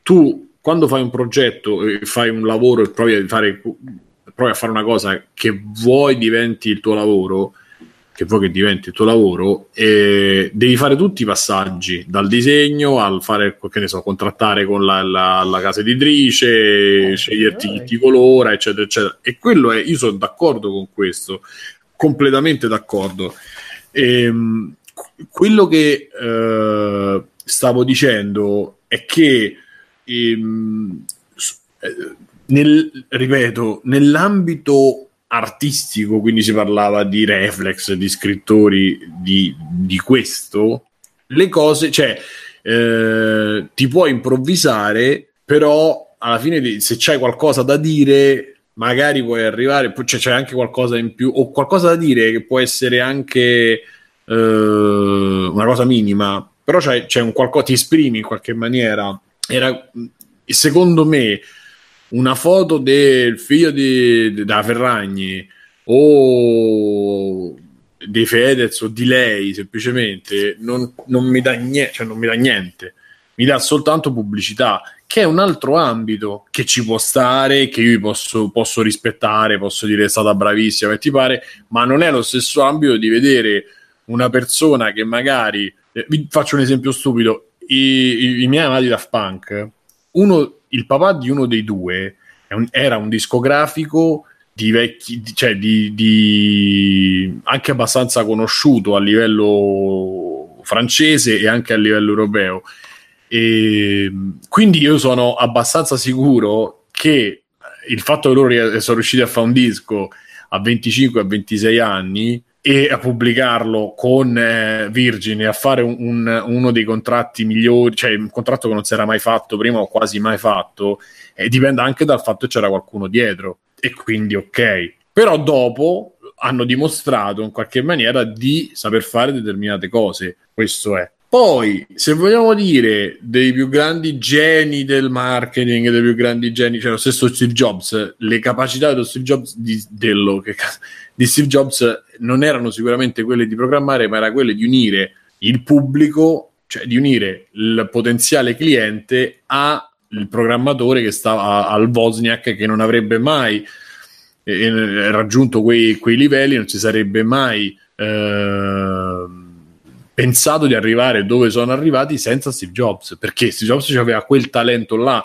tu quando fai un progetto e fai un lavoro e provi a fare, provi a fare una cosa che vuoi diventi il tuo lavoro, che vuoi che diventi il tuo lavoro, e devi fare tutti i passaggi, dal disegno al fare, che ne so, contrattare con la, la, la casa editrice, eh, sceglierti chi ti colora, eccetera, eccetera. E quello è, io sono d'accordo con questo, completamente d'accordo. E, ehm, quello che eh, stavo dicendo è che ehm, eh, nel, ripeto, nell'ambito artistico, quindi si parlava di reflex, di scrittori di, di questo, le cose, cioè, eh, ti puoi improvvisare, però alla fine se c'hai qualcosa da dire, magari puoi arrivare, cioè c'è anche qualcosa in più, o qualcosa da dire che può essere anche eh, una cosa minima, però c'è, c'è un qualcosa, ti esprimi in qualche maniera. Era, secondo me, una foto del figlio di, di, da Ferragni o dei Fedez o di lei semplicemente non, non, mi niente, cioè non mi dà niente, mi dà soltanto pubblicità, che è un altro ambito che ci può stare, che io posso, posso rispettare, posso dire è stata bravissima, che ti pare, ma non è lo stesso ambito di vedere una persona che magari, eh, vi faccio un esempio stupido, i, i, i miei amati Daft Punk, uno, il papà di uno dei due un, era un discografico di vecchi, cioè di, di, anche abbastanza conosciuto a livello francese e anche a livello europeo. E quindi io sono abbastanza sicuro che il fatto che loro sono riusciti a fare un disco a 25 a 26 anni e a pubblicarlo con eh, Virgin e a fare un, un, uno dei contratti migliori, cioè un contratto che non si era mai fatto prima o quasi mai fatto, eh, dipende anche dal fatto che c'era qualcuno dietro e quindi ok. Però dopo hanno dimostrato in qualche maniera di saper fare determinate cose, questo è. Poi, se vogliamo dire dei più grandi geni del marketing, dei più grandi geni, cioè lo stesso Steve Jobs, le capacità dello Steve Jobs, di, dello, che, di Steve Jobs non erano sicuramente quelle di programmare, ma era quelle di unire il pubblico, cioè di unire il potenziale cliente al programmatore che stava al Wozniak che non avrebbe mai eh, raggiunto quei, quei, livelli, non si sarebbe mai eh, pensato di arrivare dove sono arrivati senza Steve Jobs, perché Steve Jobs aveva quel talento là,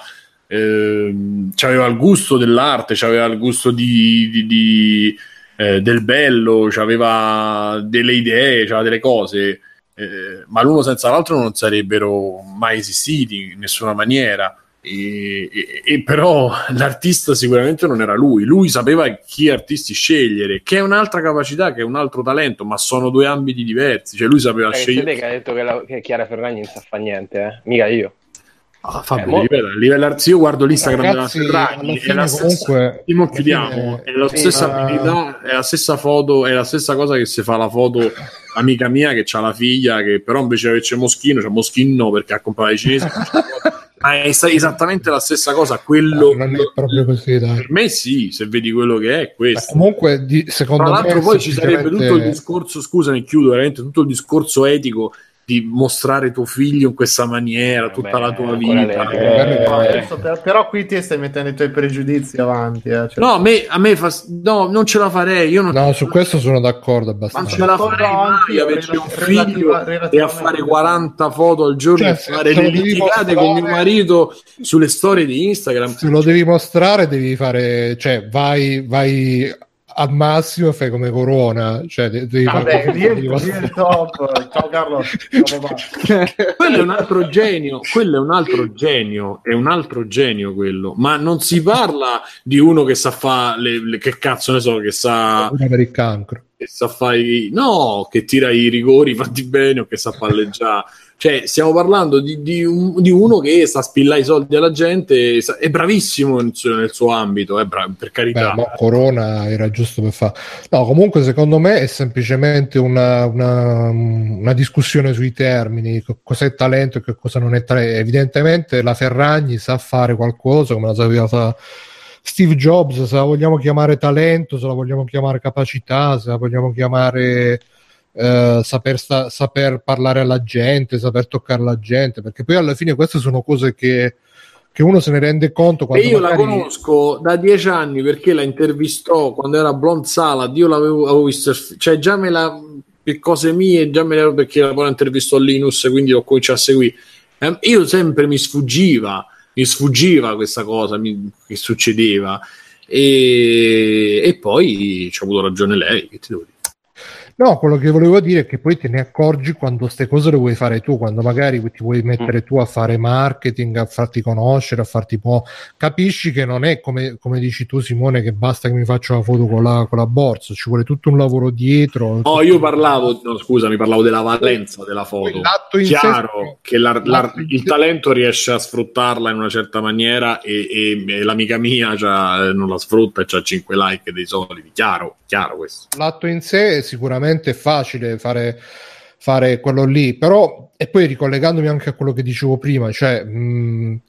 eh, aveva il gusto dell'arte, aveva il gusto di, di, di, eh, del bello, aveva delle idee, aveva delle cose, eh, ma l'uno senza l'altro non sarebbero mai esistiti in nessuna maniera. E, e, e, però l'artista sicuramente non era lui, lui sapeva chi artisti scegliere, che è un'altra capacità, che è un altro talento, ma sono due ambiti diversi. Cioè, lui sapeva eh, scegliere. che ha detto che, la, che Chiara Ferragni non sa fare niente, eh? mica io. Ah, Fabio, eh, mo... ripeto, a livello artistico, io guardo l'Instagram Ragazzi, della Ferragni è la stessa, comunque, chiudiamo, è la stessa sì, abilità, è la stessa foto, è la stessa cosa che si fa la foto amica mia che ha la figlia che però invece c'è Moschino, c'è Moschino perché ha comprato i cinesi Ma è esattamente la stessa cosa. Quello, non è proprio così, dai. Per me sì, se vedi quello che è questo. Ma comunque, di, secondo Tra l'altro, me, poi ci sarebbe tutto il discorso. Scusami, chiudo veramente tutto il discorso etico di mostrare tuo figlio in questa maniera eh, tutta la tua vita. Eh, adesso, per, però qui ti stai mettendo i tuoi pregiudizi avanti. Eh, cioè. No, a me, a me fa, no, non ce la farei. Io non, no, su questo sono d'accordo abbastanza. Non ce la farei mai averci un figlio e a fare 40 foto al giorno cioè, e fare le litigate con mio marito sulle storie di Instagram. Se lo devi mostrare, devi fare, cioè, vai, vai al massimo fai come Corona cioè devi Vabbè, fare lì, lì è top. Ciao Carlo. Quello è un altro genio quello è un altro genio è un altro genio quello. Ma non si parla di uno che sa fare le, le, che cazzo ne so che sa per il cancro che sa fare no che tira i rigori fatti bene o che sa palleggiare cioè, stiamo parlando di, di, un, di, uno che sta a spillare i soldi alla gente, è bravissimo nel suo, nel suo ambito, è bravo, per carità. Beh, Corona era giusto per fare. No, comunque secondo me è semplicemente una, una, una, discussione sui termini, cos'è talento e che cosa non è talento. Evidentemente la Ferragni sa fare qualcosa come la sapeva fare Steve Jobs, se la vogliamo chiamare talento, se la vogliamo chiamare capacità, se la vogliamo chiamare eh, saper, sta, saper, parlare alla gente, saper toccare la gente, perché poi alla fine queste sono cose che che uno se ne rende conto quando e io magari... la conosco da dieci anni perché la intervistò quando era Blond Salad io l'avevo avevo visto cioè già me la per cose mie già me l'ero perché la poi intervistò Linus quindi l'ho cominciato a seguire. Eh, io sempre mi sfuggiva mi sfuggiva questa cosa mi, che succedeva. E, e poi ci ha avuto ragione lei che ti devo dire No, quello che volevo dire è che poi te ne accorgi quando queste cose le vuoi fare tu, quando magari ti vuoi mettere mm. tu a fare marketing, a farti conoscere, a farti po'. Capisci che non è come, come dici tu, Simone, che basta che mi faccia la foto con la, con la borsa, ci vuole tutto un lavoro dietro. No, oh, io parlavo, no, scusami, parlavo della valenza della foto. L'atto in Chiaro sé, che la, la, il talento riesce a sfruttarla in una certa maniera e, e, e l'amica mia non la sfrutta e ha 5 like dei soliti. Chiaro, chiaro questo. L'atto in sé è sicuramente sicuramente è facile fare, fare quello lì, però e poi ricollegandomi anche a quello che dicevo prima, cioè mh,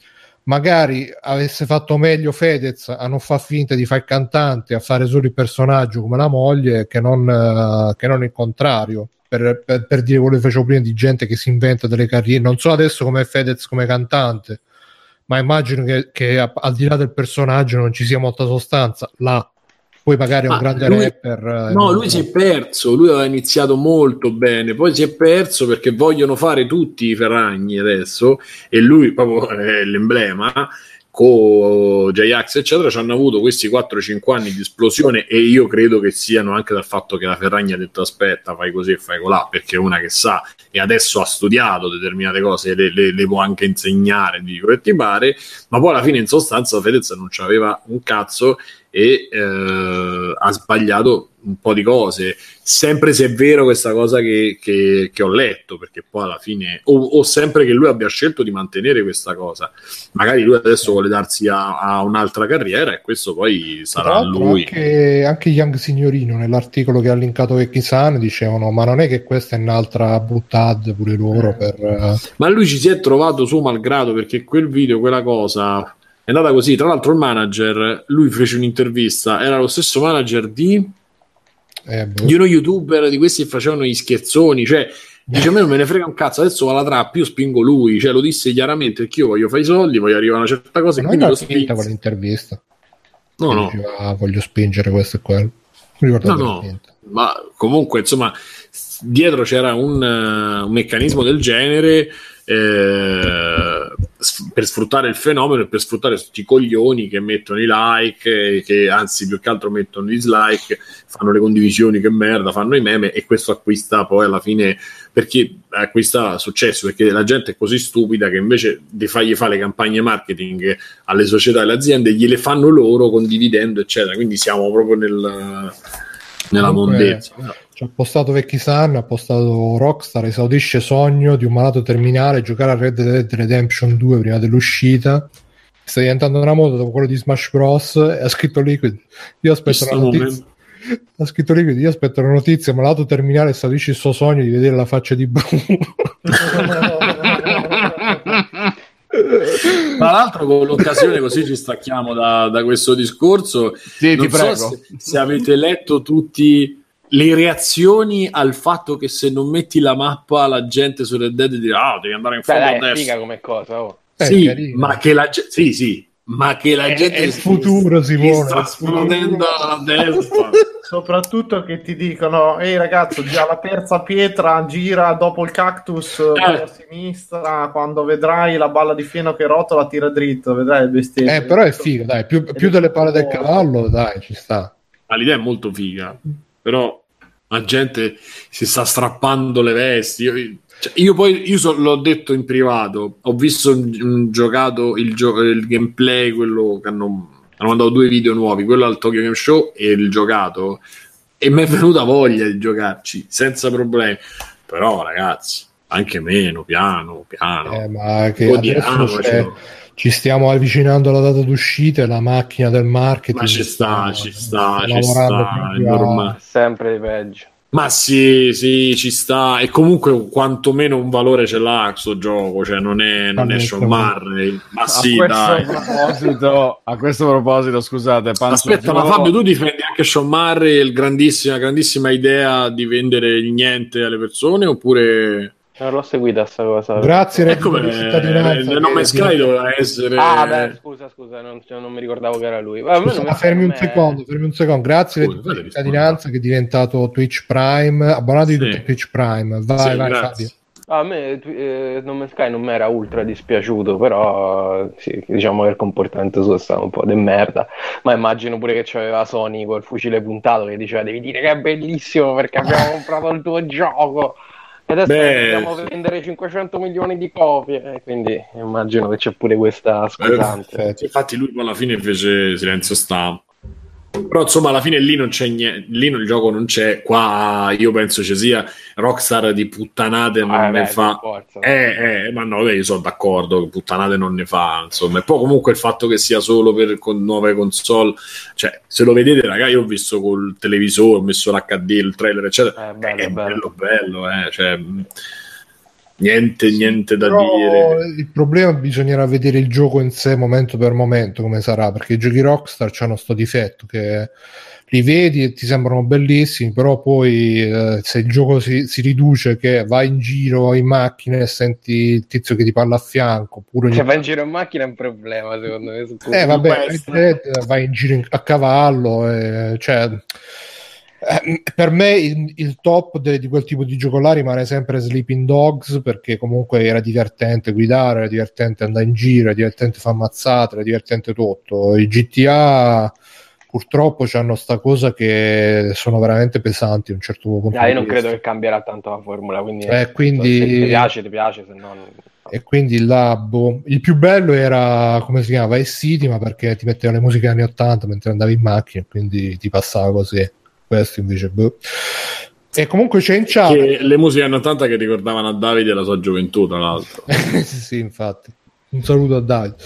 magari avesse fatto meglio Fedez a non far finta di fare cantante, a fare solo il personaggio come la moglie, che non, uh, che non il contrario. Per, per, per, dire quello che facevo prima di gente che si inventa delle carriere, non so adesso come Fedez come cantante, ma immagino che, che al di là del personaggio non ci sia molta sostanza. Là poi magari è un grande lui, rapper. Eh, no, lui si è perso, lui aveva iniziato molto bene, poi si è perso perché vogliono fare tutti i Ferragni adesso e lui proprio è l'emblema con J-Ax eccetera ci hanno avuto questi 4-5 anni di esplosione e io credo che siano anche dal fatto che la Ferragni ha detto aspetta fai così e fai colà perché è una che sa e adesso ha studiato determinate cose le, le, le può anche insegnare di che ti pare ma poi alla fine in sostanza Fedez non c'aveva un cazzo e eh, ha sbagliato un po' di cose, sempre se è vero questa cosa che, che, che ho letto, perché poi alla fine, o, o, sempre che lui abbia scelto di mantenere questa cosa, magari lui adesso vuole darsi a, a un'altra carriera e questo poi sarà lui. Anche, anche Young Signorino nell'articolo che ha linkato Vecchi-san dicevano ma non è che questa è un'altra buttad pure loro per... Eh, ma lui ci si è trovato su malgrado perché quel video, quella cosa è andata così. Tra l'altro, il manager lui fece un'intervista. Era lo stesso manager di, eh, boh. di uno youtuber di questi che facevano gli scherzoni. Cioè, dice: A me non me ne frega un cazzo. Adesso va la trap. Io spingo lui. Cioè, lo disse chiaramente perché io voglio fare i soldi, voglio arrivare a una certa cosa. Ma non è finta quell'intervista. No, no. Diceva, ah, voglio spingere questo e quello. No, no. Ma comunque, insomma, dietro c'era un, uh, un meccanismo del genere eh, per sfruttare il fenomeno e per sfruttare tutti i coglioni che mettono i like, che anzi più che altro mettono i dislike, fanno le condivisioni che merda, fanno i meme e questo acquista poi alla fine perché acquista successo perché la gente è così stupida che invece di fargli fare le campagne marketing alle società e alle aziende gliele fanno loro condividendo eccetera. Quindi siamo proprio nel, nella Comunque, mondezza ha postato Vecchi-san, ha postato Rockstar, esaudisce sogno di un malato terminale, giocare a Red Dead Redemption 2 prima dell'uscita. Sta diventando una moda dopo quello di Smash Bros. E ha scritto Liquid. Io aspetto la notizia. Ha scritto Liquid, io aspetto la notizia, malato terminale esaudisce il suo sogno di vedere la faccia di Bruno. Tra l'altro, con l'occasione, così ci stacchiamo da, da questo discorso. Sì, ti prego. So se, se avete letto tutti le reazioni al fatto che se non metti la mappa la gente su Red Dead dirà ah devi andare in fondo Beh, dai, a destra come cosa oh. sì, eh, ma che la gente sì sì ma che la è, gente è il futuro si vuole sta esplodendo a destra. Soprattutto che ti dicono ehi ragazzo già la terza pietra gira dopo il cactus eh. a sinistra. Quando vedrai la balla di fieno che rotola tira dritto vedrai il bestemmie eh però è figo dai più, più delle palle del cavallo dai ci sta. Ma l'idea è molto figa. Però la gente si sta strappando le vesti. Io, cioè, io poi io so, l'ho detto in privato, ho visto un, un giocato il, gio- il, gameplay, quello che hanno, hanno mandato due video nuovi, quello al Tokyo Game Show e il giocato, e mi è venuta voglia di giocarci senza problemi. Però, ragazzi, anche meno, piano, piano. Eh, ma che adesso c'è ci stiamo avvicinando alla data d'uscita e la macchina del marketing. Ma ci sta, ci sta, ci sta, è normale. Sempre di peggio. Ma sì, sì, ci sta. E comunque, quantomeno un valore ce l'ha questo gioco. Cioè, non è, non è Sean Murray. Ma sì, a dai. Proposito, a questo proposito, scusate. Aspetta, ma Fabio, tu difendi anche Sean Murray, il grandissima, grandissima idea di vendere il niente alle persone? Oppure Non l'ho seguita sta cosa. Grazie, ecco per il nome Sky doveva essere. Ah, beh, scusa, scusa, non, cioè, non mi ricordavo che era lui. Vabbè, scusa, fermi un secondo, fermi un secondo. Grazie alla cittadinanza che è diventato Twitch Prime, abbonato sì. di Twitch Prime. Vai, sì, vai, grazie. Fabio. A me eh, Nome Sky non mi era ultra dispiaciuto, però sì, diciamo che il comportamento suo stava un po' di merda. Ma immagino pure che c'aveva Sony col fucile puntato che diceva devi dire che è bellissimo perché abbiamo comprato il tuo gioco. E adesso Beh, dobbiamo vendere 500 milioni di copie, quindi immagino che c'è pure questa scusante. infatti lui poi alla fine fece silenzio stampa. Però insomma alla fine lì non c'è niente, lì il gioco non c'è, qua io penso ci sia Rockstar di puttanate non ah, ne fa. Eh, eh, ma no, io sono d'accordo, puttanate non ne fa, insomma. E poi comunque il fatto che sia solo per con nuove console, cioè se lo vedete ragazzi, io ho visto col televisore, ho messo l'HD, il trailer, eccetera, eh, bello, è bello, bello, bello eh, cioè niente, niente da Però dire. Il problema bisognerà vedere il gioco in sé momento per momento come sarà, perché i giochi Rockstar hanno questo difetto che li vedi e ti sembrano bellissimi, però poi eh, se il gioco si, si, riduce che vai in giro in macchina e senti il tizio che ti parla a fianco, oppure che vai in giro in macchina è un problema secondo me. Eh vabbè, vai in giro a cavallo, eh, cioè eh, per me il, il top de, di quel tipo di gioco là rimane sempre Sleeping Dogs perché comunque era divertente guidare, era divertente andare in giro, era divertente fare ammazzate, era divertente tutto. I GTA purtroppo hanno sta cosa che sono veramente pesanti a un certo punto. Ah, io non credo che cambierà tanto la formula, quindi, eh, quindi... se ti piace, ti piace, se no... E quindi il labo, il più bello era come si chiama Vice City, ma perché ti metteva le musiche anni 80 mentre andavi in macchina, quindi ti passava così questo invece boh. E comunque c'è in chat che le musiche anni 80 che ricordavano a Davide la sua gioventù, tra l'altro. sì, infatti. Un saluto a Davide.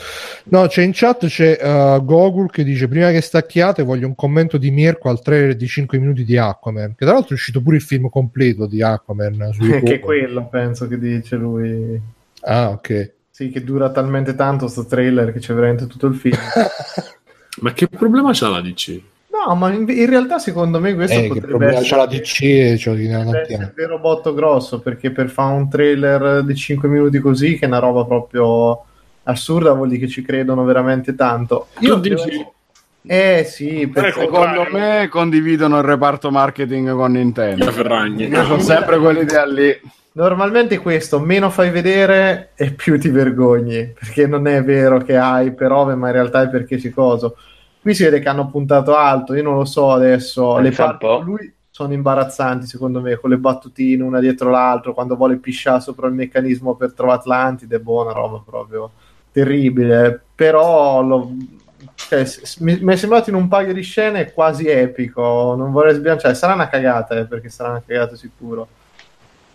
No, c'è in chat c'è uh, Gogul che dice: Prima che stacchiate, voglio un commento di Mirko al trailer di 5 minuti di Aquaman. Che tra l'altro è uscito pure il film completo di Aquaman. che quello penso che dice lui. Ah, ok. Sì, che dura talmente tanto sto trailer che c'è veramente tutto il film. Ma che problema c'ha la DC? No, ma in, in, realtà secondo me questo eh, potrebbe essere c'è la DC e c'è il vero botto grosso perché per fare un trailer di 5 minuti così che è una roba proprio assurda vuol dire che ci credono veramente tanto. Io dici... Eh sì, perché secondo me condividono il reparto marketing con Nintendo. Io sono sempre quell'idea lì. Normalmente questo, meno fai vedere e più ti vergogni, perché non è vero che hai per ove, ma in realtà è perché si coso. Qui si vede che hanno puntato alto, io non lo so adesso. Le parti lui sono imbarazzanti secondo me, con le battutine una dietro l'altra, quando vuole pisciare sopra il meccanismo per trovare Atlantide, è buona roba proprio terribile. Però lo, cioè, mi, mi, è sembrato in un paio di scene quasi epico. Non vorrei sbilanciare, sarà una cagata, eh, perché sarà una cagata sicuro.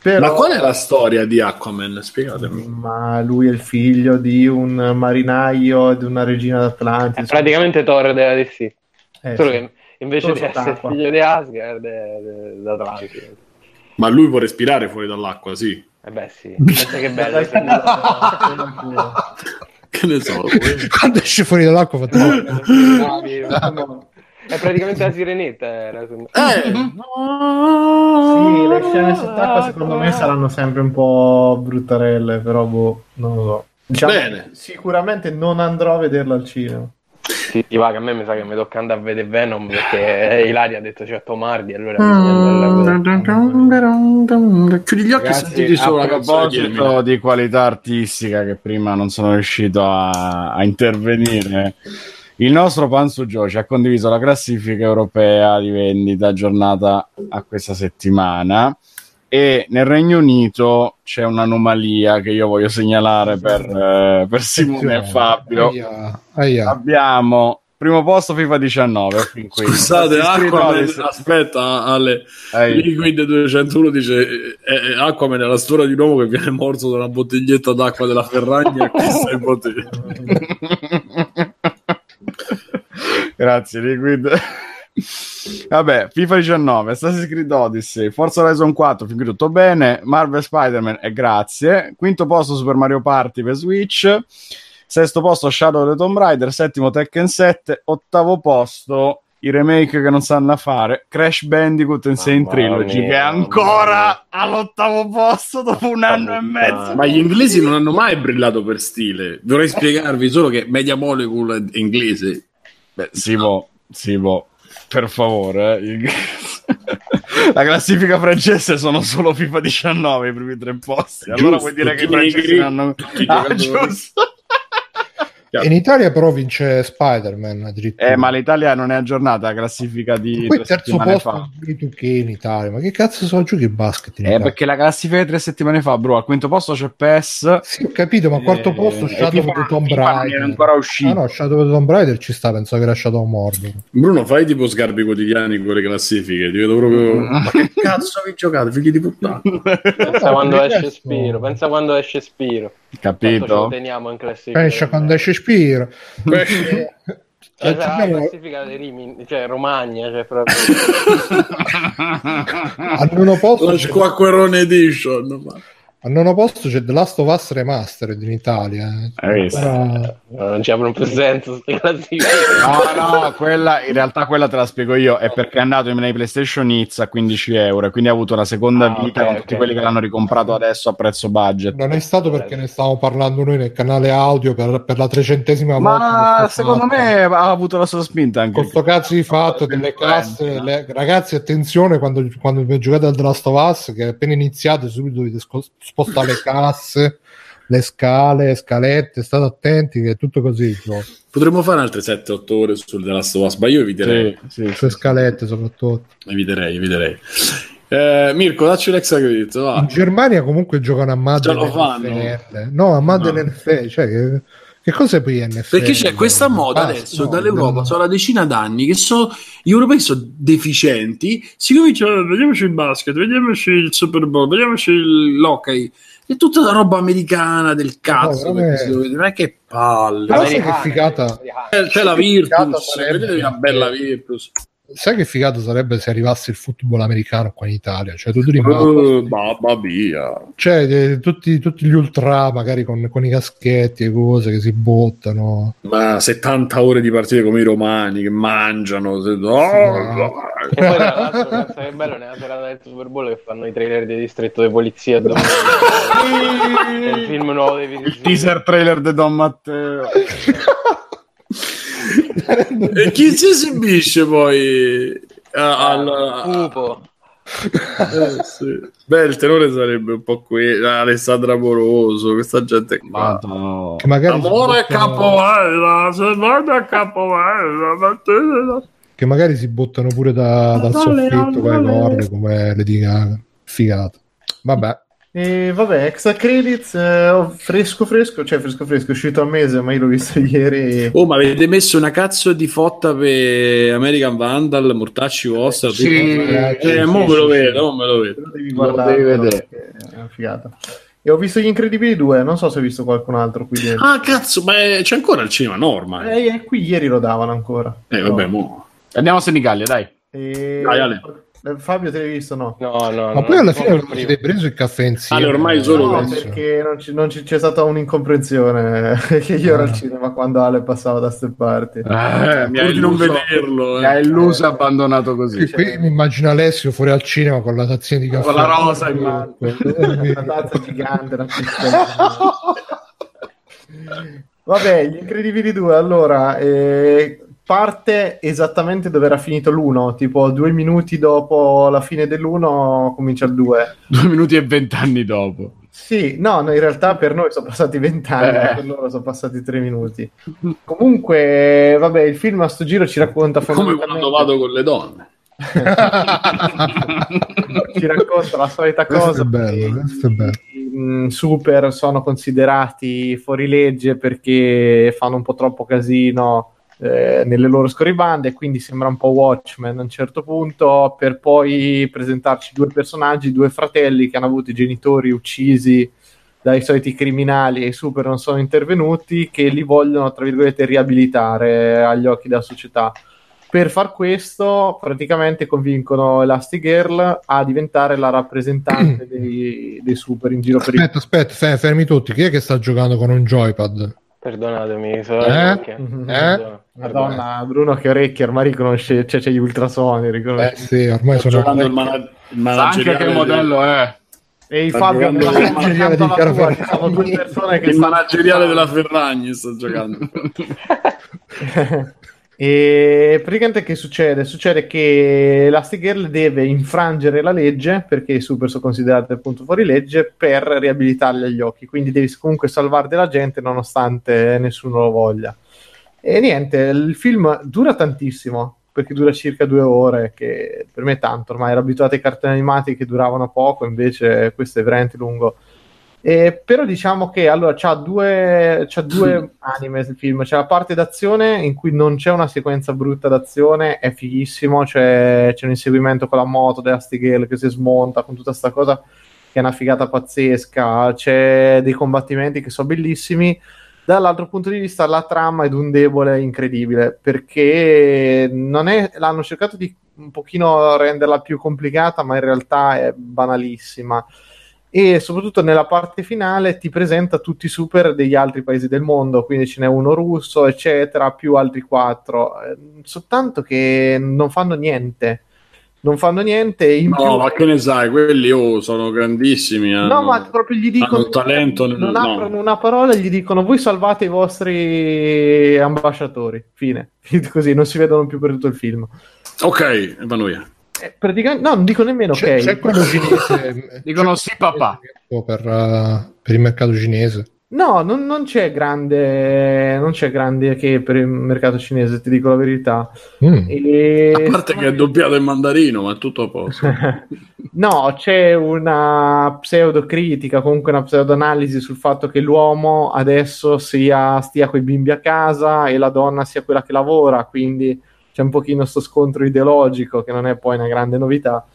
Però... Ma qual è la storia di Aquaman? Spiegatemi. Ma lui è il figlio di un marinaio e di una regina d'Atlantis. È praticamente Thor della DC. Eh, Solo sì. che invece Solo di essere figlio di Asgard è d'Atlantis. Ma lui può respirare fuori dall'acqua, sì. Eh beh sì, pensa che bello. che ne so. Quando esce fuori dall'acqua fate no, è praticamente la sirenetta. Era. Eh, no. Sì, le scene sott'acqua secondo me saranno sempre un po' bruttarelle, però boh, non lo so. Diciamo, Bene. Sicuramente non andrò a vederlo al cinema. Sì, va che a me mi sa che mi tocca andare a vedere Venom perché Ilaria ha detto c'è Tomardi allora mm. chiudi gli occhi Ragazzi, e sentiti solo a proposito di qualità artistica che prima non sono riuscito a, a intervenire il nostro Panzo Joe ci ha condiviso la classifica europea di vendita aggiornata a questa settimana e nel Regno Unito c'è un'anomalia che io voglio segnalare per, eh, per Simone e Fabio. Aia, aia. Abbiamo primo posto FIFA 19 scusate Aquaman aspetta Ale Ehi. Liquid 201 dice eh, eh, Aquaman è la storia di un uomo che viene morto da una bottiglietta d'acqua della Ferragna e che sta in potere Grazie, Liquid. Vabbè, FIFA 19, Assassin's Creed Odyssey, Forza Horizon 4, fin qui tutto bene, Marvel Spider-Man e grazie. Quinto posto Super Mario Party per Switch. Sesto posto Shadow of the Tomb Raider, settimo Tekken 7, ottavo posto i remake che non sanno fare, Crash Bandicoot Insane Trilogy mia, che è ancora all'ottavo posto dopo un anno e mezzo. Ma gli inglesi non hanno mai brillato per stile. Vorrei spiegarvi solo che Media Molecule è inglese. Beh, Simo, Simo, per favore. Eh. La classifica francese sono solo FIFA 19 i primi tre posti. Allora giusto, vuol dire che i francesi hanno... Ah, giusto. In Italia però vince Spider-Man addirittura. Eh, ma l'Italia non è aggiornata la classifica di poi terzo posto di 2K in Italia. Ma che cazzo sono giochi basket in Eh, perché la classifica di tre settimane fa, bro, al quinto posto c'è PES. Sì, ho capito, ma al quarto eh, posto Shadow of the Tomb Raider. è ancora uscito. Ah, no, Shadow of the Tomb Raider ci sta, pensavo che era Shadow Mordor. Bruno, fai tipo sgarbi quotidiani con le classifiche, ti vedo proprio mm. Ma che cazzo vi giocate, figli di puttana? pensa quando esce Spiro, pensa quando esce Spiro. Capito? teniamo in classifica. Esce quando esce Spiro. Cioè, cioè, la classifica dei Rimini, cioè Romagna, cioè proprio... al nono posto la Squacquerone Edition. Ma... Al nono posto c'è The Last of Us Remastered in Italia. Eh. Però... Non c'è un presenza No, no, quella, in realtà quella te la spiego io, è perché è andato nei PlayStation Hits a 15 euro e quindi ha avuto una seconda ah, vita okay, con tutti okay. quelli che l'hanno ricomprato adesso a prezzo budget. Non è stato perché ne stavamo parlando noi nel canale audio per, per la trecentesima volta. Ma secondo me ha avuto la sua spinta anche. Questo cazzo di fatto delle casse, le... ragazzi attenzione quando, quando giocate al The Last of Us che appena iniziate subito dovete scostare sposta le casse, le scale, scalette, state attenti che è tutto così. No? Potremmo fare altre 7-8 ore sul The Last of Us, ma io eviterei. Sì, sì, Sulle scalette soprattutto. Eviterei, eviterei. Eh, Mirko, dacci l'ex credit. Va. In Germania comunque giocano a Madden. Ce lo fanno. No, a Madden no. NFL, cioè che che cosa è poi NFL? Perché c'è questa moda adesso no, dall'Europa, no. sono una decina d'anni che so, gli europei sono deficienti, si cominciano, vediamoci il basket, vediamoci il Super Bowl, vediamoci l'hockey, è tutta la roba americana del cazzo, no, è che palle. Però che figata. C'è la Virtus, vedete una bella Virtus sai che figato sarebbe se arrivasse il football americano qua in Italia? Cioè, tu rimani. Uh, mamma mia. Cioè, de, tutti, tutti, gli ultra, magari con, con, i caschetti e cose che si bottano. Ma 70 ore di partite come i romani che mangiano. Se... Oh, no. E poi, tra l'altro, è bello nella serata del Super Bowl che fanno i trailer di distretto di polizia. il film nuovo dei Il teaser trailer di Don Matteo. e chi si esibisce poi al Pupo? Eh, sì. Beh, il tenore sarebbe un po' qui Alessandra Amoroso, questa gente qua. No. Amore capovella, se vado a capovella, che magari si buttano pure da, dal soffitto con le corde come le dica figata. Vabbè. E vabbè, extra credits, eh, fresco fresco, cioè fresco fresco, è uscito a mese, ma io l'ho visto ieri. Oh, ma avete messo una cazzo di fotta per American Vandal, Mortacci vostra? Sì, eh, sì, eh, mo me lo vedo, mo me lo vedo. Lo devi guardare, devi vedere. È una figata. E ho visto Gli Incredibili 2, non so se hai visto qualcun altro qui dentro. Ah, cazzo, ma è... c'è ancora il cinema norma. Eh, eh, qui ieri lo davano ancora. Eh, vabbè, mo. Andiamo a Senigallia, dai. E... Dai, Ale. Eh, Fabio, te l'hai visto? No, no, no. Ma poi alla fine non avete preso il caffè insieme. Ah, ormai solo no, perché non, c- non c- c'è stata un'incomprensione. che io ah. ero al cinema quando Ale passava da queste parti. Eh, mi hai non vederlo. Eh. Mi ha illuso e abbandonato così. Qui, qui mi immagino Alessio fuori al cinema con la tazzina di caffè. Con la rosa in mano. una tazza gigante. Una Vabbè, gli incredibili due. Allora, eh, parte esattamente dove era finito l'uno, tipo due minuti dopo la fine dell'uno comincia il 2. Due minuti e vent'anni dopo. Sì, no, no, in realtà per noi sono passati vent'anni, eh. per loro sono passati tre minuti. Comunque, vabbè, il film a sto giro ci racconta Come quando vado con le donne. ci racconta la solita questo cosa. È bello, questo è bello. Mm, super sono considerati fuori legge perché fanno un po' troppo casino eh, nelle loro scorribande, quindi sembra un po' Watchmen a un certo punto, per poi presentarci due personaggi, due fratelli che hanno avuto i genitori uccisi dai soliti criminali e i super non sono intervenuti, che li vogliono, tra virgolette, riabilitare agli occhi della società. Per far questo, praticamente convincono Elastigirl a diventare la rappresentante dei, dei super in giro aspetta, per il... Aspetta, aspetta, fermi tutti. Chi è che sta giocando con un joypad? Perdonatemi, so eh? Eh? Madonna, Bruno che orecchie ormai riconosce, cioè c'è gli ultrasuoni, riconosce. Eh sì, ormai Sto sono giocando il, mana- il manageriale anche che modello è. E i Fabio il manageriale di Carlo sono due persone che il manageriale della Ferragni sto giocando. E praticamente che succede? Succede che Elastigirl deve infrangere la legge, perché i super sono considerati appunto fuori legge, per riabilitarli agli occhi. Quindi devi comunque salvare della gente nonostante nessuno lo voglia. E niente, il film dura tantissimo, perché dura circa due ore, che per me è tanto. Ormai ero abituato ai cartoni animati che duravano poco, invece questo è veramente lungo. Eh, però diciamo che allora c'ha due, c'ha due anime il film. C'è la parte d'azione in cui non c'è una sequenza brutta d'azione, è fighissimo. C'è, c'è un inseguimento con la moto della Stigale che si smonta con tutta questa cosa che è una figata pazzesca. C'è dei combattimenti che sono bellissimi. Dall'altro punto di vista, la trama è di un debole incredibile perché non è, l'hanno cercato di un pochino renderla più complicata, ma in realtà è banalissima e soprattutto nella parte finale ti presenta tutti i super degli altri paesi del mondo, quindi ce n'è uno russo, eccetera, più altri quattro, eh, soltanto che non fanno niente. Non fanno niente. In no, più... ma che ne sai, quelli oh, sono grandissimi. Hanno, no, ma proprio gli dicono: talento, non no. aprono una parola e gli dicono: Voi salvate i vostri ambasciatori. Fine. Così non si vedono più per tutto il film. Ok, vanno via. Eh, praticamente, no, non dico nemmeno c'è, ok. C'è quello cinese. Dicono sì, papà. Per, uh, per, il mercato cinese. No, non, non, c'è grande, non c'è grande che per il mercato cinese, ti dico la verità. Mm. E... A parte che è doppiato in mandarino, ma è tutto a posto. no, c'è una pseudocritica, comunque una pseudoanalisi sul fatto che l'uomo adesso sia, stia con i bimbi a casa e la donna sia quella che lavora, quindi c'è un pochino questo scontro ideologico che non è poi una grande novità.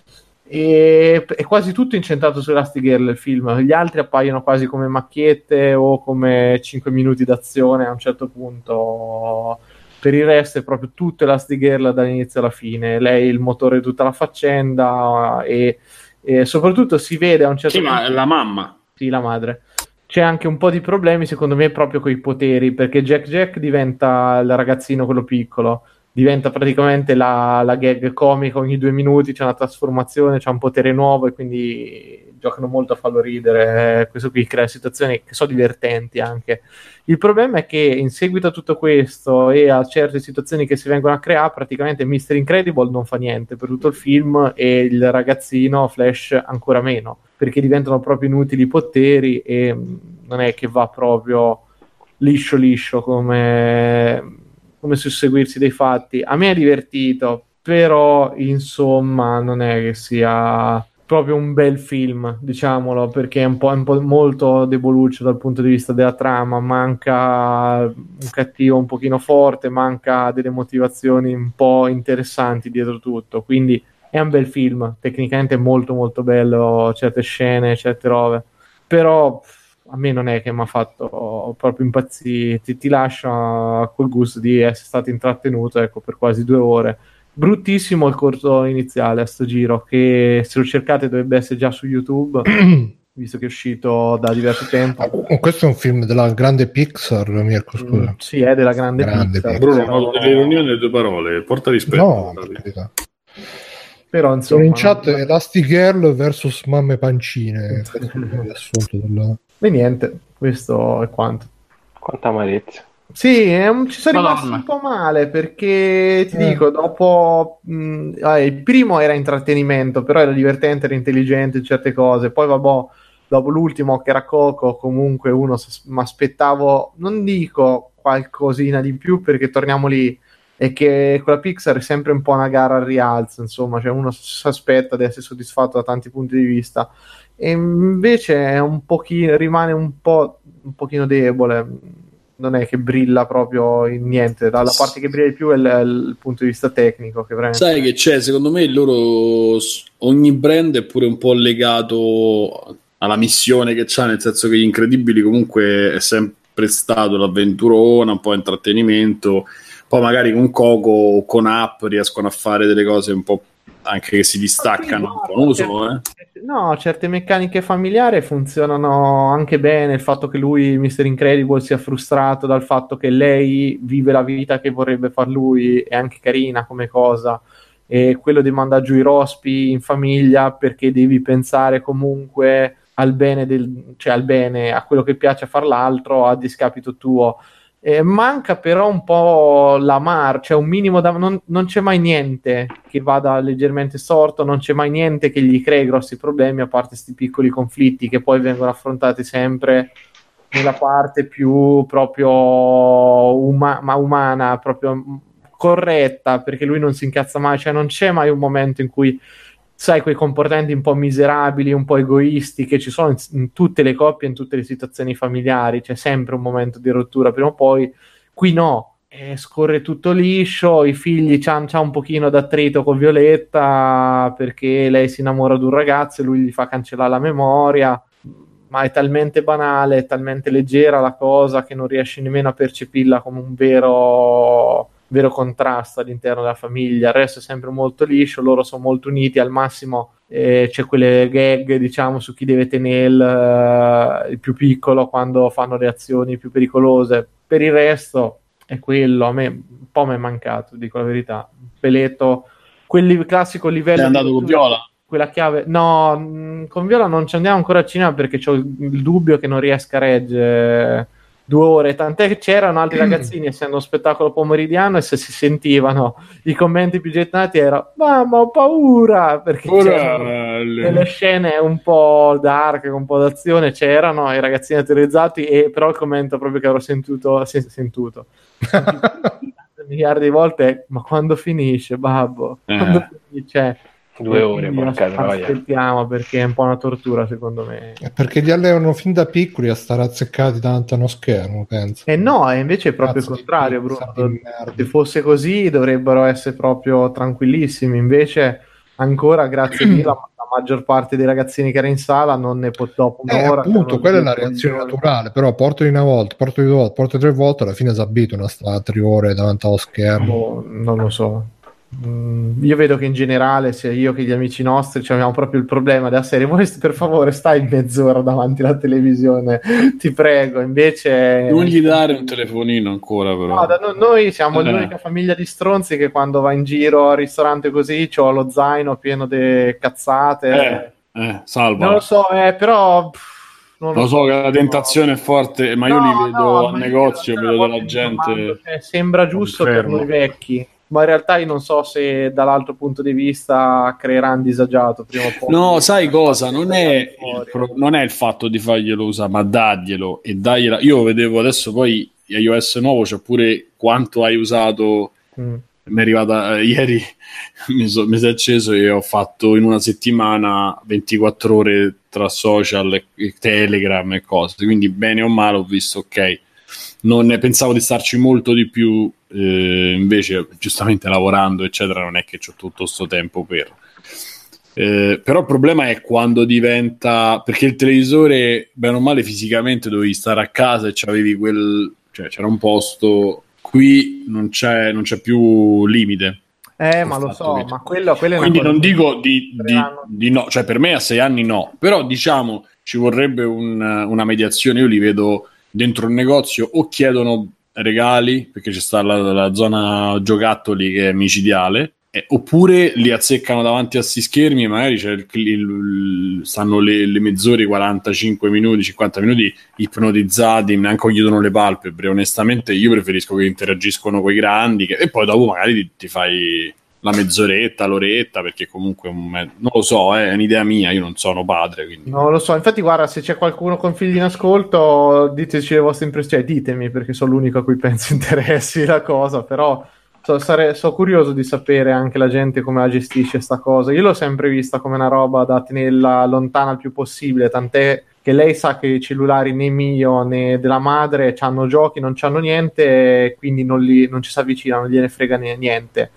E è quasi tutto incentrato su Elastigirl il film. Gli altri appaiono quasi come macchiette o come 5 minuti d'azione a un certo punto. Per il resto è proprio tutto Elastigirl dall'inizio alla fine. Lei è il motore di tutta la faccenda e, e soprattutto si vede a un certo sì, punto. Sì, ma la mamma. Sì, la madre c'è anche un po' di problemi secondo me proprio con i poteri perché Jack Jack diventa il ragazzino quello piccolo diventa praticamente la, la, gag comica ogni due minuti, c'è una trasformazione, c'è un potere nuovo e quindi giocano molto a farlo ridere. Eh, questo qui crea situazioni che sono divertenti anche. Il problema è che in seguito a tutto questo e a certe situazioni che si vengono a creare, praticamente Mr. Incredible non fa niente per tutto il film e il ragazzino Flash ancora meno, perché diventano proprio inutili i poteri e mm, non è che va proprio liscio liscio come come susseguirsi dei fatti. A me è divertito, però insomma non è che sia proprio un bel film, diciamolo, perché è un po', un po', molto deboluccio dal punto di vista della trama, manca un cattivo un pochino forte, manca delle motivazioni un po' interessanti dietro tutto, quindi è un bel film, tecnicamente molto molto bello, certe scene, certe robe, però a me non è che mi ha fatto proprio impazzire, ti, ti lascia col gusto di essere stato intrattenuto ecco, per quasi due ore. Bruttissimo il corso iniziale a sto giro, che se lo cercate dovrebbe essere già su YouTube, visto che è uscito da diverso tempo. Ah, questo è un film della grande Pixar, Mirko, scusa. Mm, sì, è della grande, grande Pixar. Pixar. Bruno, ho delle riunioni delle due parole, porta rispetto. No, però insomma... in chat no. Elastigirl versus Mamme Pancine. della... E niente, questo è quanto. Quanta amarezza. Sì, un, ci sono rimasto un po' male perché ti eh. dico, dopo mh, ah, il primo era intrattenimento, però era divertente, era intelligente in certe cose. Poi, vabbè, dopo l'ultimo che era Coco, comunque uno mi aspettavo, non dico qualcosina di più perché torniamo lì. E che con la Pixar è sempre un po' una gara al rialzo, insomma, cioè uno si aspetta di essere soddisfatto da tanti punti di vista. E invece è un pochino, rimane un po' un pochino debole. Non è che brilla proprio in niente. La, parte che brilla di più è il, il punto di vista tecnico che veramente... sai che c'è? Secondo me loro ogni brand è pure un po' legato alla missione che c'ha nel senso che gli incredibili comunque è sempre stato l'avventurona un po' intrattenimento poi magari con Coco o con App riescono a fare delle cose un po' anche che si distaccano un po', non lo so, eh. no, certe meccaniche familiari funzionano anche bene. Il fatto che lui, Mr. Incredible, sia frustrato dal fatto che lei vive la vita che vorrebbe far lui è anche carina come cosa. E quello di mandare giù i rospi in famiglia perché devi pensare comunque al bene, del, cioè al bene, a quello che piace a far l'altro a discapito tuo eh, manca però un po' la mar, cioè un minimo da... Non, non, c'è mai niente che vada leggermente storto, non c'è mai niente che gli crei grossi problemi, a parte questi piccoli conflitti che poi vengono affrontati sempre nella parte più proprio uma- ma umana, proprio corretta, perché lui non si incazza mai, cioè non c'è mai un momento in cui sai, quei comportamenti un po' miserabili, un po' egoisti che ci sono in, in, tutte le coppie, in tutte le situazioni familiari, c'è sempre un momento di rottura prima o poi, qui no, eh, scorre tutto liscio, i figli c'hanno un pochino d'attrito con Violetta perché lei si innamora di un ragazzo e lui gli fa cancellare la memoria, ma è talmente banale, è talmente leggera la cosa che non riesci nemmeno a percepirla come un vero vero contrasto all'interno della famiglia, il resto è sempre molto liscio, loro sono molto uniti, al massimo eh, c'è quelle gag diciamo su chi deve tenere il, uh, il, più piccolo quando fanno le azioni più pericolose, per il resto è quello, a me un po' mi è mancato, dico la verità, Peletto, quel classico livello... È andato con Viola? Quella chiave, no, mm, con Viola non ci andiamo ancora al cinema perché ho il dubbio che non riesca a reggere due ore, tant'è che c'erano altri ragazzini, essendo uno spettacolo pomeridiano, e se si sentivano i commenti più gettati era mamma ho paura, perché delle scene un po' dark, un po' d'azione c'erano, i ragazzini atterrizzati, e però il commento proprio che avrò sentito, se, sentito miliardi di volte ma quando finisce, babbo? Eh. Quando finisce? Due ore, porca Aspettiamo perché è un po' una tortura, secondo me. È perché li allevano fin da piccoli a stare azzeccati davanti a uno schermo, penso. E eh no, e invece è proprio Cazzo il contrario, Bruno. Se fosse così dovrebbero essere proprio tranquillissimi. Invece, ancora, grazie a Dio, la, la, maggior parte dei ragazzini che era in sala non ne può dopo un'ora. Eh, appunto, quella è la reazione naturale. Però portali una volta, portali due volte, portali tre volte, alla fine si abituano a stare tre ore davanti allo schermo. Oh, non lo so. Mm, io vedo che in generale, sia io che gli amici nostri, cioè, abbiamo proprio il problema della serie. Vuoi per favore stai mezz'ora davanti alla televisione, ti prego. Invece, non gli dare un telefonino ancora, però. No, da, no, noi siamo eh. l'unica famiglia di stronzi che quando va in giro al ristorante così ho lo zaino pieno di cazzate. Eh, eh, salva. Non lo so, eh, però. Pff, non lo, lo so che la tentazione è forte, ma no, io li vedo no, al negozio, vedo della gente. Cioè, sembra giusto per noi vecchi ma in realtà io non so se dall'altro punto di vista creerà un disagiato prima o poi. No, sai cosa? Non è, il, non è il fatto di farglielo usare, ma daglielo e dagliela. Io vedevo adesso poi iOS nuovo, c'è pure quanto hai usato. Mm. Mi è arrivata eh, ieri, mi, so, mi si è acceso e ho fatto in una settimana 24 ore tra social, e Telegram e cose. Quindi, bene o male, ho visto ok. Non pensavo di starci molto di più eh, invece giustamente lavorando eccetera non è che ho tutto questo tempo per. Eh, però il problema è quando diventa perché il televisore bene o male fisicamente dovevi stare a casa e c'avevi quel cioè c'era un posto qui non c'è, non c'è più limite. Eh, ma lo so, ma quello, quello Quindi non dico di, di, di, no, cioè per me a sei anni no, però diciamo ci vorrebbe un, una mediazione. Io li vedo dentro il negozio o chiedono regali, perché c'è sta la, la zona giocattoli che è micidiale, eh, oppure li azzeccano davanti a questi schermi e magari il, il, stanno le, le, mezz'ore, 45 minuti, 50 minuti ipnotizzati, neanche chiudono le palpebre. Onestamente io preferisco che interagiscono con i grandi che, e poi dopo magari ti, ti fai la mezz'oretta, l'oretta, perché comunque me- non lo so, eh, è un'idea mia, io non sono padre. Quindi. Non lo so, infatti guarda, se c'è qualcuno con figli in ascolto, diteci le vostre impressioni, cioè, ditemi perché sono l'unico a cui penso interessi la cosa, però so, sono curioso di sapere anche la gente come la gestisce sta cosa. Io l'ho sempre vista come una roba da tenerla lontana il più possibile, tant'è che lei sa che i cellulari né mio né della madre hanno giochi, non hanno niente, quindi non, li, non ci si avvicina, non gliene frega niente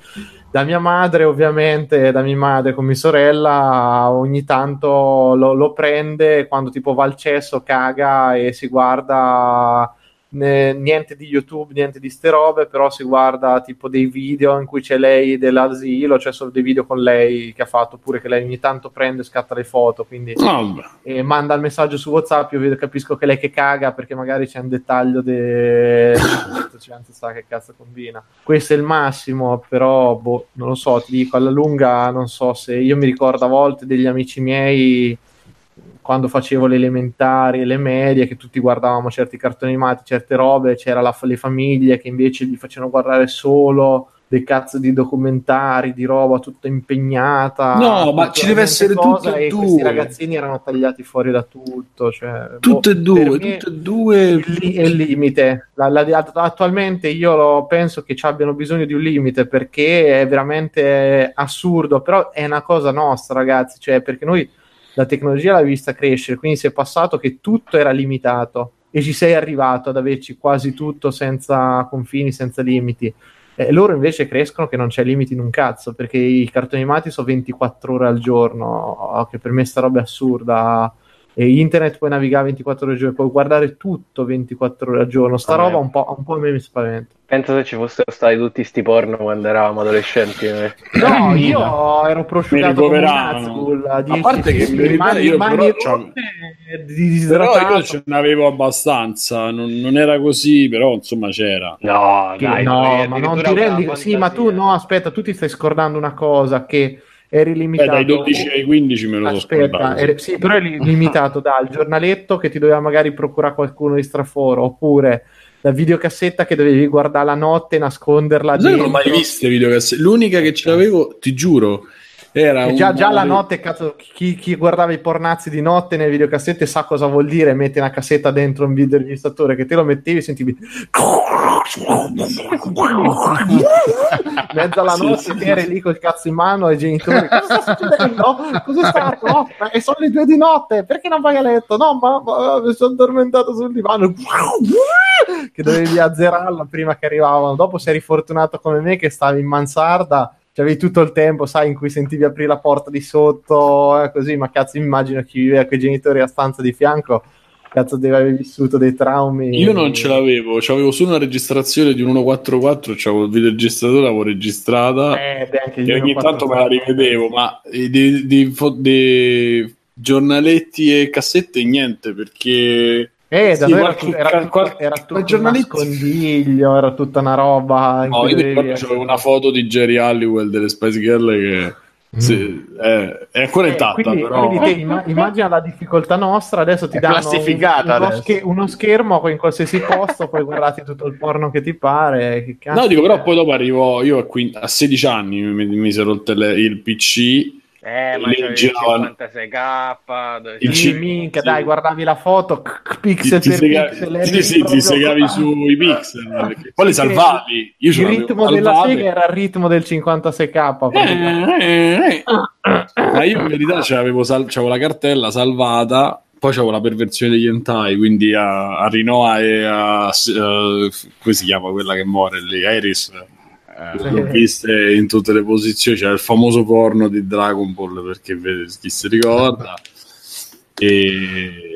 da mia madre, ovviamente, da mia madre con mia sorella, ogni tanto lo, lo prende quando tipo va al cesso, caga e si guarda né, niente di YouTube, niente di ste robe, però si guarda tipo dei video in cui c'è lei dell'asilo, c'è solo dei video con lei che ha fatto, oppure che lei ogni tanto prende e scatta le foto, quindi oh, e manda il messaggio su WhatsApp, io vedo, capisco che lei che caga perché magari c'è un dettaglio de... cioè, non sa che cazzo combina. Questo è il massimo, però boh, non lo so, ti dico, alla lunga non so se io mi ricordo a volte degli amici miei quando facevo le elementari e le medie, che tutti guardavamo certi cartoni animati, certe robe, c'era la, le famiglie che invece gli facevano guardare solo dei cazzo di documentari, di roba tutta impegnata. No, ma ci deve essere tutte e due. Questi ragazzini erano tagliati fuori da tutto. Cioè, tutte boh, e due, tutte e due. È il limite. La, la, attualmente io lo, penso che ci abbiano bisogno di un limite perché è veramente assurdo, però è una cosa nostra, ragazzi. Cioè, perché noi la tecnologia l'hai vista crescere, quindi si è passato che tutto era limitato e ci sei arrivato ad averci quasi tutto senza confini, senza limiti. E loro invece crescono che non c'è limiti in un cazzo, perché i cartoni animati sono 24 ore al giorno, che per me sta roba è assurda e internet puoi navigare 24 ore al giorno, puoi guardare tutto 24 ore al giorno. Sta roba un po', un po' a me mi spaventa. Penso se ci fossero stati tutti sti porno quando eravamo adolescenti. Eh. No, io ero prosciugato come Nazgul. A parte che per mani, io mani però, di però io ce n'avevo abbastanza, non, non, era così, però insomma c'era. No, dai, no, ma non ti rendi... Sì, ma tu no, aspetta, tu ti stai scordando una cosa che eri limitato. Beh, dai 12 ai 15 me lo Aspetta, eri, sì, però eri limitato dal giornaletto che ti doveva magari procurare qualcuno di straforo, oppure la videocassetta che dovevi guardare la notte, nasconderla. Non ho mai visto videocassette. L'unica che ce l'avevo, ti giuro, era già, già la notte, cazzo, chi, chi, guardava i pornazzi di notte nelle videocassette sa cosa vuol dire mettere una cassetta dentro un videoregistratore che te lo mettevi e sentivi mezzo alla notte sì, eri lì col cazzo in mano ai genitori cosa sta succedendo? cos'è stato? No, e sono le due di notte perché non vai a letto? no ma, ma mi sono addormentato sul divano che dovevi azzerarla prima che arrivavano dopo sei rifortunato come me che stavi in mansarda avevi tutto il tempo, sai, in cui sentivi aprire la porta di sotto, eh, così, ma cazzo, immagino chi viveva con i genitori a stanza di fianco, cazzo deve aver vissuto dei traumi. Io non ce l'avevo, avevo solo una registrazione di un 144, c'avevo il videoregistratore, l'avevo registrata eh, e ogni tanto me la rivedevo, ma di, di, di, giornaletti e cassette niente, perché eh, sì, era, qualche, era, qualche, era tutto un nascondiglio, era tutta una roba. No, io avevo una foto di Jerry Halliwell delle Spice Girl che. Sì, è, è, ancora eh, intatta. Quindi, però... quindi te imm- immagina la difficoltà nostra, adesso ti dà un, uno, scher- uno, schermo in qualsiasi posto, puoi guardarti tutto il porno che ti pare. Che no, dico, però poi dopo arrivo, io a, 15, a 16 anni mi, mi si è rotto il, il PC eh, ma il 56k il c- minchia, sì. dai, guardavi la foto pixel ti, per sega- pixel. Sì, sì, ti segavi sui pixel. Poi le salvavi. Io il ritmo della sega era il ritmo del 56k. Eh, eh, eh. ma io in verità c'avevo, sal- c'avevo la cartella salvata poi c'avevo la perversione degli hentai, quindi a, a Rinoa e a... Uh, come si chiama quella che muore lì? Iris eh, l'ho viste in tutte le posizioni. C'era il famoso porno di Dragon Ball perché vede chi si ricorda. E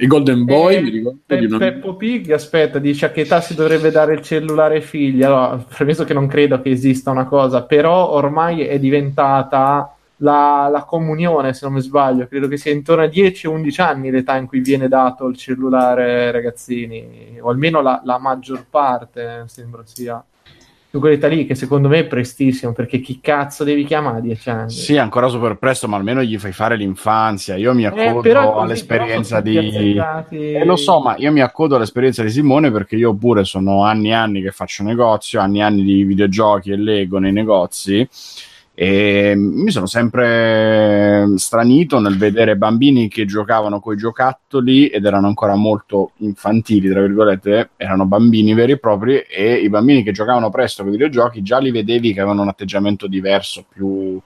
il Golden Boy eh, mi ricordo Pe- una... Peppo Pig aspetta dice a che età si dovrebbe dare il cellulare ai figli allora premesso che non credo che esista una cosa però ormai è diventata la, la, comunione se non mi sbaglio credo che sia intorno a 10-11 anni l'età in cui viene dato il cellulare ai ragazzini o almeno la, la maggior parte sembra sia su quell'età lì che secondo me è prestissimo perché chi cazzo devi chiamare a 10 anni? Sì, ancora super presto, ma almeno gli fai fare l'infanzia. Io mi eh, accodo eh, all'esperienza di eh, lo so, ma io mi accodo all'esperienza di Simone perché io pure sono anni e anni che faccio negozio, anni e anni di videogiochi e Lego nei negozi e mi sono sempre stranito nel vedere bambini che giocavano con i giocattoli ed erano ancora molto infantili, tra virgolette, erano bambini veri e propri e i bambini che giocavano presto con i videogiochi già li vedevi che avevano un atteggiamento diverso, più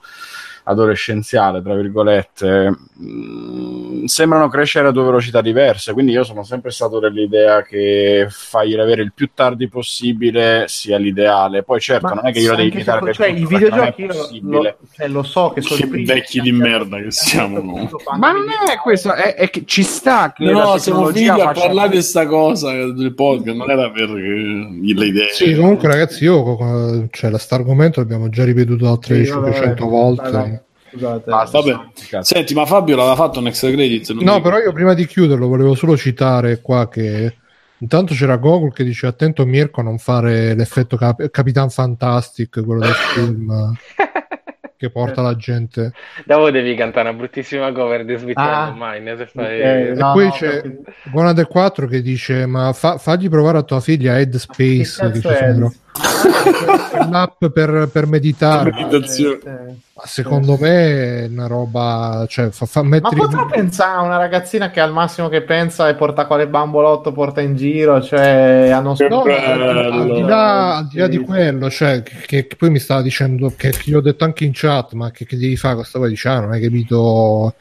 adolescenziale, tra virgolette, mh, mm, sembrano crescere a due velocità diverse. Quindi io sono sempre stato dell'idea che fargliela avere il più tardi possibile sia l'ideale. Poi certo, Ma non è che io la devi limitare cioè, i videogiochi lo, lo, cioè, lo, so che sono che vecchi di merda che siamo. Ma non è questo, è, è che ci sta che No, siamo figli a parlare di questa cosa del podcast, non era per le idee. Sì, comunque ragazzi, io cioè, la sta argomento l'abbiamo già ripetuto altre sì, 500 volte. Dai. Scusate. Basta, Senti, ma Fabio l'aveva fatto un extra credit? No, però io prima di chiuderlo volevo solo citare qua che intanto c'era Gogol che dice attento Mirko a non fare l'effetto Cap- Capitan Fantastic, quello del film. che porta la gente. Dopo devi cantare una bruttissima cover di Sweet ah, Mine. Se fai... okay. E poi no, c'è no. Gonade 4 che dice: Ma fa- fagli provare a tua figlia Head Space. Che che l'app per, per meditare. Meditazione. Eh, secondo me è una roba. Cioè, fa, fa mettere... Ma potrà pensare a una ragazzina che al massimo che pensa è porta quale bambolotto porta in giro, cioè hanno no, al di là, al di, là di quello, cioè, che, che, poi mi stava dicendo che, che gli ho detto anche in chat, ma che, che devi fare questa cosa? Diciamo, non hai capito.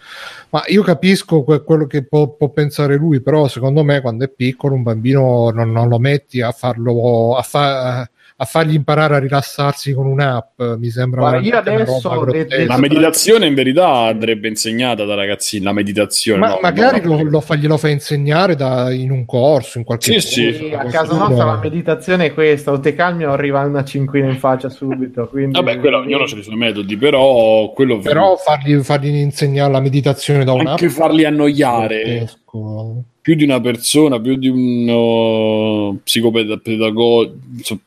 Ma io capisco que- quello che può, può, pensare lui, però secondo me quando è piccolo un bambino non, non lo metti a farlo a fare a fargli imparare a rilassarsi con un'app mi sembra Guarda, io adesso detto, la meditazione in verità andrebbe insegnata da ragazzini la meditazione ma no, magari lo, lo fa, glielo fa insegnare da, in un corso in qualche sì, corso, sì. a casa nostra la meditazione è questa o te calmi o arriva una cinquina in faccia subito quindi... vabbè quello io non ce ne sono metodi però quello però fargli, fargli insegnare la meditazione da un'app anche farli annoiare più di una persona, più di un uh, psicopedagogo, insomma,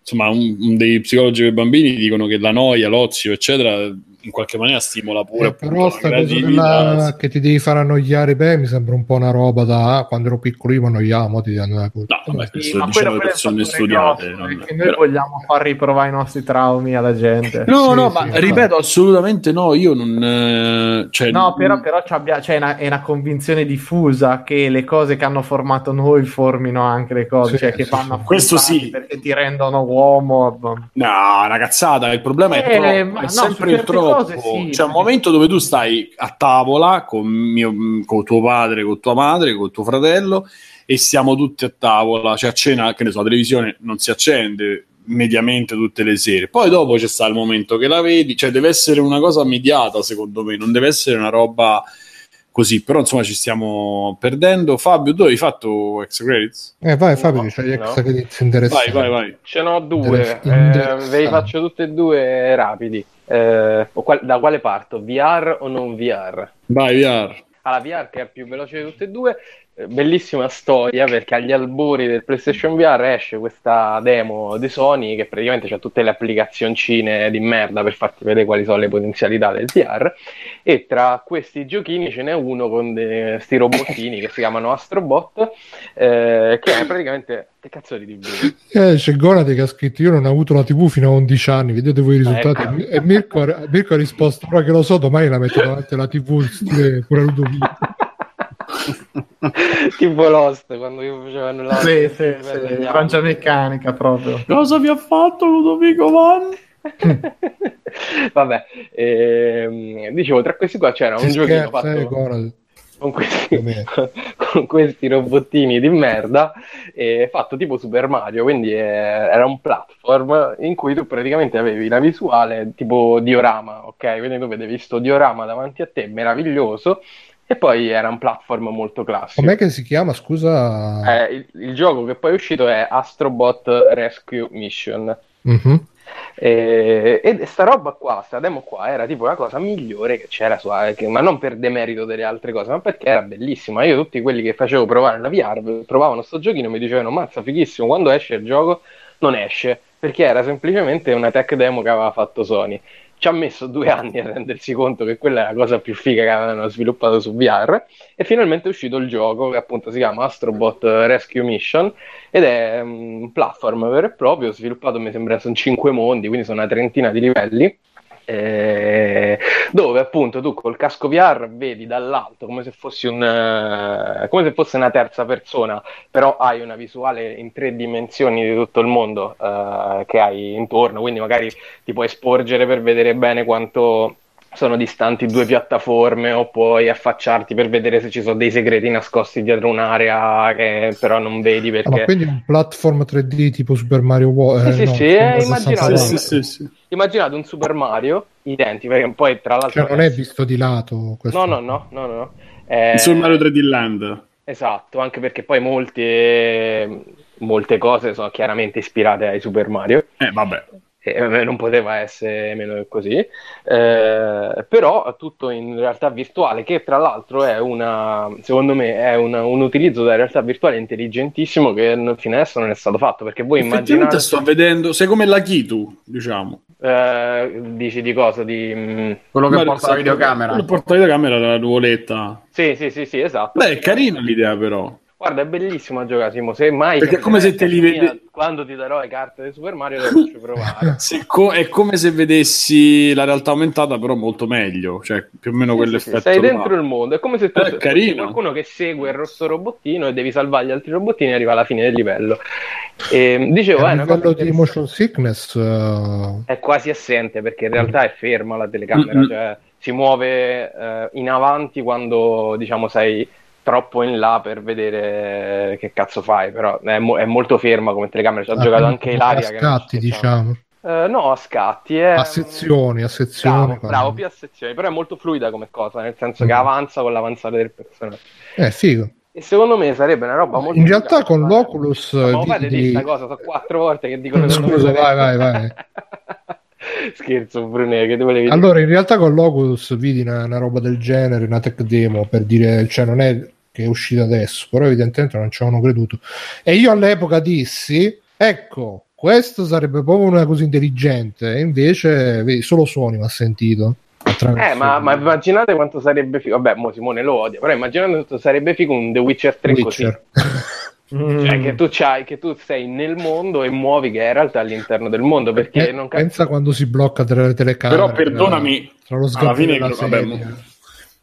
insomma un, un dei psicologi per bambini dicono che la noia, l'ozio, eccetera, in qualche maniera stimola pure. Eh, però sta cosa della... che ti devi far annoiare, beh, mi sembra un po' una roba da quando ero piccolo io mi annoiavo, ti andare No, vabbè, questo sì, diciamo le persone studiate. Non... Perché noi Però... vogliamo far riprovare i nostri traumi alla gente. No, sì, no, sì, ma ripeto, assolutamente no, io non... Eh, cioè, no, però, però c'è cioè, una, è una convinzione diffusa che le cose che hanno formato noi formino anche le cose, cioè che fanno questo sì. perché ti rendono uomo. No, una cazzata, il problema eh, è, troppo, è no, sempre il troppo cose, sì, c'è un momento dove tu stai a tavola con, mio, con tuo padre, con tua madre, con tuo fratello e siamo tutti a tavola, cioè a cena, che ne so, la televisione non si accende mediamente tutte le sere. Poi dopo c'è sta il momento che la vedi, cioè deve essere una cosa mediata secondo me, non deve essere una roba così, però insomma ci stiamo perdendo. Fabio, tu hai fatto ex credits? Eh vai Fabio, no, c'hai no. ex credits interessanti. Vai, vai, vai. Ce n'ho due, eh, ve li faccio tutti e due rapidi. Eh, qual- da quale parto? VR o non VR? Vai, VR. Alla VR che è più veloce di tutte e due, bellissima storia perché agli albori del PlayStation VR esce questa demo di Sony che praticamente ha tutte le applicazioncine di merda per farti vedere quali sono le potenzialità del VR e tra questi giochini ce n'è uno con questi robottini che si chiamano Astrobot eh, che è praticamente che cazzo di TV? Eh, c'è Gonate che ha scritto io non ho avuto la TV fino a 11 anni vedete voi i risultati ecco. e Mirko, Mirko, ha risposto ora che lo so domani la metto davanti alla TV stile pure Ludovico tipo Lost quando io facevano la sì, sì, sì, francia meccanica proprio. Cosa vi ha fatto Ludovico Van? vabbè ehm, dicevo tra questi qua c'era un si giochino fatto eh, con questi, con questi, robottini di merda eh, fatto tipo Super Mario quindi eh, era un platform in cui tu praticamente avevi la visuale tipo diorama ok? Quindi tu vedevi sto diorama davanti a te meraviglioso e poi era un platform molto classico. Com'è che si chiama, scusa? Eh, il, il, gioco che poi è uscito è Astrobot Rescue Mission. Mm-hmm. E, e sta roba qua, sta demo qua, era tipo la cosa migliore che c'era su che, ma non per demerito delle altre cose, ma perché era bellissima. Io tutti quelli che facevo provare la VR, provavano sto giochino e mi dicevano, mazza, fighissimo, quando esce il gioco non esce, perché era semplicemente una tech demo che aveva fatto Sony ci ha messo due anni a rendersi conto che quella è la cosa più figa che avevano sviluppato su VR e finalmente è uscito il gioco che appunto si chiama Astrobot Rescue Mission ed è un platform vero e proprio sviluppato mi sembra sono cinque mondi quindi sono una trentina di livelli dove appunto tu col casco VR vedi dall'alto come se fossi un uh, come se fosse una terza persona, però hai una visuale in tre dimensioni di tutto il mondo uh, che hai intorno, quindi magari ti puoi sporgere per vedere bene quanto sono distanti due piattaforme o puoi affacciarti per vedere se ci sono dei segreti nascosti dietro un'area che però non vedi perché... Ah, ma quindi un platform 3D tipo Super Mario World? Sì, eh, sì, no, sì, eh, immaginate, sì, sì, sì, immaginate un Super Mario identico, perché poi tra l'altro... Cioè non è visto di lato questo? No, no, no, no, no. Eh... Super Mario 3D Land. Esatto, anche perché poi molte, molte cose sono chiaramente ispirate ai Super Mario. Eh, vabbè e non poteva essere meno che così, eh, però tutto in realtà virtuale, che tra l'altro è una, secondo me, è una, un utilizzo della realtà virtuale intelligentissimo che fino adesso non è stato fatto, perché voi immaginate... sto vedendo, sei come la Kitu, diciamo. Eh, dici di cosa? Di, mm, Quello che porta la videocamera. Quello che porta la videocamera, la nuvoletta. Sì, sì, sì, sì, esatto. Beh, è carina l'idea però. Guarda, è bellissimo a giocare, Simo. Se mai Perché è come se te li vedi. Quando ti darò le carte di Super Mario, le faccio provare. co- è come se vedessi la realtà aumentata, però molto meglio. Cioè, più o meno sì, quell'effetto. Sì, sei dentro il mondo. È come se tu eh, fossi qualcuno che segue il rosso robottino e devi salvare gli altri robottini e arriva alla fine del livello. E, dicevo, è, eh, livello di motion sickness uh... è quasi assente perché in realtà è ferma la telecamera. Mm-hmm. Cioè, si muove uh, in avanti quando diciamo sei troppo in là per vedere che cazzo fai, però è, mo- è molto ferma come telecamera, ci ha ah, giocato anche Ilaria. A scatti, che diciamo. Uh, no, a scatti. È... A sezioni, a sezioni. Bravo, bravo, più a sezioni, però è molto fluida come cosa, nel senso mm. che avanza con l'avanzare del personaggio. Eh, figo. E secondo me sarebbe una roba molto... In realtà con l'Oculus... Ma fate di questa cosa, sono quattro volte che dico... Scusa, vai, vai, vai. Scherzo, Brunè, che volevi dire? Allora, in realtà con l'Oculus vidi una, una, roba del genere, una tech demo, per dire, cioè non è che è uscita adesso, però evidentemente non ci avevano creduto. E io all'epoca dissi, ecco, questo sarebbe proprio una cosa intelligente, e invece vedi, solo Sony mi ha sentito. Eh, ma, ma, immaginate quanto sarebbe figo. Vabbè, mo Simone lo odia, però immaginate quanto sarebbe figo un The Witcher 3 Witcher. così. Cioè, che tu, c'hai, che tu sei nel mondo e muovi che è in realtà all'interno del mondo. Perché eh, non pensa quando si blocca tra le telecamere. Però perdonami, tra lo alla fine, vabbè,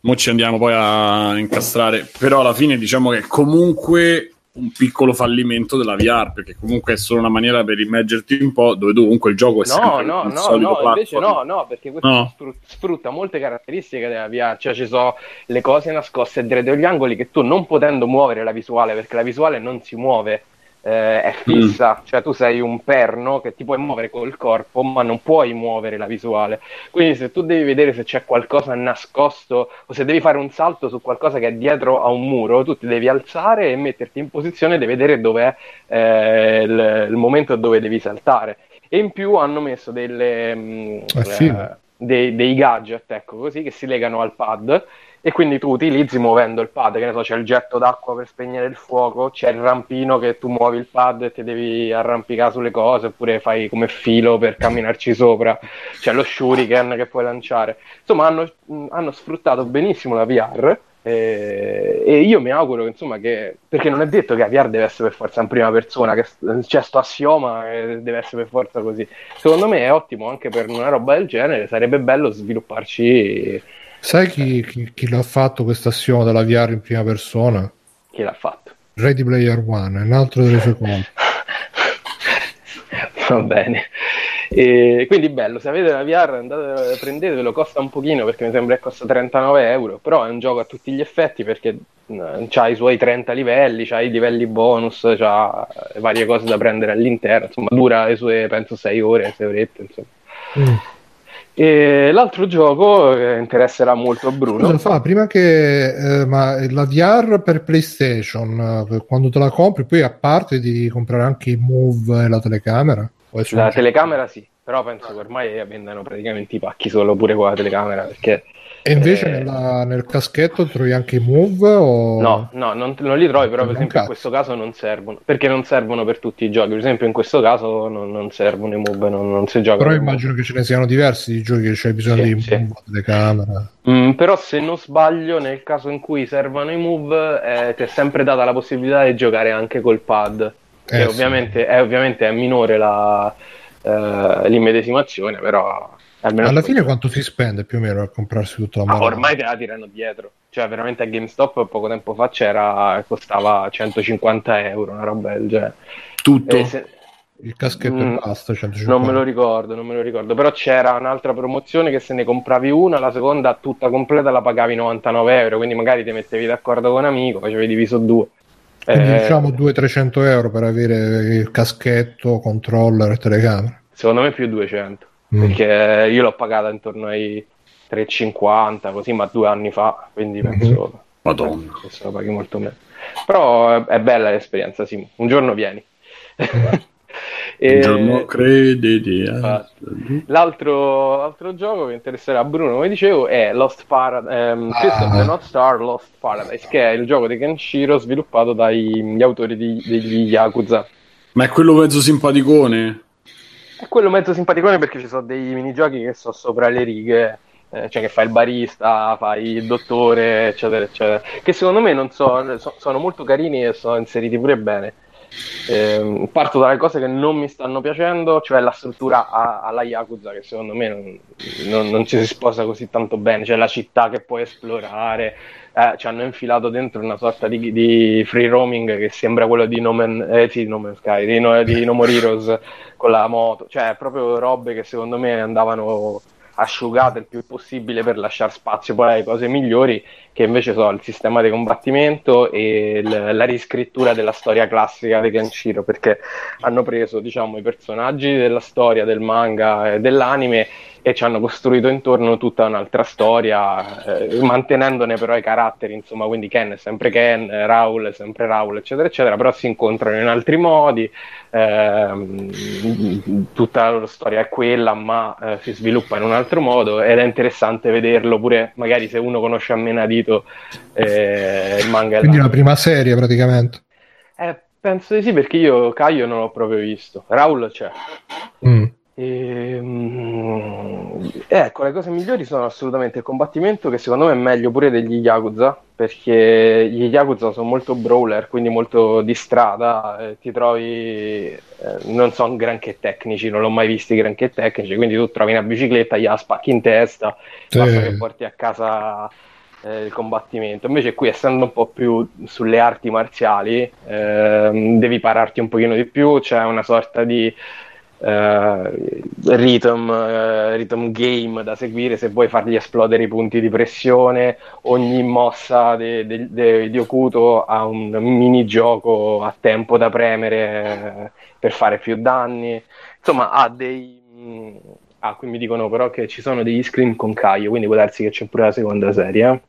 mo ci andiamo poi a incastrare, però alla fine diciamo che comunque un piccolo fallimento della VR, perché comunque è solo una maniera per immergerti un po' dove comunque il gioco è no, no, no, no, invece no, no, perché questo no. sfrutta molte caratteristiche della VR, cioè ci sono le cose nascoste dietro gli angoli che tu non potendo muovere la visuale, perché la visuale non si muove, eh, è fissa, mm. cioè tu sei un perno che ti puoi muovere col corpo, ma non puoi muovere la visuale. Quindi se tu devi vedere se c'è qualcosa nascosto o se devi fare un salto su qualcosa che è dietro a un muro, tu ti devi alzare e metterti in posizione di vedere dov'è eh, il, il, momento dove devi saltare. E in più hanno messo delle, mh, mm, eh, dei, dei gadget, ecco così, che si legano al pad e quindi tu utilizzi muovendo il pad, che ne so, c'è il getto d'acqua per spegnere il fuoco, c'è il rampino che tu muovi il pad e ti devi arrampicare sulle cose, oppure fai come filo per camminarci sopra, c'è lo shuriken che puoi lanciare. Insomma, hanno, hanno sfruttato benissimo la VR e, io mi auguro che, insomma, che, perché non è detto che la VR deve essere per forza in prima persona, che c'è sto assioma che deve essere per forza così. Secondo me è ottimo anche per una roba del genere, sarebbe bello svilupparci Sai chi, chi, chi l'ha fatto questa assioma della VR in prima persona? Chi l'ha fatto? Ready Player One, è un altro delle sue cose. Va bene. E quindi bello, se avete la VR andate, prendetelo, costa un pochino perché mi sembra che costa 39 euro, però è un gioco a tutti gli effetti perché uh, ha i suoi 30 livelli, ha i livelli bonus, ha varie cose da prendere all'interno, insomma dura le sue penso 6 ore, 6 orette, insomma. Mm. E l'altro gioco che interesserà molto a Bruno. Scusa, fa, prima che eh, ma la VR per PlayStation, eh, quando te la compri, poi a parte di comprare anche i Move e la telecamera? La telecamera sì, però penso che ormai vendano praticamente i pacchi solo pure con la telecamera perché e invece eh... nella, nel caschetto trovi anche i move? O... No, no, non, non li trovi, però per esempio in questo caso non servono, perché non servono per tutti i giochi. Per esempio in questo caso non, non servono i move, non, non si gioca. Però immagino che ce ne siano diversi di giochi che c'è bisogno sì, di sì. move, telecamera. Mm, però se non sbaglio, nel caso in cui servano i move, eh, ti è sempre data la possibilità di giocare anche col pad. Eh, ovviamente, sì. è, ovviamente è minore la, eh, l'immedesimazione, però Almeno Alla fine quanto si spende più o meno a comprarsi tutta la mano? ormai te la tirano dietro. Cioè, veramente a GameStop poco tempo fa c'era, costava 150 euro, una roba del genere. Tutto? Se... Il caschetto mm, e basta, 150. Non me lo ricordo, non me lo ricordo. Però c'era un'altra promozione che se ne compravi una, la seconda tutta completa la pagavi 99 euro, quindi magari ti mettevi d'accordo con un amico, facevi diviso due. Quindi eh... diciamo 200-300 euro per avere il caschetto, controller e telecamera. Secondo me più 200. Mm. Perché io l'ho pagata intorno ai 3,50 così, ma due anni fa, quindi mm-hmm. penso, Madonna. penso la paghi molto meno. Però è, bella l'esperienza, sì. Un giorno vieni. e... Un giorno credi di... L'altro, l'altro gioco che interesserà a Bruno, come dicevo, è Lost Paradise, ehm, of the North Star Lost Paradise, che è il gioco di Kenshiro sviluppato dagli autori di, degli Yakuza. Ma è quello mezzo simpaticone? È quello mezzo simpaticone perché ci sono dei minigiochi che sono sopra le righe, eh, cioè che fai il barista, fai il dottore, eccetera, eccetera. Che secondo me non so, so, sono molto carini e sono inseriti pure bene. Eh, parto dalle cose che non mi stanno piacendo, cioè la struttura a, alla Yakuza, che secondo me non, non, non, ci si sposa così tanto bene, cioè la città che puoi esplorare, eh, ci hanno infilato dentro una sorta di, di, free roaming che sembra quello di No Man, eh, sì, no Man's Sky, di no, di no More Heroes con la moto, cioè proprio robe che secondo me andavano asciugate il più possibile per lasciare spazio poi alle cose migliori che invece sono il sistema di combattimento e l- la riscrittura della storia classica di Kenshiro perché hanno preso diciamo i personaggi della storia del manga e dell'anime e ci hanno costruito intorno tutta un'altra storia, eh, mantenendone però i caratteri, insomma, quindi Ken è sempre Ken, Raul è sempre Raul, eccetera, eccetera, però si incontrano in altri modi, ehm, tutta la loro storia è quella, ma eh, si sviluppa in un altro modo ed è interessante vederlo pure, magari se uno conosce a menadito eh, il manga. Quindi la prima serie praticamente. Eh, penso di sì, perché io Caio non l'ho proprio visto. Raul c'è. Mm. E, um, ecco, le cose migliori sono assolutamente il combattimento, che secondo me è meglio pure degli Yakuza, perché gli Yakuza sono molto brawler, quindi molto di strada, eh, ti trovi, eh, non sono granché tecnici, non l'ho mai visti granché tecnici, quindi tu trovi una bicicletta, gli spacchi in testa, sì. basta che porti a casa eh, il combattimento. Invece qui, essendo un po' più sulle arti marziali, ehm, devi pararti un pochino di più, c'è una sorta di Uh, rhythm, uh, rhythm, game da seguire se vuoi fargli esplodere i punti di pressione ogni mossa di Okuto ha un minigioco a tempo da premere uh, per fare più danni insomma ha dei mm, ah qui mi dicono però che ci sono degli screen con Caio quindi può darsi che c'è pure la seconda serie eh.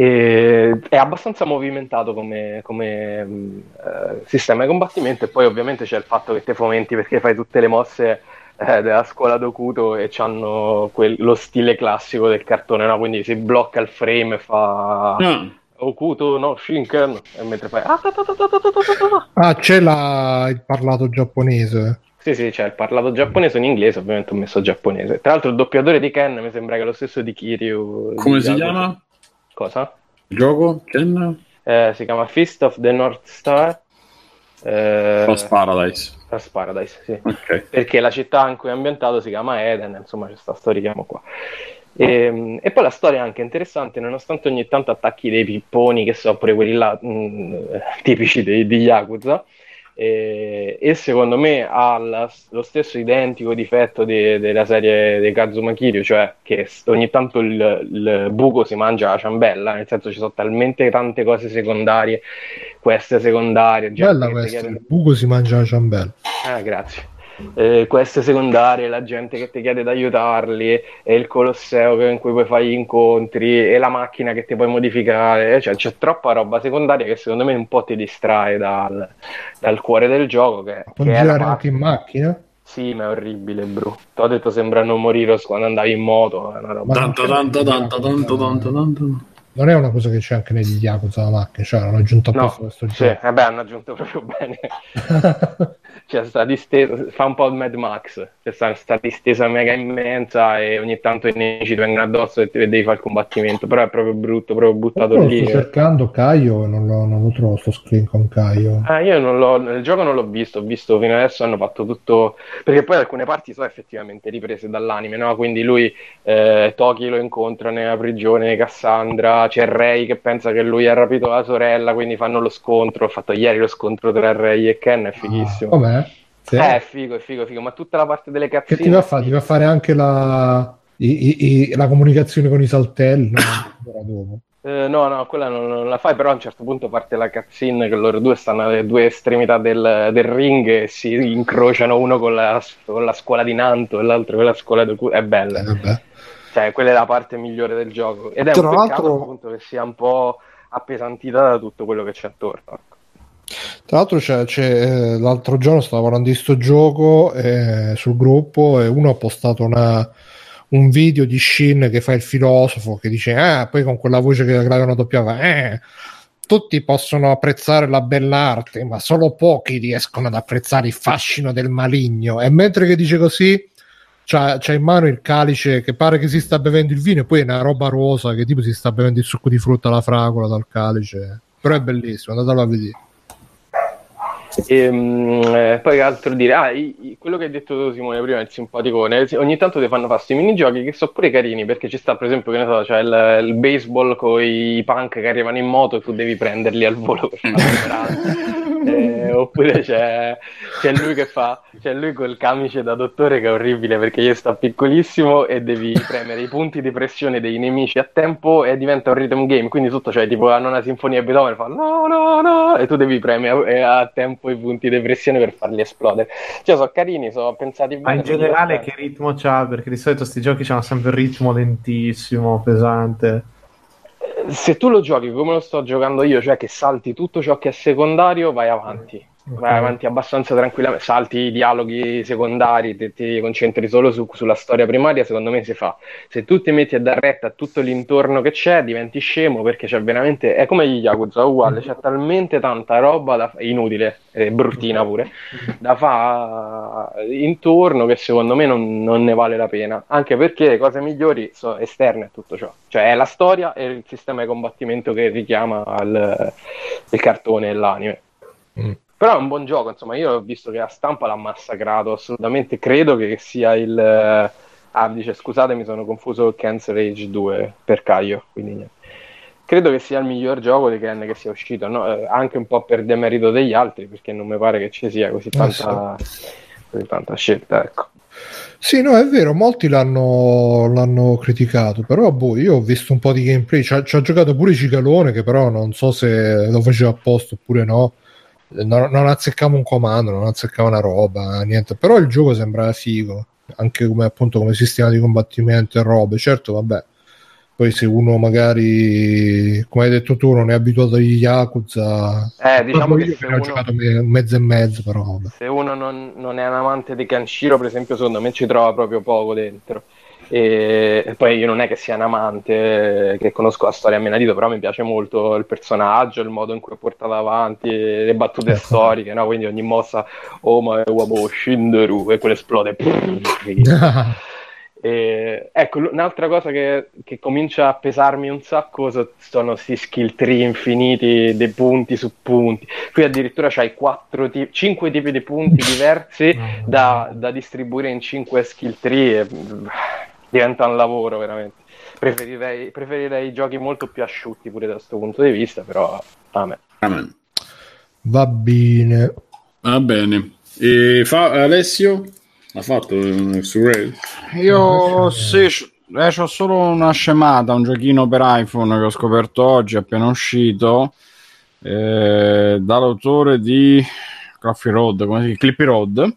E è abbastanza movimentato come, come uh, sistema di combattimento e poi ovviamente c'è il fatto che te fomenti perché fai tutte le mosse eh, della scuola d'Okuto e hanno quel, lo stile classico del cartone, no? quindi si blocca il frame e fa mm. Okuto no Shinken e mentre fai ah c'è la... il parlato giapponese sì, sì, c'è il parlato giapponese in inglese, ovviamente ho messo giapponese. Tra l'altro il doppiatore di Ken mi sembra che è lo stesso di Kiryu. Come si chiama? Cosa? Il gioco? Eh, si chiama Fist of the North Star. Eh, Lost Paradise. Lost Paradise, sì. Okay. Perché la città in cui è ambientato si chiama Eden, insomma c'è questo richiamo qua. E, ehm, e, poi la storia è anche interessante, nonostante ogni tanto attacchi dei pipponi, che sono pure quelli là mh, mm, tipici dei, di Yakuza, e, e, secondo me ha la, lo stesso identico difetto de, della serie di Kazuma Kiryu, cioè che ogni tanto il, il, buco si mangia la ciambella, nel senso ci sono talmente tante cose secondarie, queste secondarie. Bella questa, chiede... il buco si mangia la ciambella. Ah, grazie eh, queste secondarie, la gente che ti chiede di aiutarli, e il Colosseo in cui puoi fare gli incontri, e la macchina che ti puoi modificare, cioè c'è troppa roba secondaria che secondo me un po' ti distrae dal, dal cuore del gioco. Che, Puoi girare anche in macchina? Sì, ma è orribile, bro. Ti ho detto sembrano morire quando andavi in moto. È una roba. Tanto, tanto, tanto, tanto, tanto, tanto. Non è una cosa che c'è anche negli Yakuza la macchina, cioè hanno aggiunto apposta no, questo sì, gioco. Eh beh, hanno aggiunto proprio bene. c'è sta distesa, fa un po' il Mad Max, c'è sta questa distesa mega immensa e ogni tanto i nemici ti vengono addosso e, ti, devi fare il combattimento, però è proprio brutto, proprio buttato io lì. Sto cercando Caio e non non lo trovo sto screen con Caio. Eh, io non l'ho, nel gioco non l'ho visto, ho visto fino adesso hanno fatto tutto, perché poi alcune parti sono effettivamente riprese dall'anime, no? Quindi lui, eh, Toki lo incontra nella prigione, Cassandra, c'è Rei che pensa che lui ha rapito la sorella, quindi fanno lo scontro, ho fatto ieri lo scontro tra Rei e Ken, è fighissimo. Ah, com'è? Sì. Eh, è figo, è figo, è figo, ma tutta la parte delle cazzine... Che ti va a fare? Ti va a fare anche la, i, i, la comunicazione con i saltelli? No, eh, no, no, quella non, non, la fai, però a un certo punto parte la cutscene che loro due stanno alle due estremità del, del ring e si incrociano uno con la, con la, scuola di Nanto e l'altro con la scuola del... È bella. Eh, cioè, quella è la parte migliore del gioco. Ed è Tra un peccato l'altro... appunto che sia un po' appesantita da tutto quello che c'è attorno. Tra l'altro c'è, c'è, eh, l'altro giorno stavo parlando di sto gioco eh, sul gruppo e uno ha postato una, un video di Shin che fa il filosofo che dice ah poi con quella voce che la doppiava eh, tutti possono apprezzare la bella arte ma solo pochi riescono ad apprezzare il fascino del maligno. E mentre che dice così c'ha, c'ha in mano il calice che pare che si sta bevendo il vino e poi è una roba rosa che tipo si sta bevendo il succo di frutta alla fragola dal calice. Però è bellissimo andatelo a vedere e, ehm, eh, poi altro dire? Ah, i, i, quello che hai detto tu, Simone, prima, il simpaticone. Ogni tanto ti fanno fare questi minigiochi che sono pure carini perché ci sta, per esempio, che ne so, c'è il, il baseball con i punk che arrivano in moto e tu devi prenderli al volo per fare eh, oppure c'è, c'è, lui che fa, c'è lui col camice da dottore che è orribile perché io sto piccolissimo e devi premere i punti di pressione dei nemici a tempo e diventa un rhythm game. Quindi tutto, cioè, tipo la nona sinfonia di Beethoven fa no, no, no, e tu devi premere a, a tempo i punti di pressione per farli esplodere. Cioè, sono carini, sono pensati bene. Ma in generale, che ritmo c'ha? Perché di solito questi giochi hanno sempre il ritmo lentissimo, pesante se tu lo giochi come lo sto giocando io, cioè che salti tutto ciò che è secondario, vai avanti. Okay. Vai avanti abbastanza tranquillamente, salti i dialoghi secondari, ti, ti concentri solo su, sulla storia primaria, secondo me si fa. Se tu ti metti a dar retta a tutto l'intorno che c'è, diventi scemo perché c'è veramente, è come gli Yakuza, uguale, c'è talmente tanta roba da, inutile, e bruttina pure, da fare intorno che secondo me non, non, ne vale la pena, anche perché le cose migliori sono esterne a tutto ciò, cioè è la storia e il sistema di combattimento che richiama al, il cartone e l'anime. Mm. Però è un buon gioco, insomma, io ho visto che la stampa l'ha massacrato, assolutamente credo che sia il... Eh, ah, dice scusate, mi sono confuso con Cancer Age 2 per Caio, quindi niente. Credo che sia il miglior gioco di Ken che sia uscito, no? eh, anche un po' per demerito degli altri, perché non mi pare che ci sia così tanta, così tanta scelta, ecco. Sì, no, è vero, molti l'hanno, l'hanno criticato, però boh, io ho visto un po' di gameplay, ci ha, ci ha giocato pure Cicalone, che però non so se lo faceva apposta oppure no, non, non azzeccavo un comando, non azzeccavo una roba, niente. Però il gioco sembrava figo, anche come appunto come sistema di combattimento e robe. Certo, vabbè. Poi se uno magari, come hai detto tu, non è abituato agli Yakuza, eh, diciamo che se uno, ho giocato un mezzo e mezzo, però vabbè. Se uno non, non è un amante di Kanshiro, per esempio, secondo me ci trova proprio poco dentro. E, poi io non è che sia un amante che conosco la storia a menadito, però mi piace molto il personaggio, il modo in cui è portato avanti, le battute storiche, no? quindi ogni mossa, oh ma è uomo Shinderu, e quello esplode. e, ecco, un'altra cosa che, che, comincia a pesarmi un sacco sono questi skill tree infiniti, dei punti su punti. Qui addirittura c'hai 5 tipi di punti diversi da, da distribuire in 5 skill tree. E, diventa un lavoro veramente. Preferirei, preferirei giochi molto più asciutti pure da questo punto di vista, però amen. amen. Va bene. Va bene. E fa Alessio? Ha fatto su Rail? Io sì, eh, ho solo una scemata, un giochino per iPhone che ho scoperto oggi, appena uscito, eh, dall'autore di Coffee Road, come si chiama? Clippy Road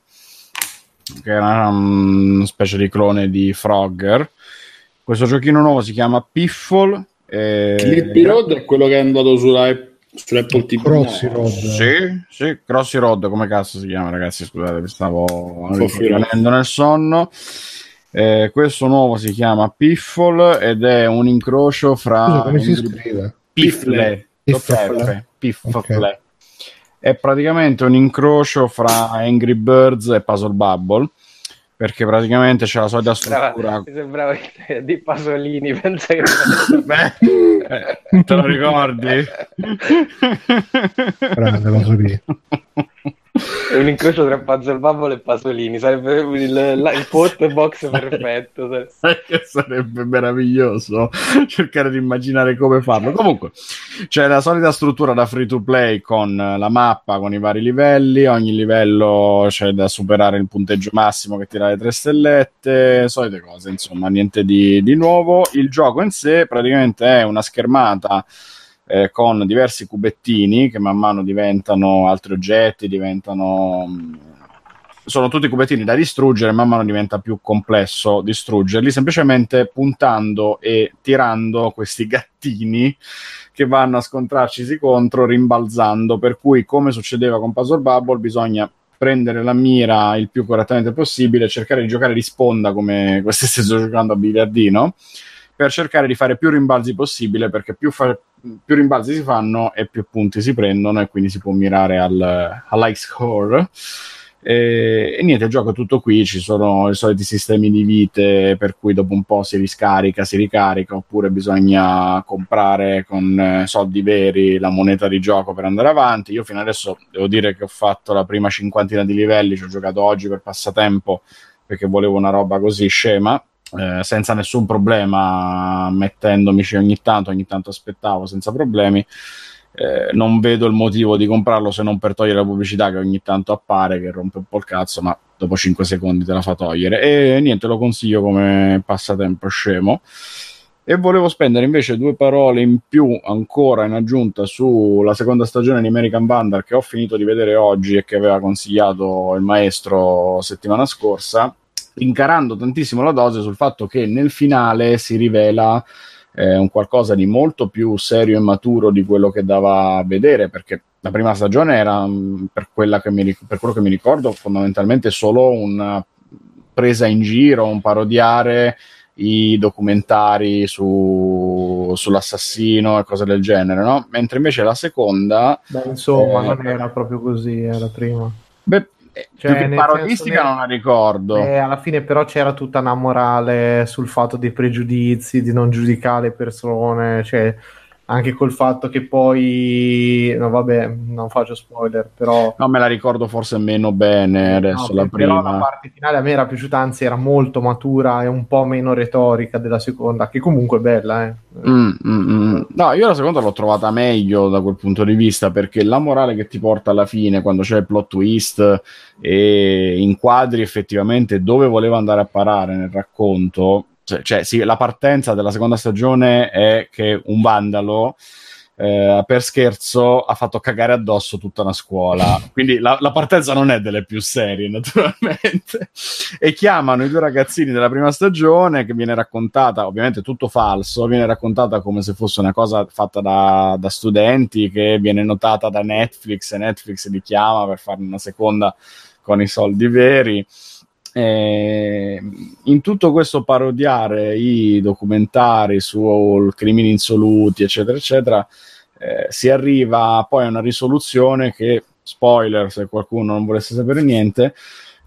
che era una specie di clone di Frogger. Questo giochino nuovo si chiama Piffle. E... Clippy Road è quello che è andato sull'Apple sull'Apple TV Crossy Road sì, sì, Crossy Road come cazzo si chiama ragazzi scusate mi stavo rimanendo nel sonno eh, questo nuovo si chiama Piffle ed è un incrocio fra Scusa, come si scrive? Piffle Piffle, Piffle. Piffle. Okay è praticamente un incrocio fra Angry Birds e Puzzle Bubble perché praticamente c'è la solita struttura. Mi sembrava di Pasolini, pensa che... Beh, eh, te lo ricordi? Grande Pasolini. È un incrocio tra Puzzle Bubble e Pasolini, sarebbe il, il pot box perfetto. Che sarebbe meraviglioso cercare di immaginare come farlo. Comunque, c'è la solita struttura da free to play con la mappa, con i vari livelli, ogni livello c'è da superare il punteggio massimo che tira le tre stellette, solite cose, insomma, niente di, di nuovo. Il gioco in sé praticamente è una schermata eh, con diversi cubettini che man mano diventano altri oggetti, diventano... Mm, sono tutti cubettini da distruggere, man mano diventa più complesso distruggerli, semplicemente puntando e tirando questi gattini che vanno a scontrarcisi contro, rimbalzando, per cui come succedeva con Puzzle Bubble bisogna prendere la mira il più correttamente possibile, cercare di giocare di sponda come se stessi giocando a biliardino, per cercare di fare più rimbalzi possibile, perché più, fa- più rimbalzi si fanno e più punti si prendono e quindi si può mirare al, all'high score. E, e, niente, il gioco è tutto qui, ci sono i soliti sistemi di vite per cui dopo un po' si riscarica, si ricarica, oppure bisogna comprare con eh, soldi veri la moneta di gioco per andare avanti. Io fino adesso devo dire che ho fatto la prima cinquantina di livelli, ci ho giocato oggi per passatempo perché volevo una roba così scema eh, senza nessun problema, mettendomici ogni tanto, ogni tanto aspettavo senza problemi. Eh, non vedo il motivo di comprarlo se non per togliere la pubblicità che ogni tanto appare, che rompe un po' il cazzo, ma dopo 5 secondi te la fa togliere. E niente, lo consiglio come passatempo scemo. E volevo spendere invece due parole in più ancora in aggiunta sulla seconda stagione di American Vandal che ho finito di vedere oggi e che aveva consigliato il maestro settimana scorsa incarando tantissimo la dose sul fatto che nel finale si rivela eh, un qualcosa di molto più serio e maturo di quello che dava a vedere, perché la prima stagione era, mm, per, mi, per quello che mi ricordo, fondamentalmente solo una presa in giro, un parodiare i documentari su, sull'assassino e cose del genere, no? Mentre invece la seconda... Beh, insomma, eh, non era proprio così, era prima. Beh, cioè, parodistica non la ricordo. Eh, alla fine però c'era tutta una morale sul fatto dei pregiudizi, di non giudicare le persone, cioè anche col fatto che poi no vabbè non faccio spoiler però no me la ricordo forse meno bene adesso no, la prima però la parte finale a me era piaciuta anzi era molto matura e un po' meno retorica della seconda che comunque è bella eh. mm, mm, mm. no io la seconda l'ho trovata meglio da quel punto di vista perché la morale che ti porta alla fine quando c'è il plot twist e inquadri effettivamente dove voleva andare a parare nel racconto cioè, cioè sì, la partenza della seconda stagione è che un vandalo eh, per scherzo ha fatto cagare addosso tutta una scuola. Quindi la, la, partenza non è delle più serie, naturalmente. e chiamano i due ragazzini della prima stagione, che viene raccontata, ovviamente tutto falso, viene raccontata come se fosse una cosa fatta da, da studenti, che viene notata da Netflix, e Netflix li chiama per farne una seconda con i soldi veri. Eh, in tutto questo parodiare i documentari su crimini insoluti, eccetera, eccetera, eh, si arriva poi a una risoluzione che, spoiler se qualcuno non volesse sapere niente,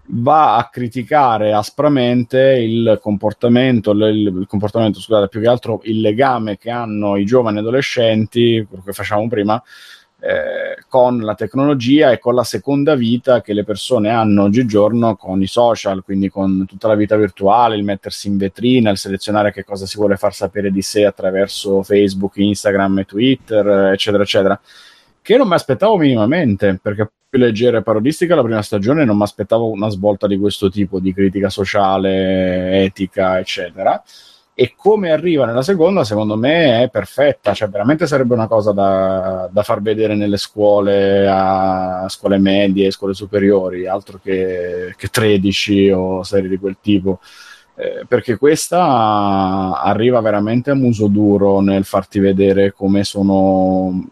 va a criticare aspramente il comportamento, il, il comportamento, scusate, più che altro il legame che hanno i giovani adolescenti, quello che facciamo prima, eh, con la tecnologia e con la seconda vita che le persone hanno oggigiorno con i social, quindi con tutta la vita virtuale, il mettersi in vetrina, il selezionare che cosa si vuole far sapere di sé attraverso Facebook, Instagram e Twitter, eccetera, eccetera. Che non mi aspettavo minimamente, perché più leggera e parodistica la prima stagione non mi aspettavo una svolta di questo tipo di critica sociale, etica, eccetera e come arriva nella seconda secondo me è perfetta. Cioè veramente sarebbe una cosa da, da far vedere nelle scuole a scuole medie scuole superiori altro che, che 13 o serie di quel tipo. Eh, perché questa arriva veramente a muso duro nel farti vedere come sono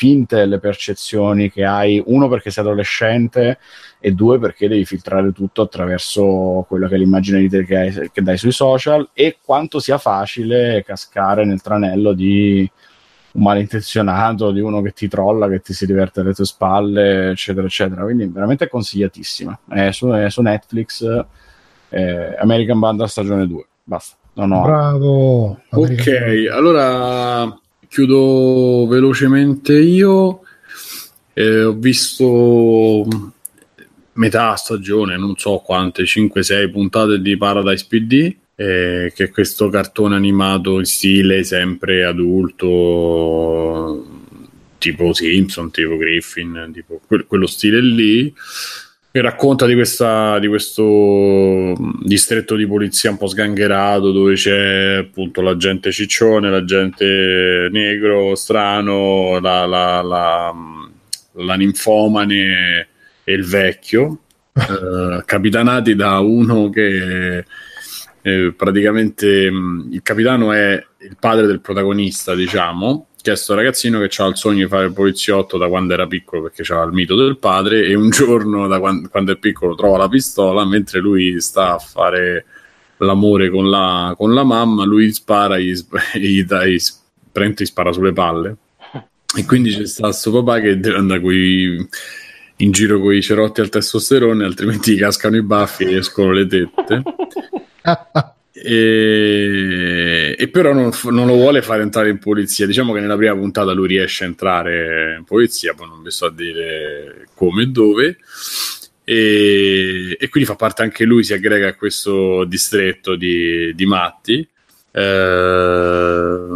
finte le percezioni che hai uno perché sei adolescente e due perché devi filtrare tutto attraverso quello che è l'immagine di te che, hai, che dai sui social e quanto sia facile cascare nel tranello di un malintenzionato, di uno che ti trolla, che ti si diverte alle tue spalle, eccetera, eccetera. Quindi veramente consigliatissima. È su, è su Netflix, eh, American Banda stagione 2. Basta. No, no. Bravo. Ok, allora chiudo velocemente io. Eh, ho visto metà stagione, non so quante, 5-6 puntate di Paradise PD eh, che è questo cartone animato in stile sempre adulto, tipo Simpson, tipo Griffin, tipo que- quello stile lì, che racconta di, questa, di questo distretto di polizia un po' sgangherato dove c'è appunto la gente ciccione, la gente negro, strano, la, la, la, la ninfomane e il vecchio, eh, capitanati da uno che eh, praticamente mm, il capitano è il padre del protagonista, diciamo, che è questo ragazzino che ha il sogno di fare il poliziotto da quando era piccolo perché c'era il mito del padre e un giorno da quando, quando, è piccolo trova la pistola mentre lui sta a fare l'amore con la, con la mamma, lui spara, gli, gli, gli, gli spara sulle palle. E quindi c'è sta questo papà che deve andare coi, in giro con i cerotti al testosterone altrimenti cascano i baffi e escono le tette e, e, però non, non, lo vuole fare entrare in polizia. Diciamo che nella prima puntata lui riesce a entrare in polizia, poi non vi so dire come e dove. E, quindi fa parte anche lui, si aggrega a questo distretto di, di matti. Eh,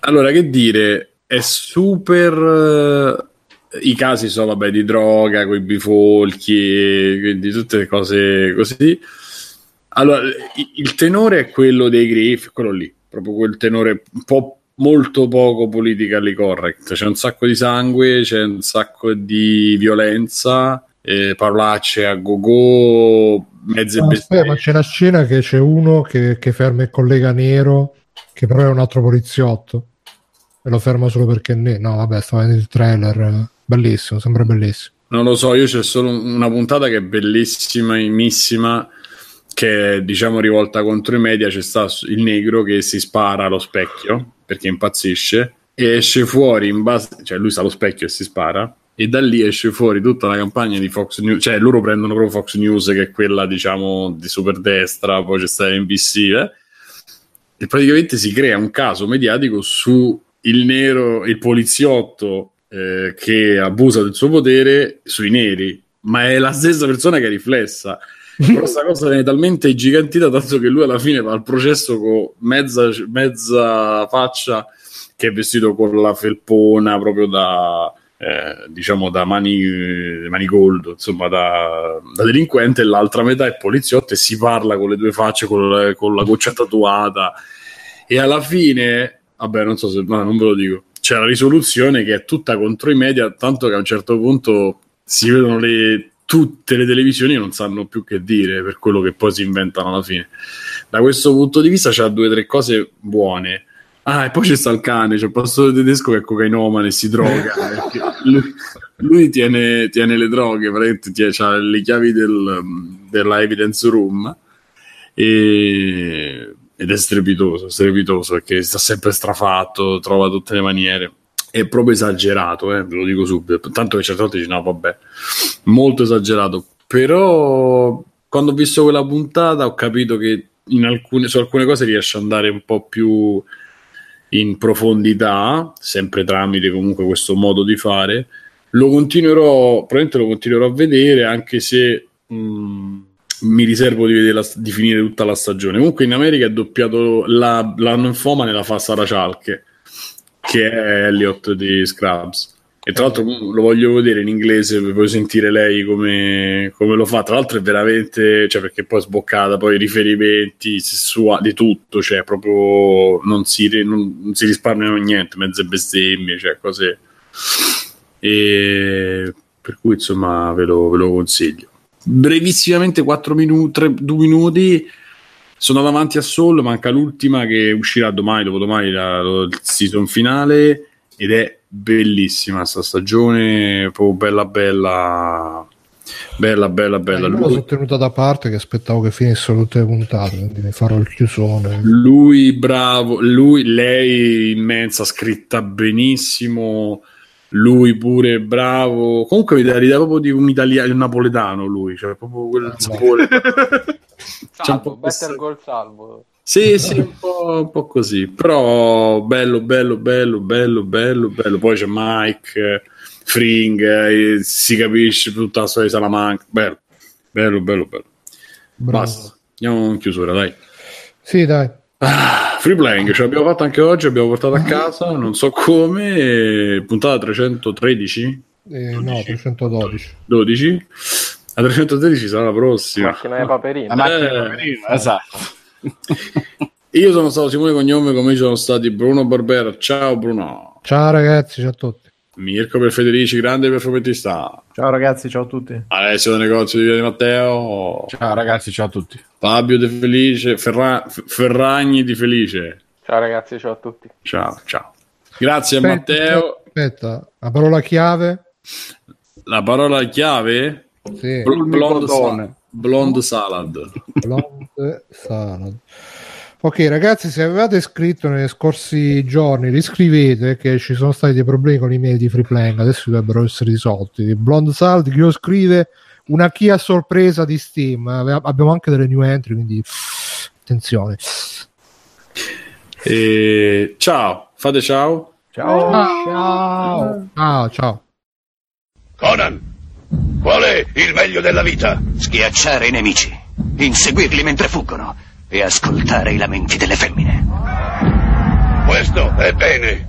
allora, che dire, è super. I casi sono, vabbè, di droga, con i bifolchi, quindi tutte le cose così allora, il tenore è quello dei Griff, quello lì, proprio quel tenore un po' molto poco politically correct. C'è un sacco di sangue, c'è un sacco di violenza, eh, parolacce a go-go, mezze ah, bestemmie. Ma c'è la scena che c'è uno che, che ferma il collega nero, che però è un altro poliziotto, e lo ferma solo perché ne... No, vabbè, sto vedendo il trailer, bellissimo, sembra bellissimo. Non lo so, io c'è solo una puntata che è bellissima, bellissima che è diciamo rivolta contro i media c'è sta il negro che si spara allo specchio perché impazzisce e esce fuori in base cioè lui sta allo specchio e si spara e da lì esce fuori tutta la campagna di Fox News cioè loro prendono proprio Fox News che è quella diciamo di super destra poi c'è sta NBC eh? e praticamente si crea un caso mediatico su il nero il poliziotto eh, che abusa del suo potere sui neri ma è la stessa persona che è riflessa questa cosa viene talmente gigantita tanto che lui alla fine va al processo con mezza, mezza faccia che è vestito con la felpona proprio da eh, diciamo da mani, mani gold insomma da, da, delinquente e l'altra metà è poliziotto e si parla con le due facce con la, con la goccia tatuata. E alla fine vabbè non so se no, non ve lo dico c'è la risoluzione che è tutta contro i media tanto che a un certo punto si vedono le tutte le televisioni non sanno più che dire per quello che poi si inventano alla fine. Da questo punto di vista c'ha due o tre cose buone. Ah, e poi c'è sta il cane, c'è il pastore tedesco che è cocainomane e si droga. lui, lui tiene, tiene, le droghe, praticamente ha le chiavi del, della evidence room e, ed è strepitoso, strepitoso perché sta sempre strafatto, trova tutte le maniere è proprio esagerato, eh, ve lo dico subito. Tanto che certe volte dici no, vabbè, molto esagerato. Però quando ho visto quella puntata ho capito che alcune, su alcune cose riesce ad andare un po' più in profondità, sempre tramite comunque questo modo di fare. Lo continuerò, probabilmente lo continuerò a vedere, anche se mh, mm, mi riservo di, la, di, finire tutta la stagione. Comunque in America è doppiato la, la Ninfoma nella fa Sara Cialche che è Elliot di Scrubs. E tra l'altro lo voglio vedere in inglese per poi sentire lei come, come, lo fa. Tra l'altro è veramente, cioè perché poi è sboccata, poi riferimenti sessuali, di tutto, cioè proprio non si, non, non si risparmiano niente, mezze bestemmie, cioè cose. E per cui insomma ve lo, ve lo consiglio. Brevissimamente 4 minuti, 2 minuti sono davanti a Soul, manca l'ultima che uscirà domani, dopodomani, la, la, il season finale ed è bellissima sta stagione, proprio bella bella. Bella, bella, bella. Eh, lui... sono tenuta da parte che aspettavo che finissero tutte le puntate, quindi ne farò il chiusone. Lui bravo, lui, lei immensa, scritta benissimo. Lui pure bravo. Comunque mi dà l'idea proprio di un italiano, un napoletano lui, cioè proprio quel ah, sapore. C'è un po' Better Goal Salvo. Sì, sì, un po', un po', così. Però bello, bello, bello, bello, bello, bello. Poi c'è Mike Fring, eh, si capisce tutta la storia di Salamanca. Bello, bello, bello, bello. Bravo. Basta, andiamo in chiusura, dai. Sì, dai. Ah, free playing, ce l'abbiamo fatto anche oggi, abbiamo portato a casa, non so come, puntata 313? Eh, no, 312. 12? A 313 sarà la prossima. Macchina di paperino. La macchina di paperino, esatto. Io sono stato Simone Cognome, come ci sono stati Bruno Barbera. Ciao Bruno. Ciao ragazzi, ciao a tutti. Mirko per Federici, grande per fumettista. Ciao ragazzi, ciao a tutti. Alessio del negozio di Via di Matteo. Ciao ragazzi, ciao a tutti. Fabio De Felice, Ferra... Ferragni di Felice. Ciao ragazzi, ciao a tutti. Ciao, ciao. Grazie aspetta, Matteo. Aspetta, la parola chiave? La parola chiave? Sì. Bl- blonde, sa- blonde salad. Blonde salad. Ok ragazzi, se avevate scritto nei scorsi giorni, riscrivete che ci sono stati dei problemi con l'email di Freeplaying, adesso dovrebbero essere risolti. Blonde Salt, chi lo scrive, una Kia sorpresa di Steam, abbiamo anche delle new entry, quindi attenzione. E... Ciao, fate ciao. Ciao. Ciao. Ciao, ciao. Conan, qual è il meglio della vita? Schiacciare i nemici, inseguirli mentre fuggono e ascoltare i lamenti delle femmine. Questo è bene.